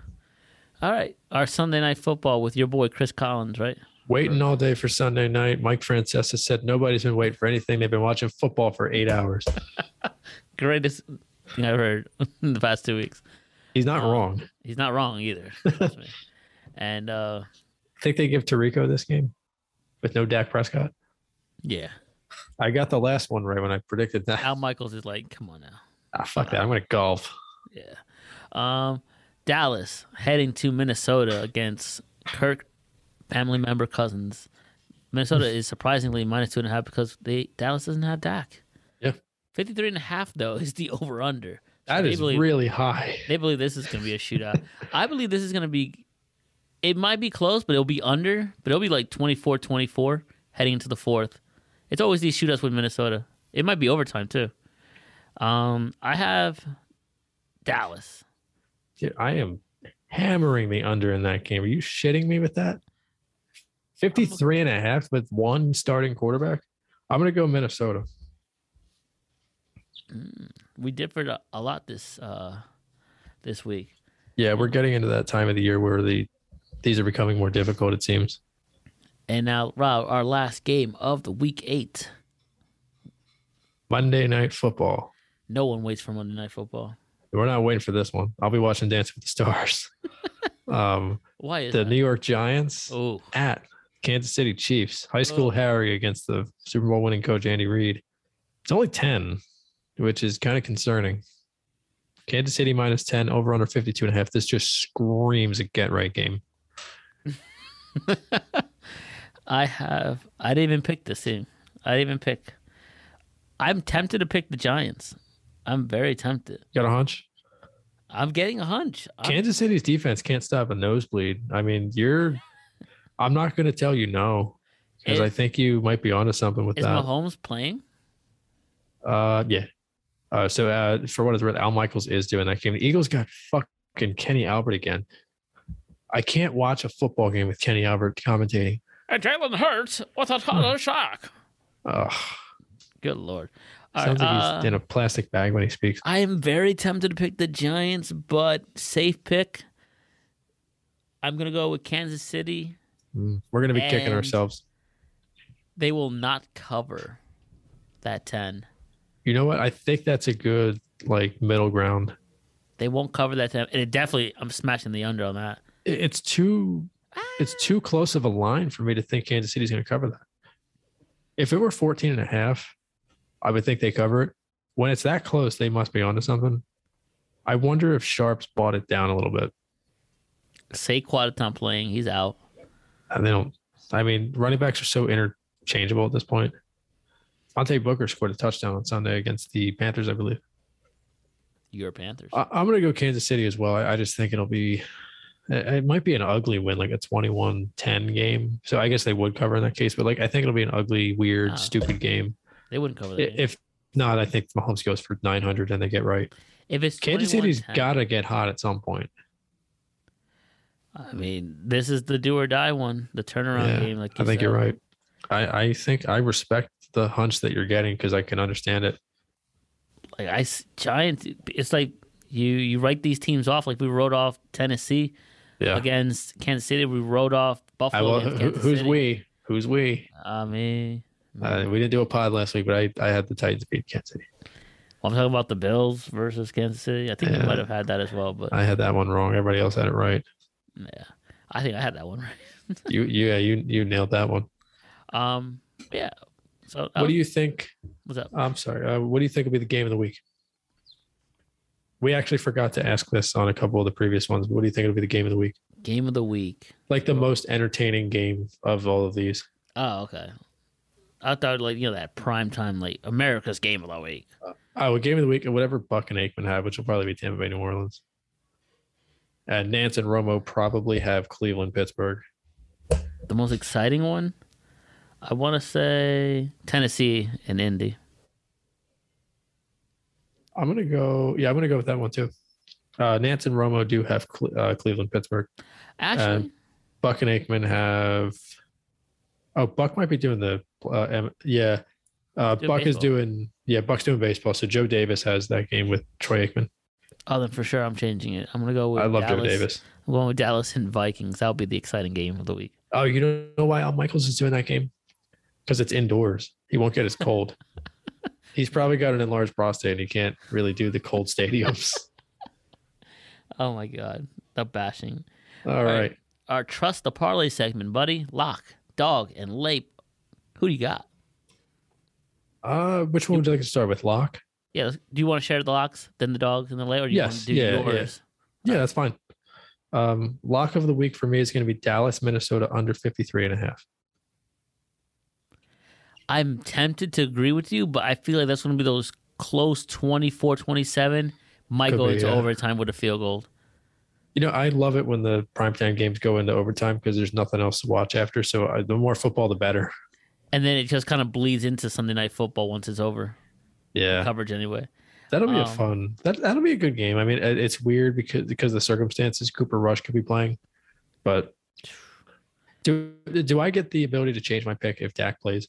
All right. Our Sunday night football with your boy Chris Collins, right? Waiting all day for Sunday night. Mike Francesa said nobody's been waiting for anything. They've been watching football for eight hours. Greatest thing I've heard in the past two weeks. He's not Um, wrong. He's not wrong either. Trust me. And uh think they give Tarico this game with no Dak Prescott. yeah, I got the last one right when I predicted that. Al Michaels is like, come on now. Ah, fuck that. I'm going to golf. Yeah. Um, Dallas heading to Minnesota against Kirk family member cousins. Minnesota is surprisingly minus two and a half because they Dallas doesn't have Dak. Yeah. 53 and a half though is the over under. That they is believe, really high. they believe this is going to be a shootout. I believe this is going to be it might be close, but it'll be under, but it'll be like 24-24 heading into the fourth. It's always these shootouts with Minnesota. It might be overtime too. Um, I have Dallas. Dude, I am hammering the under in that game. Are you shitting me with that? 53 and a half with one starting quarterback? I'm going to go Minnesota. we differed a, a lot this uh this week. Yeah, we're getting into that time of the year where the these are becoming more difficult, it seems. And now, Rob, our last game of the week eight. Monday night football. No one waits for Monday Night Football. We're not waiting for this one. I'll be watching Dance with the Stars. um, Why is the that? New York Giants oh, at Kansas City Chiefs. High school Oh. Harry against the Super Bowl winning coach Andy Reid. It's only 10, which is kind of concerning. Kansas City minus 10, over under 52 and a half. This just screams a get right game. I have. I didn't even pick this team. I didn't even pick. I'm tempted to pick the Giants. I'm very tempted. You Got a hunch? I'm getting a hunch. I'm- Kansas City's defense can't stop a nosebleed. I mean, you're. I'm not going to tell you no because I think you might be onto something with is that. Mahomes playing? Uh, yeah. Uh, so uh, for what it's worth, Al Michaels is doing that game. The Eagles got fucking Kenny Albert again. I can't watch a football game with Kenny Albert commentating. And Jalen Hurts with a total shock. Ugh, Good lord. All sounds right, like uh, he's in a plastic bag when he speaks. I am very tempted to pick the Giants, but safe pick. I'm gonna go with Kansas City. Mm, We're gonna be kicking ourselves. They will not cover that ten. You know what? I think that's a good like middle ground. They won't cover that ten. And it definitely, I'm smashing the under on that. It's too it's too close of a line for me to think Kansas City's going to cover that. If it were 14 and a half, I would think they cover it. when it's that close, they must be onto something. I wonder if Sharps bought it down a little bit. Saquon not playing. He's out. They don't. I mean, running backs are so interchangeable at this point. Devontae Booker scored a touchdown on Sunday against the Panthers, I believe. Your Panthers. I, am going to go Kansas City as well. I, I just think it'll be, it, it might be an ugly win, like a 21 10 game. So I guess they would cover in that case, but like I think it'll be an ugly, weird, Ah. stupid game. they wouldn't cover that. If not, I think Mahomes goes for 900 and they get right. if it's Kansas City's 21-10, got to get hot at some point. I mean, this is the do or die one, the turnaround Yeah, game. Like I think you're right. I, I think I respect the hunch that you're getting because I can understand it. Like I Giants, it's like you you write these teams off. Like we wrote off Tennessee Yeah. against Kansas City. We wrote off Buffalo. will, who, who's City. we? Who's we? I mean, Uh, we didn't do a pod last week, but I, I had the Titans beat Kansas City. I'm talking about the Bills versus Kansas City. I think we might have had that as well, but I had that one wrong. Everybody else had it right. Yeah, I think I had that one right. You, yeah, you, you nailed that one. Um, yeah. So What do you think? What's up? I'm sorry. Uh, what do you think will be the game of the week? We actually forgot to ask this on a couple of the previous ones. But what do you think will be the game of the week? Game of the week. Like the most entertaining game of all of these. Oh, okay. I thought like you know that prime time like America's game of the week. Oh, a game of the week, whatever Buck and Aikman have, which will probably be Tampa Bay, New Orleans. And Nance and Romo probably have Cleveland, Pittsburgh. The most exciting one, I want to say Tennessee and Indy. I'm gonna go. Yeah, I'm gonna go with that one too. Uh, Nance and Romo do have Cle- uh, Cleveland, Pittsburgh. Actually, Buck and Aikman have. Oh, Buck might be doing the. Uh, M- yeah, uh, Buck is doing. Yeah, Buck's doing baseball. So Joe Davis has that game with Troy Aikman. Oh, then for sure I'm changing it. I'm gonna go with I love Dallas. Joe Davis. I'm going with Dallas and Vikings. That'll be the exciting game of the week. Oh, you don't know why Al Michaels is doing that game? Because it's indoors. He won't get as cold. He's probably got an enlarged prostate and he can't really do the cold stadiums. Oh my god, the bashing. All right. right. Our trust the parlay segment, buddy. Lock, dog, and lape. Who do you got? Uh, which one would you like to start with? Lock? Yeah, do you want to share the locks, then the dogs, and the lay, or do you want Yes, to do yeah, yeah. yours? Yeah, that's fine. Um, lock of the week for me is going to be Dallas, Minnesota under 53 and a half. I'm tempted to agree with you, but I feel like that's going to be those close 24 27. Might Could go be, into yeah. overtime with a field goal. You know, I love it when the primetime games go into overtime because there's nothing else to watch after. So uh, the more football, the better. And then it just kind of bleeds into Sunday night football once it's over. Yeah, Coverage anyway. that'll be a Um, fun. That that'll be a good game. I mean, it's weird because because of the circumstances. Cooper Rush could be playing, but do do I get the ability to change my pick if Dak plays?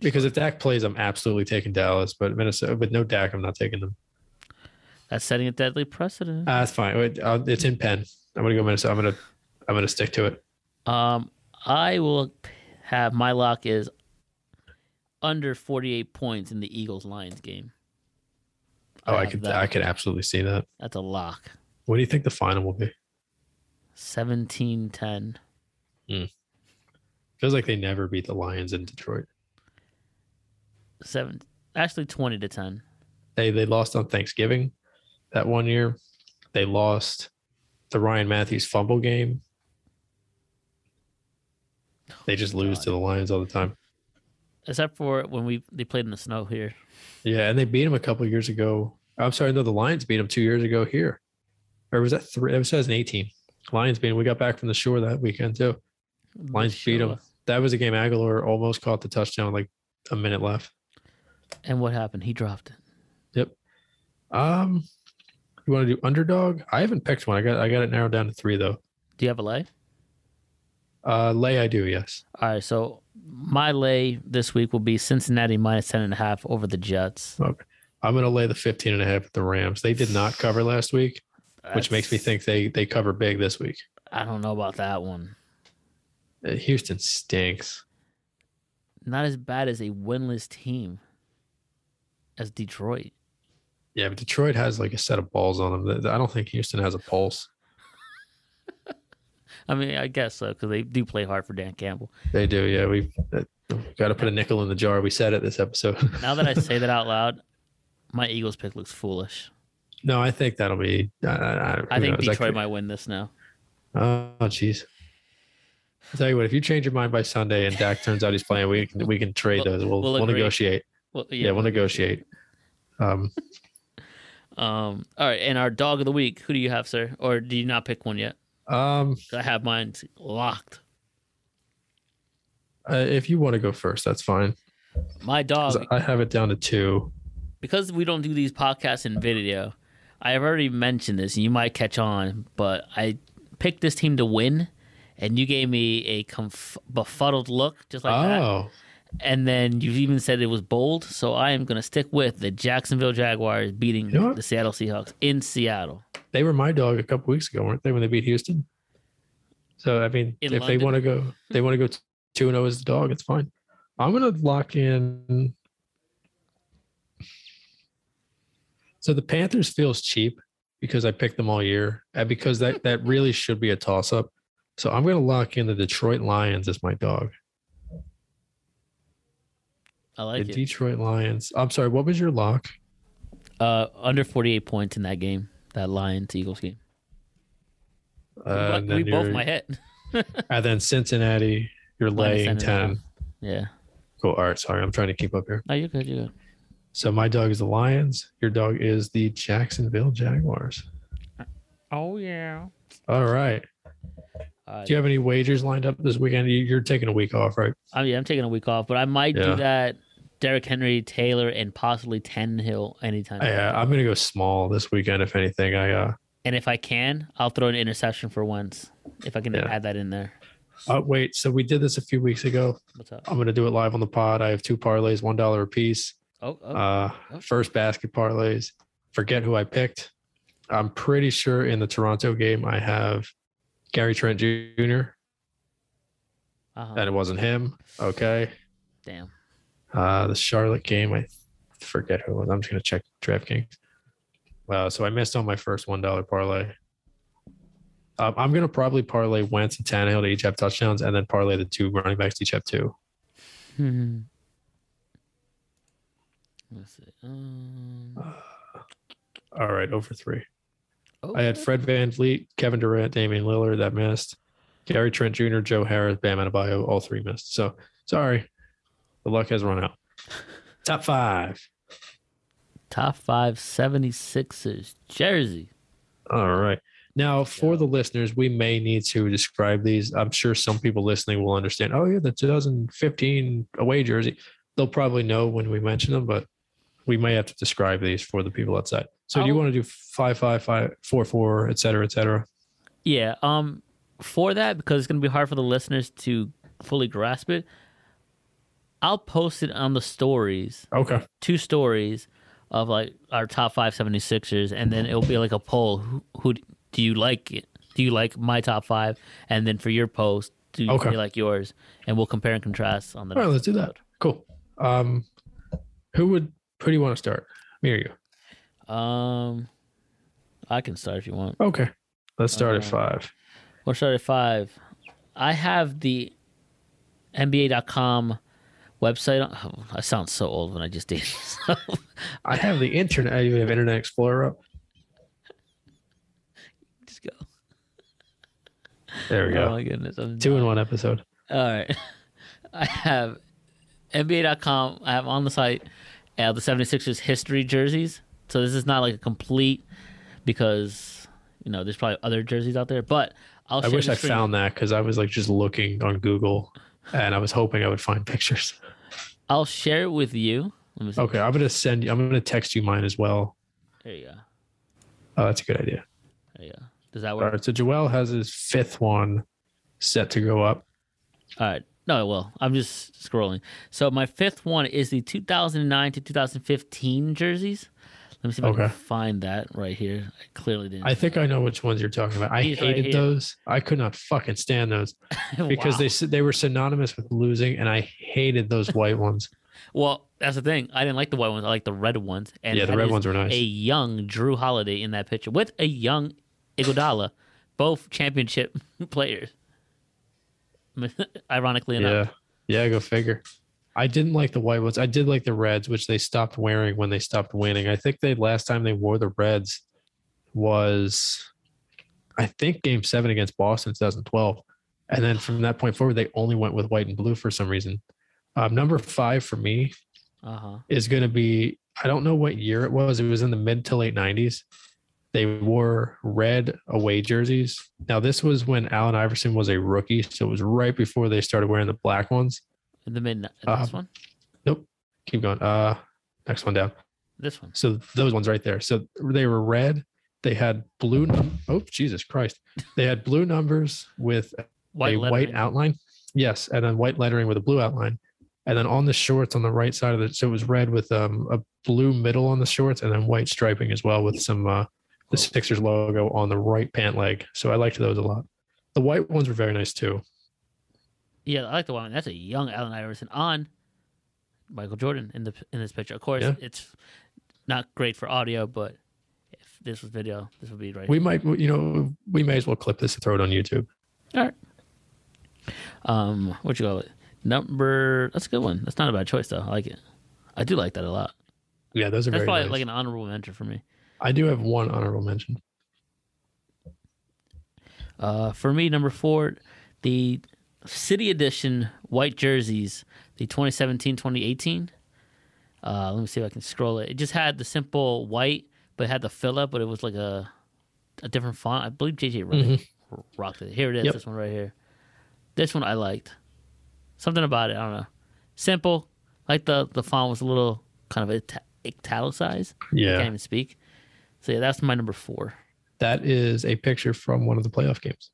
Because if Dak plays, I'm absolutely taking Dallas. But Minnesota with no Dak, I'm not taking them. That's setting a deadly precedent. Ah, that's fine. Wait, uh, It's in Penn. I'm gonna go Minnesota. I'm gonna I'm gonna stick to it. Um, I will have my lock is under 48 points in the Eagles Lions game. Oh, I could that. I could absolutely see that. That's a lock. What do you think the final will be? 17 10. Hmm. Feels like they never beat the Lions in Detroit. Seven, actually 20 to 10. They they lost on Thanksgiving that one year. They lost the Ryan Mathews fumble game. They just lose God. to the Lions all the time. Except for when we they played in the snow here. Yeah, and they beat them a couple years ago. I'm sorry, no, the Lions beat them two years ago here. Or was that three? It was 2018. Lions beat 'em. We got back from the shore that weekend too. Lions beat them. That was a game Agholor almost caught the touchdown like a minute left. And what happened? He dropped it. Yep. Um, you want to do underdog? I haven't picked one. I got I got it narrowed down to three though. Do you have a lay? Uh, lay I do yes. All right, so my lay this week will be Cincinnati minus 10 and a half over the Jets. I'm gonna lay the 15 and a half at the Rams. They did not cover last week, which makes me think they they cover big this week. I don't know about that one. Uh, Houston stinks. Not as bad as a winless team as Detroit. Yeah, but Detroit has like a set of balls on them. I don't think Houston has a pulse. I mean, I guess so because they do play hard for Dan Campbell. They do. Yeah, we. uh, Got to put a nickel in the jar. We said it this episode. Now that I say that out loud, my Eagles pick looks foolish. no, I think that'll be. I, I, I think knows? Detroit might win this now. Oh, jeez. I'll tell you what. If you change your mind by Sunday and Dak turns out he's playing, we can we can trade We'll- those. We'll we'll we'll, negotiate. Well, Yeah, we'll negotiate. Um, Um. All right, and our dog of the week. Who do you have, sir? Or do you not pick one yet? Um, I have mine locked. uh, if you want to go first, that's fine. My dog, I have it down to two. because we don't do these podcasts in video. I have already mentioned this, and you might catch on. But I picked this team to win, and you gave me a conf- befuddled look, just like that. Oh, And then you've even said it was bold. So I am going to stick with the Jacksonville Jaguars beating You know the Seattle Seahawks in Seattle. they were my dog a couple weeks ago, weren't they? When they beat Houston. So I mean, In if they want to go, they want to go two and zero as the dog. It's fine. I'm gonna lock in. So the Panthers feels cheap because I picked them all year, and because that that really should be a toss up. So I'm gonna lock in the Detroit Lions as my dog. I like the it. Detroit Lions. I'm sorry. What was your lock? Uh, under 48 points in that game, that Lions Eagles game. Uh, we both your- my hit. And then Cincinnati. You're Minus laying 10 ten. and a half. Yeah. Cool. All right. Sorry, I'm trying to keep up here. No, you're good. You're good. So my dog is the Lions. Your dog is the Jacksonville Jaguars. Oh yeah. All right. Uh, Do you have any wagers lined up this weekend? You- You're taking a week off, right? I mean, I'm taking a week off, but I might Yeah. do that. Derrick Henry, Taylor, and possibly Hill anytime. Yeah, I'm gonna go small this weekend, if anything. I uh, And if I can, I'll throw an interception for once. If I can Yeah. add that in there. uh wait. So we did this a few weeks ago. What's up? I'm gonna do it live on the pod. I have two parlays, one dollar a piece. Oh, oh. Uh, oh. first basket parlays. Forget who I picked. I'm pretty sure in the Toronto game I have Gary Trent Jr. uh-huh. and it wasn't him. Okay. Damn. Uh, the Charlotte game, I forget who it was. I'm just gonna check DraftKings. Uh, so I missed on my first one dollar parlay. Um, I'm gonna probably parlay Wentz and Tannehill to each have touchdowns, and then parlay the two running backs to each have two. Hmm. Let's see. Um, All right, over three. oh, I had Fred VanVleet, Kevin Durant, Damian Lillard that missed. Gary Trent Jr., Joe Harris, Bam Adebayo, all three missed. So sorry, the luck has run out. Top five. top five 76ers jersey. All right. Now, for the listeners, we may need to describe these. I'm sure some people listening will understand. Oh, yeah, the 2015 away jersey. They'll probably know when we mention them, but we may have to describe these for the people outside. So, do you want to do five, five, five, four, four, et cetera, et cetera? Yeah. Um. For that, because it's gonna be hard for the listeners to fully grasp it, I'll post it on the stories, Okay. two stories of like our top five 76ers, and then it'll be like a poll. Who, who do you like? It? Do you like my top five? And then for your post, do you Okay. like yours? And we'll compare and contrast on the. All right, let's do that. Cool. Um, who would, who do you want to start? Me or you? Um, I can start if you want. Okay. Let's start at Uh, five. We'll start at five. I have the NBA.com website. Oh, I sound so old when I just did. I have the internet. You have Internet Explorer up. just go. There we go. Oh my goodness. I'm Two in one episode. All right. I have NBA.com. I have on the site uh, the 76ers history jerseys. So this is not like a complete because, you know, there's probably other jerseys out there. But I'll I wish I found that because I was like just looking on Google and I was hoping I would find pictures. I'll share it with you. Let me see. Okay, I'm gonna send you. I'm gonna text you mine as well. There you go. Oh, that's a good idea. There you go. Does that work? right, so Joel has his fifth one set to go up. All right. No, well, I'm just scrolling. So my fifth one is the 2009 to 2015 jerseys. Let me see if I can find that right here. I clearly didn't. I think I know which ones you're talking about. I He's hated here. those. I could not fucking stand those because Wow. they they were synonymous with losing, and I hated those white ones. Well, that's the thing. I didn't like the white ones. I like the red ones. And yeah, the red ones were nice. A young Jrue Holiday in that picture with a young Iguodala, both championship players. Ironically yeah, enough. yeah. Go figure. I didn't like the white ones. I did like the reds, which they stopped wearing when they stopped winning. I think they last time they wore the reds was, I think, Game Seven against Boston, 2012, and then from that point forward, they only went with white and blue for some reason. Um, number five for me Uh huh. is going to be. I don't know what year it was. It was in the mid to late 90s. They wore red away jerseys. Now this was when Allen Iverson was a rookie, so it was right before they started wearing the black ones. In the mid. Uh, this one. Nope. Keep going. Uh, next one down. This one. So those ones right there. So they were red. They had blue. Num- oh Jesus Christ! They had blue numbers with White a white outline. Yes, and then white lettering with a blue outline. And then on the shorts on the right side of it, so it was red with um, a blue middle on the shorts, and then white striping as well with some uh, the Sixers logo on the right pant leg. So I liked those a lot. The white ones were very nice too. Yeah, I like the one. That's a young Allen Iverson on Michael Jordan in the in this picture. Of course, Yeah. it's not great for audio, but if this was video, this would be right. We might, you know, we may as well clip this and throw it on YouTube. All right. Um, what you call it? Number. That's a good one. That's not a bad choice though. I like it. I do like that a lot. Yeah, those are That's probably nice. like an honorable mention for me. I do have one honorable mention. Uh, for me, number four, the City Edition white jerseys, the 2017-2018. Uh, let me see if I can scroll it. It just had the simple white, but it had the Phila, but it was like a a different font. I believe JJ Redick rocked it. Here it is. Yep. This one right here. This one I liked. Something about it. I don't know. Simple. Like the the font was a little kind of ita- italicized. Yeah. I can't even speak. So yeah, that's my number four. that is a picture from one of the playoff games.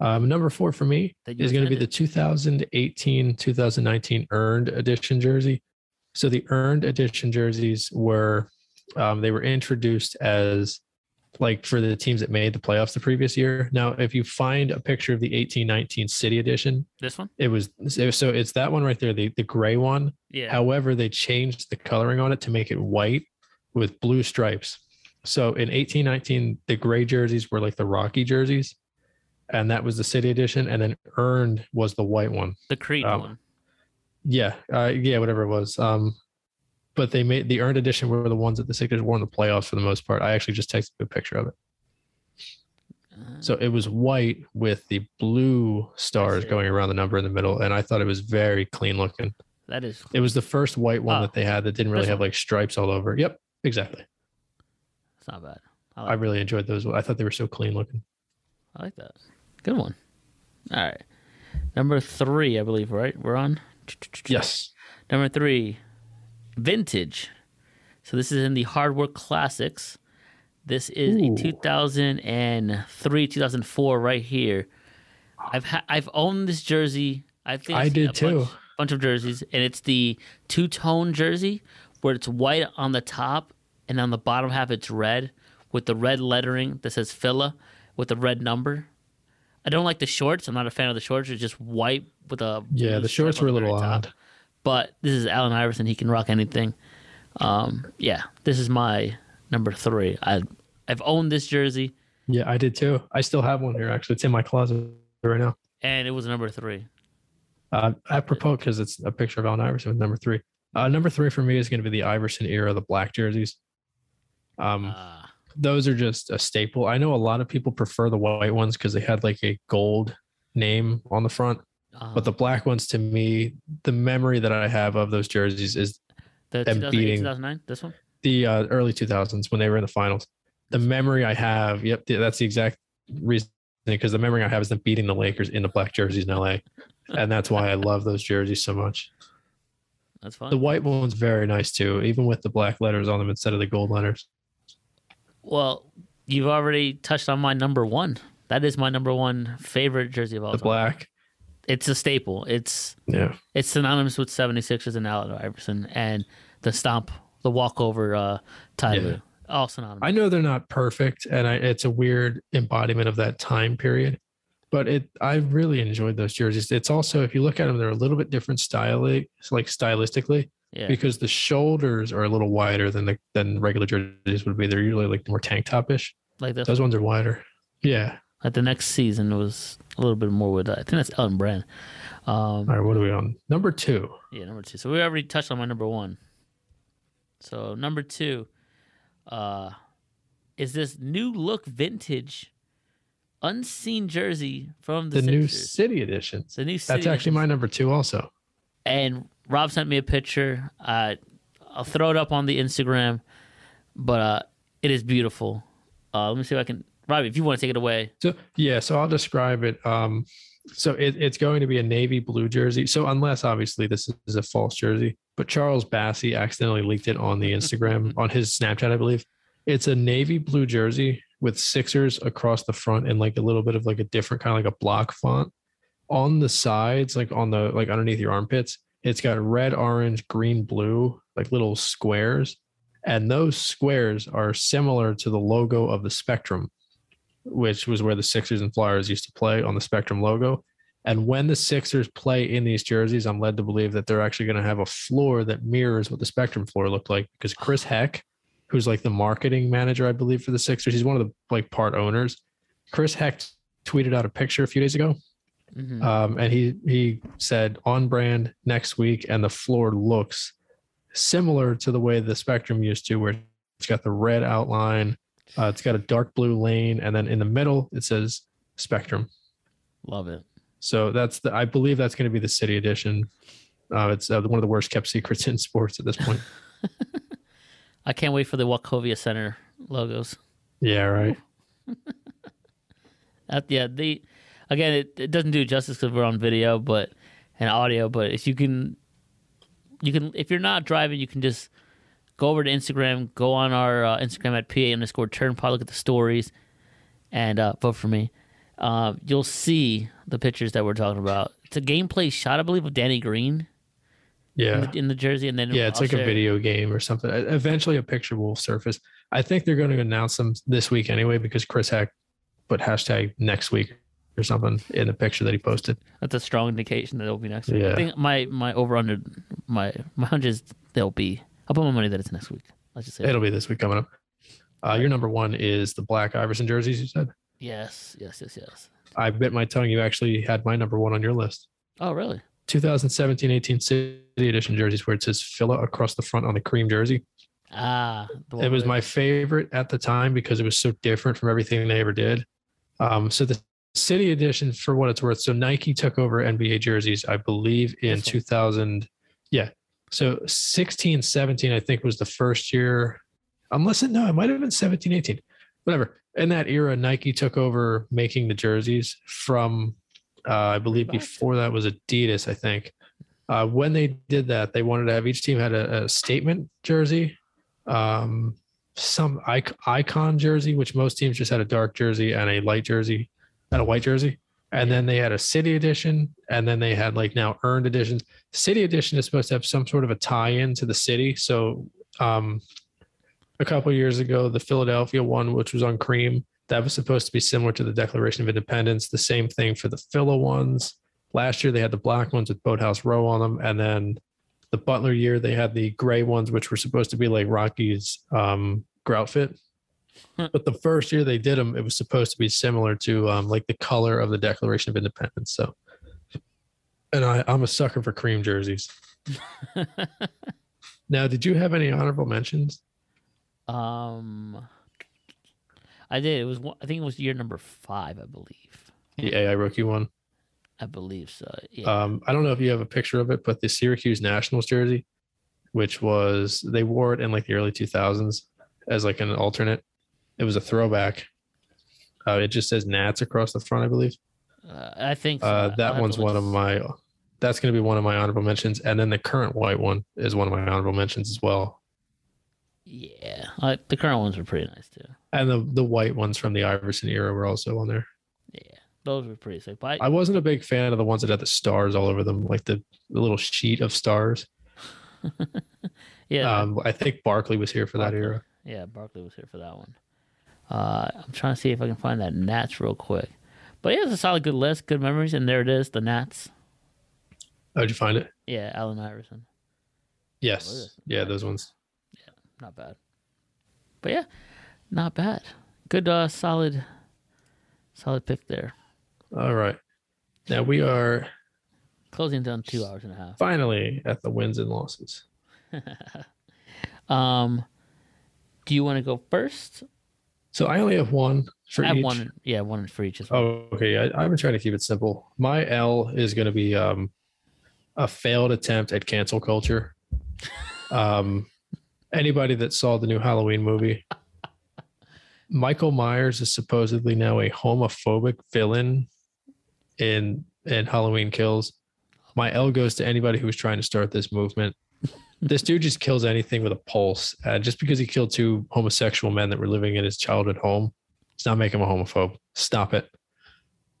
Um, number four for me is going to be the 2018 2019 earned edition jersey. So the earned edition jerseys were um, they were introduced as like for the teams that made the playoffs the previous year. Now, if you find a picture of the 1819 City edition, This one. it was so it's that one right there, the the gray one. Yeah. However, they changed the coloring on it to make it white with blue stripes. So in 1819, the gray jerseys were like the Rocky jerseys, and that was the City edition. And then earned was the white one. the Creed um, one. Yeah, uh, yeah, whatever it was. Um, but they made the earned edition were the ones that the Sixers wore in the playoffs for the most part. I actually just texted a picture of it. So it was white with the blue stars going around the number in the middle, and I thought it was very clean looking. that is. It was the first white one Oh, that they had that didn't really have one. like stripes all over. Yep, exactly. It's not bad. I I like, really enjoyed those. I thought they were so clean looking. I like that. Good one. All right. Number three, I believe, right? We're on. Yes. Number three, vintage. So this is in the Hardwood Classics. This is Ooh. a 2003, 2004, right here. I've ha- I've owned this jersey. I think I did a too. Bunch, bunch of jerseys, and it's the two tone jersey where it's white on the top and on the bottom half it's red with the red lettering that says Phila with the red number. I don't like the shorts. I'm not a fan of the shorts. It's just white with a Yeah, the shorts were a little odd. top. But this is Allen Iverson. He can rock anything. Um, yeah, this is my number three. I I've owned this jersey, Yeah, I did too. I still have one here. Actually, it's in my closet right now. and it was number three. Uh, apropos, because it's a picture of Allen Iverson with number three. Uh, number three for me is going to be the Iverson era, the black jerseys. Um, Uh, those are just a staple. I know a lot of people prefer the white ones because they had like a gold name on the front, uh, but the black ones, to me, the memory that I have of those jerseys is the them 2008, beating- 2009, this one. the uh, early 2000s when they were in the finals. The memory I have, yep, that's the exact reason because the memory I have is them beating the Lakers in the black jerseys in LA. And that's why I love those jerseys so much. That's fine. The white one's very nice too, even with the black letters on them instead of the gold letters. Well, you've already touched on my number one. That is my number one favorite jersey of all time. The time. black. It's a staple. It's Yeah. it's synonymous with 76ers and Allen Iverson and the stomp, the walkover uh Tyler. Yeah. All synonymous. I know they're not perfect and I, it's a weird embodiment of that time period, but it I really enjoyed those jerseys. It's also, if you look at them, they're a little bit different style, like stylistically. Yeah. because the shoulders are a little wider than the than regular jerseys would be. They're usually like more tank top-ish. like this. Those ones are wider. Yeah. Like the next season was a little bit more with uh, I think that's Elton Brand. Um, All right, what are we on? Number two. yeah, number two. So we already touched on my number one. So number two, uh, is this new look vintage, unseen jersey from the, The new city edition. It's a new. That's city actually my number two also. and Rob sent me a picture. Uh, I'll throw it up on the Instagram, but uh, it is beautiful. Uh, let me see if I can. Rob, if you want to take it away. So yeah, so I'll describe it. Um, so it, it's going to be a navy blue jersey. So unless obviously this is a false jersey, but Charles Bassey accidentally leaked it on the Instagram on his Snapchat, I believe. It's a navy blue jersey with Sixers across the front and like a little bit of like a different kind of like a block font on the sides, like on the like underneath your armpits. It's got red, orange, green, blue, like little squares, and those squares are similar to the logo of the Spectrum which was where the Sixers and Flyers used to play on the Spectrum logo. And when the Sixers play in these jerseys, I'm led to believe that they're actually going to have a floor that mirrors what the Spectrum floor looked like because Chris Heck, who's like the marketing manager, I believe, for the Sixers, he's one of the like part owners. Chris Heck tweeted out a picture a few days ago. Mhm. Um, and he he said on brand next week, and the floor looks similar to the way the Spectrum used to, where it's got the red outline, uh, it's got a dark blue lane, and then in the middle it says Spectrum. Love it. So that's the I believe that's going to be the city edition. Uh, it's uh, one of the worst kept secrets in sports at this point. I can't wait for the Wachovia Center logos. yeah, right. Uh, yeah, the again, it, it doesn't do justice because we're on video, but and audio. But if you can, you can if you're not driving, you can just go over to Instagram, go on our uh, Instagram at pa underscore turnpod, look at the stories, and uh, vote for me. Uh, you'll see the pictures that we're talking about. It's a gameplay shot, I believe, of Danny Green in, Yeah. the, in the jersey, and then Yeah, it's I'll like a video game or something. Eventually, a picture will surface. I think they're going to announce them this week anyway because Chris Heck put hashtag next week or something in the picture that he posted. That's a strong indication that it'll be next week. I Yeah. think my my over under my my hunch is they'll be. I'll put my money that it's next week. Let's just say It'll be this week coming up. Uh, your number one is the black Iverson jerseys. You said. yes, yes, yes, yes. I bit my tongue. You actually had my number one on your list. Oh, really? 2017-18 City Edition jerseys, where it says Phila across the front on the cream jersey. Ah, the It was my favorite at the time because it was so different from everything they ever did. Um, so the City Edition, for what it's worth, so Nike took over NBA jerseys, I believe, in 2000. Yeah, so 16, 17, I think was the first year. Unless it no, it might have been 17, 18, whatever. In that era, Nike took over making the jerseys from, uh, I believe, before that was Adidas, I think. Uh, when they did that, they wanted to have each team had a, a statement jersey, um, some icon jersey, which most teams just had a dark jersey and a light jersey a white jersey. And then they had a city edition, and then they had like now earned editions. City edition is supposed to have some sort of a tie-in to the city. So, um, a couple years ago, the Philadelphia one, which was on cream, that was supposed to be similar to the Declaration of Independence. The same thing for the Phila ones. Last year they had the black ones with Boathouse Row on them, and then the Butler year they had the gray ones, which were supposed to be like Rocky's um, grout fit. But the first year they did them, it was supposed to be similar to um, like the color of the Declaration of Independence. So, and I, I'm a sucker for cream jerseys. Now, did you have any honorable mentions? um, I did. It was. one- I think it was year number five. I believe. The AI rookie one. I believe so. Yeah. Um, I don't know if you have a picture of it, but the Syracuse Nationals jersey, which was they wore it in like the early 2000s as like an alternate. It was a throwback. Uh, it just says Nats across the front, I believe. Uh, I think so. Uh, that one's one of my. That's going to be one of my honorable mentions, and then the current white one is one of my honorable mentions as well. Yeah, uh, the current ones were pretty nice too. And the the white ones from the Iverson era were also on there. Yeah, those were pretty sick. But I, I wasn't a big fan of the ones that had the stars all over them, like the, the little sheet of stars. yeah, Um, I think Barkley was here for that era. Yeah, Barkley was here for that one. Uh, I'm trying to see if I can find that Nats real quick. But yeah, it's a solid, good list, good memories, and there it is, the Nats. How'd you find it? Yeah, Allen Iverson, Yes. Yeah, those ones. Yeah, not bad. But yeah, not bad. Good, uh, solid, Solid pick there. All right. Now we are Closing down two hours and a half. finally at the wins and losses. Um, do you want to go first? So I only have one for I have each. one. Yeah, one for each as well. Oh, okay. I, I've been trying to keep it simple. My L is going to be um, a failed attempt at cancel culture. Um, anybody that saw the new Halloween movie, Michael Myers is supposedly now a homophobic villain in in Halloween Kills. My L goes to anybody who was trying to start this movement. This dude just kills anything with a pulse. Uh, just because he killed two homosexual men that were living in his childhood home, does not make him a homophobe. Stop it.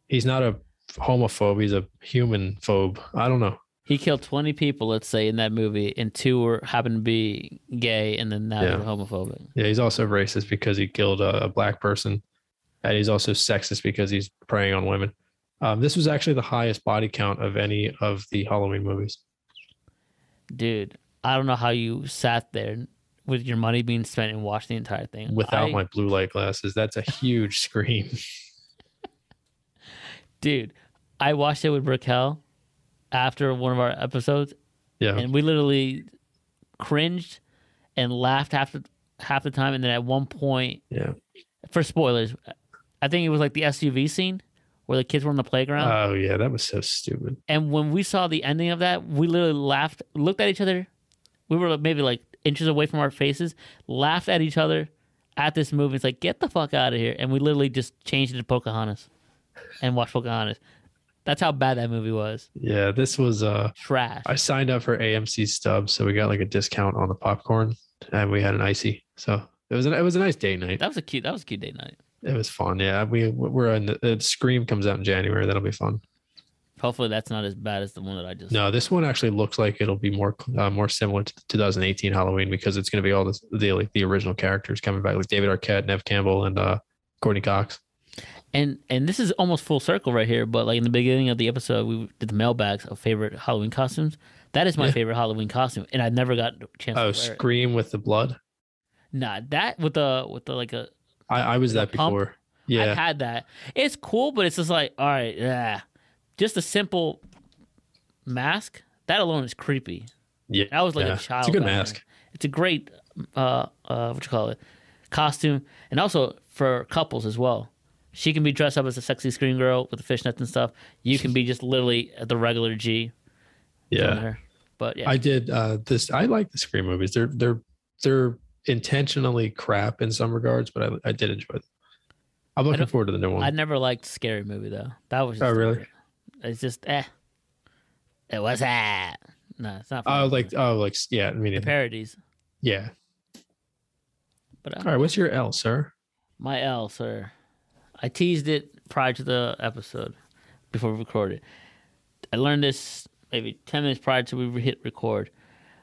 He's not a homophobe. He's a human phobe. I don't know. He killed 20 people, let's say, in that movie, and two were happened to be gay, and then now Yeah. they're homophobic. Yeah, he's also racist because he killed a, a black person, and he's also sexist because he's preying on women. Um, this was actually the highest body count of any of the Halloween movies. Dude, I don't know how you sat there with your money being spent and watched the entire thing. Without I- my blue light glasses, that's a huge screen. dude, I watched it with Raquel after one of our episodes, Yeah, and we literally cringed and laughed half the half the time. And then at one point, yeah. for spoilers, I think it was like the SUV scene where the kids were on the playground. Oh yeah, that was so stupid. and when we saw the ending of that, we literally laughed, looked at each other. We were maybe like inches away from our faces, laughed at each other at this movie. It's like, get the fuck out of here. And we literally just changed it to Pocahontas and watched Pocahontas. That's how bad that movie was. Yeah, this was. uh Trash. I signed up for AMC stubs, so we got like a discount on the popcorn, and we had an icy. So it was a, it was a nice date night. That was a cute. That was a cute date night. It was fun. Yeah, we we're in the, the Scream comes out in January. That'll be fun. Hopefully, that's not as bad as the one that I just. No, this one actually looks like it'll be more uh, more similar to 2018 Halloween because it's going to be all this, the like the original characters coming back, like David Arquette, Neve Campbell, and uh, Courteney Cox. And and this is almost full circle right here. But like in the beginning of the episode, we did the mailbags of favorite Halloween costumes. That is my Yeah. favorite Halloween costume, and I've never got a chance. Oh, to wear it. Scream with the blood. Nah, that with the with the like a I, I was that pump? before. I've Yeah, had that. It's cool, but it's just like, all right, yeah. Just a simple mask. That alone is creepy. yeah. That was like yeah. a child. It's a good mask. It's a great uh uh what you call it? Costume. And also for couples as well. She can be dressed up as a sexy screen girl with the fishnets and stuff. You can be just literally the regular G. Yeah. But yeah. I did uh, this. I like the Scream movies. They're they're they're intentionally crap in some regards, but I I did enjoy them. I'm looking forward to the new one. I never liked scary movie though. That was just Oh, really? It's just eh. It was that. No, it's not. Oh, like oh, like yeah. I the mean, parodies. yeah. But uh, All right, what's your L, sir? My L, sir. I teased it prior to the episode before we recorded. I learned this maybe ten minutes prior to we hit record.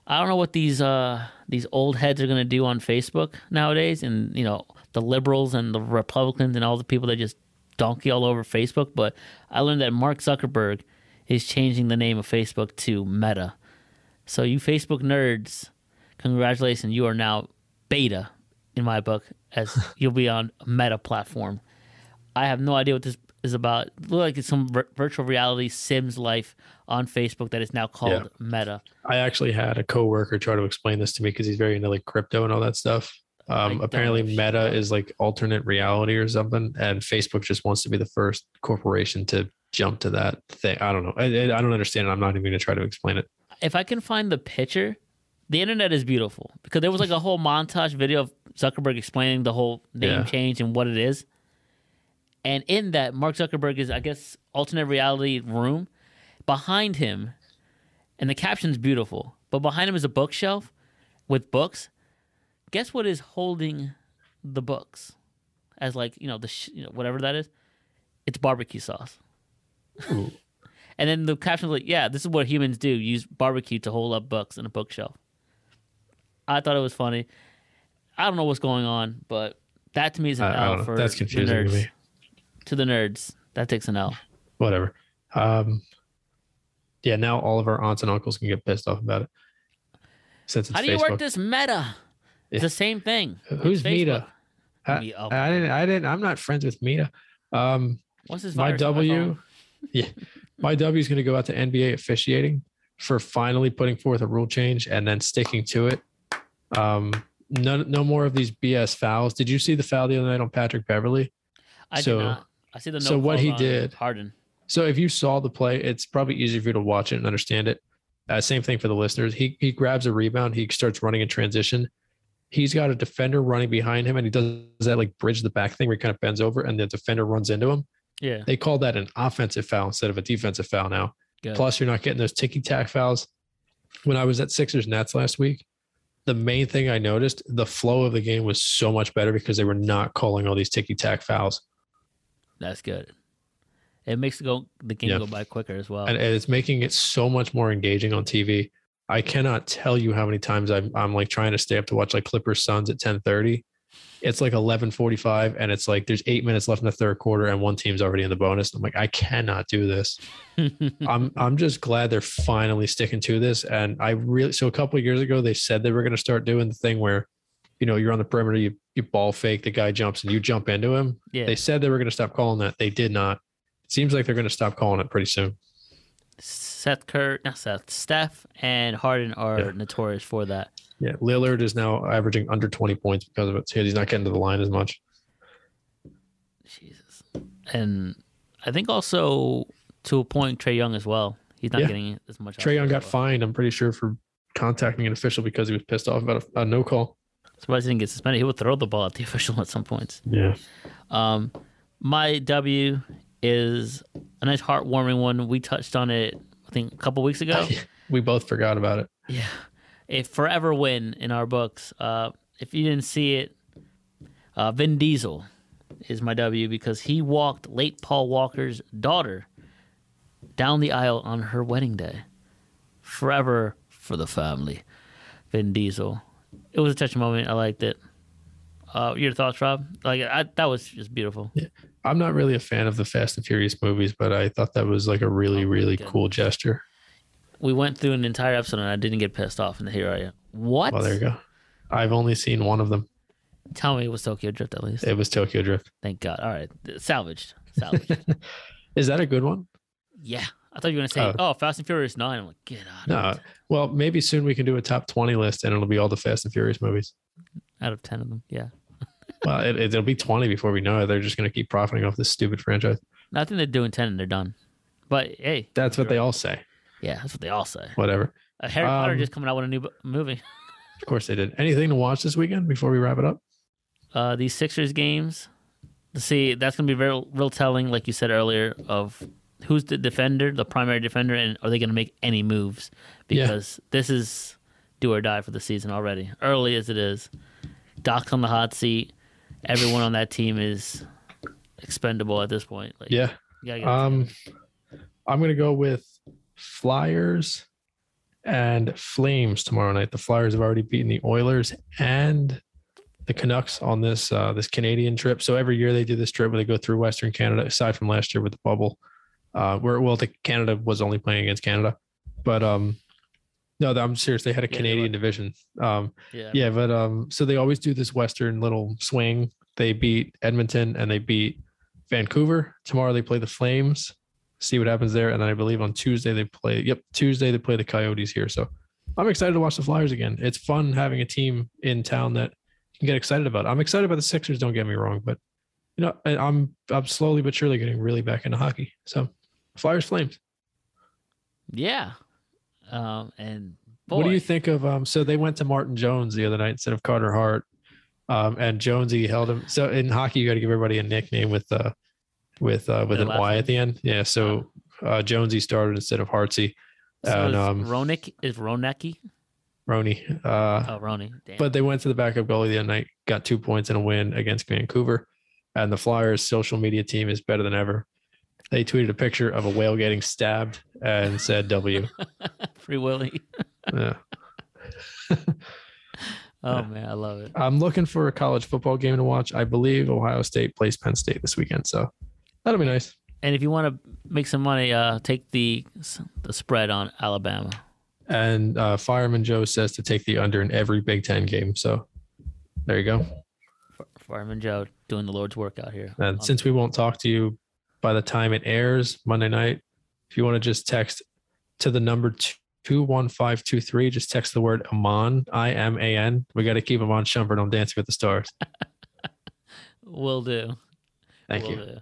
I don't know what these uh these old heads are gonna do on Facebook nowadays, and you know the liberals and the Republicans and all the people that just donkey all over Facebook. But I learned that Mark Zuckerberg is changing the name of Facebook to Meta. So you Facebook nerds, congratulations, you are now beta in my book, as you'll be on a Meta platform. I have no idea what this is about. It look like it's some vir- virtual reality Sims life on Facebook that is now called Yeah. Meta. I actually had a coworker try to explain this to me because he's very into like crypto and all that stuff. Um, apparently, Meta is like alternate reality or something, and Facebook just wants to be the first corporation to jump to that thing. I don't know. I, I I don't understand. it. I'm not even going to try to explain it. If I can find the picture, the internet is beautiful because there was like a whole montage video of Zuckerberg explaining the whole name Yeah. change and what it is. And in that, Mark Zuckerberg is, I guess, alternate reality room. Behind him, and the caption's beautiful, but behind him is a bookshelf with books. Guess what is holding the books? As like you know the sh- you know whatever that is, it's barbecue sauce. And then the caption's like, "Yeah, this is what humans do: use barbecue to hold up books in a bookshelf." I thought it was funny. I don't know what's going on, but that to me is an I, I L for That's the confusing nerds. to me. To the nerds, that takes an L. Whatever. Um, yeah, now all of our aunts and uncles can get pissed off about it. Since it's How do you Facebook. work this meta? It's the same thing. Who's. Meta? I, oh, I didn't. I didn't. I'm not friends with Meta. Um, What's his My W, yeah, my W is going to go out to NBA officiating for finally putting forth a rule change and then sticking to it. Um, no, no more of these BS fouls. Did you see the foul the other night on Patrick Beverley? I so- did not. I see the no so what he did- Harden. So if you saw the play, it's probably easier for you to watch it and understand it. Uh, same thing for the listeners. He he grabs a rebound, he starts running in transition. He's got a defender running behind him, and he does that like bridge the back thing where he kind of bends over, and the defender runs into him. Yeah. They call that an offensive foul instead of a defensive foul now. Good. Plus, you're not getting those ticky tack fouls. When I was at Sixers Nets last week, the main thing I noticed, the flow of the game was so much better because they were not calling all these ticky tack fouls. That's good. It makes it go the game Yeah. go by quicker as well. and, and it's making it so much more engaging on TV. I cannot tell you how many times I'm I'm like trying to stay up to watch like Clippers Suns at 10:30. It's like 11:45 and it's like there's 8 minutes left in the third quarter and one team's already in the bonus. I'm like I cannot do this. I'm I'm just glad they're finally sticking to this and I really so a couple of years ago they said they were going to start doing the thing where you know you're on the perimeter you you ball fake the guy jumps and you jump into him. yeah. They said they were going to stop calling that. They did not. It seems like they're going to stop calling it pretty soon. Seth Kerr, not Seth, Steph and Harden are Yeah. notorious for that. Yeah, Lillard is now averaging under 20 points because of it. So he's not getting to the line as much. Jesus. And I think also to a point Trae Young as well. He's not Yeah. getting as much. Trae Young got well. fined, I'm pretty sure, for contacting an official because he was pissed off about a, a no call. Surprised he didn't get suspended. He would throw the ball at the official at some points. Yeah. Um, my W is a nice heartwarming one. We touched on it, I think, a couple weeks ago. We both forgot about it. Yeah. A forever win in our books. Uh, if you didn't see it, uh, Vin Diesel is my W because he walked late Paul Walker's daughter down the aisle on her wedding day. Forever for the family. Vin Diesel. It was a touching moment. I liked it. Uh, your thoughts, Rob? Like I, that was just beautiful. Yeah. I'm not really a fan of the Fast and Furious movies, but I thought that was like a really, Oh really cool gesture. We went through an entire episode and I didn't get pissed off, and here I am. What? Well, there you go. I've only seen one of them. Tell me it was Tokyo Drift at least. It was Tokyo Drift. Thank God. All right, salvaged. Salvaged. Is that a good one? yeah, I thought you were gonna say, Oh. "Oh, Fast and Furious 9. I'm like, get out No. Well, maybe soon we can do a top 20 list and it'll be all the Fast and Furious movies. Out of ten of them. Yeah, Well, it, it'll be 20 before we know it. They're just going to keep profiting off this stupid franchise. I think they're doing ten and they're done. But hey, That's what they all say. yeah, that's what they all say. Whatever. Uh, Harry Potter Um, just coming out with a new movie. Of course they did. Anything to watch this weekend before we wrap it up? Uh, these Sixers games. To see, that's gonna be very real telling, like you said earlier, of who's the defender, the primary defender, and are they gonna make any moves? Yeah. Because this is do or die for the season already. Early as it is, Doc's on the hot seat. Everyone on that team is expendable at this point. Like, Yeah. you gotta get it Um, I'm going to go with Flyers and Flames tomorrow night. The Flyers have already beaten the Oilers and the Canucks on this uh, this Canadian trip. So every year they do this trip where they go through Western Canada. Aside from last year with the bubble, uh, where well, the Canada was only playing against Canada, but um, no, I'm serious. They had a Yeah, Canadian division. Um, yeah. yeah, but um, so they always do this Western little swing. They beat Edmonton and they beat Vancouver. Tomorrow they play the Flames. See what happens there. And then I believe on Tuesday they play. Yep, Tuesday they play the Coyotes here. So I'm excited to watch the Flyers again. It's fun having a team in town that you can get excited about. I'm excited about the Sixers. Don't get me wrong, but you know I'm I'm slowly but surely getting really back into hockey. So Flyers Flames. Yeah. Um, and boy, What do you think of um so they went to Martin Jones the other night instead of Carter Hart. Um and Jonesy held him. So in hockey you got to give everybody a nickname with uh with uh with an Y at the end. Yeah, so uh Jonesy started instead of Hartsey. So and um Ronick is Konecny? Roney. Uh Oh. Damn. but they went to the backup goalie the other night, got two points and a win against Vancouver. And the Flyers social media team is better than ever. They tweeted a picture of a whale getting stabbed and said W. Free Willy. Yeah. Oh man, I love it. I'm looking for a college football game to watch. I believe Ohio State plays Penn State this weekend, so that'll be nice. And if you want to make some money, uh, take the the spread on Alabama. And uh, Fireman Joe says to take the under in every Big Ten game. So there you go. Fireman Joe doing the Lord's work out here. And since we won't talk to you by the time it airs Monday night. If you want to just text to the number two one five two three, just text the word Iman I M A N. We got to keep Iman Shumpert on Dancing with the Stars. Will do. Thank Will you. do.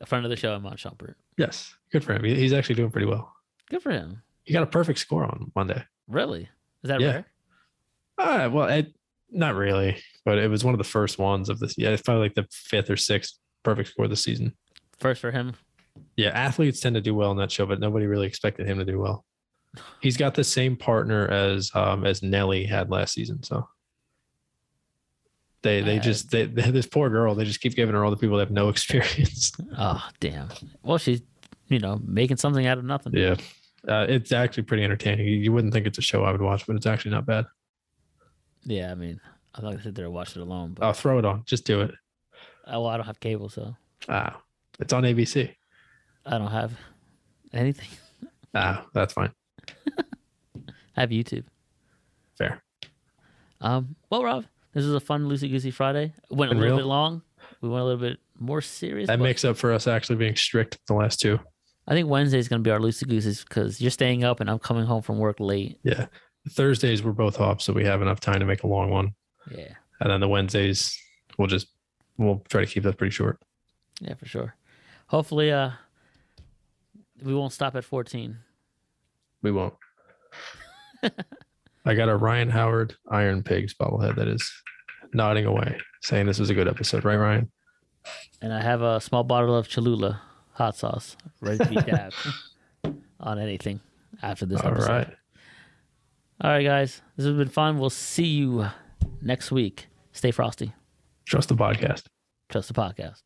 A friend of the show, Iman Shumpert. Yes, good for him. He's actually doing pretty well. Good for him. He got a perfect score on Monday. Really? Is that Yeah. rare? Uh, well, it, not really, but it was one of the first ones of this. Yeah, it's probably like the fifth or sixth perfect score this season. First for him. Yeah, athletes tend to do well in that show, but nobody really expected him to do well. He's got the same partner as um as Nelly had last season, so they they just they, they this poor girl they just keep giving her all the people that have no experience. Oh, damn. Well, she's, you know, making something out of nothing. yeah, uh, it's actually pretty entertaining. You, wouldn't think it's a show I would watch, but it's actually not bad. Yeah, I mean, I'm not gonna sit there and watch it alone, but I'll throw it on. Just do it. oh, well, I don't have cable, so Ah, it's on ABC. I don't have anything. Ah, that's fine. I have YouTube. Fair. Um, well, Rob, this is a fun loosey goosey Friday. Went a little bit long. We went a little bit more serious. That makes up for us actually being strict the last two. I think Wednesday is gonna be our loosey goosies because you're staying up and I'm coming home from work late. Yeah. Thursdays we're both off, so we have enough time to make a long one. Yeah, And then the Wednesdays we'll just we'll try to keep that pretty short. yeah, for sure. Hopefully, uh, we won't stop at 14. We won't. I got a Ryan Howard Iron Pigs bobblehead that is nodding away, saying this was a good episode, right, Ryan? And I have a small bottle of Cholula hot sauce ready to be dabbed on anything after this All episode. right. All right, guys. This has been fun. We'll see you next week. Stay frosty. Trust the podcast. Trust the podcast.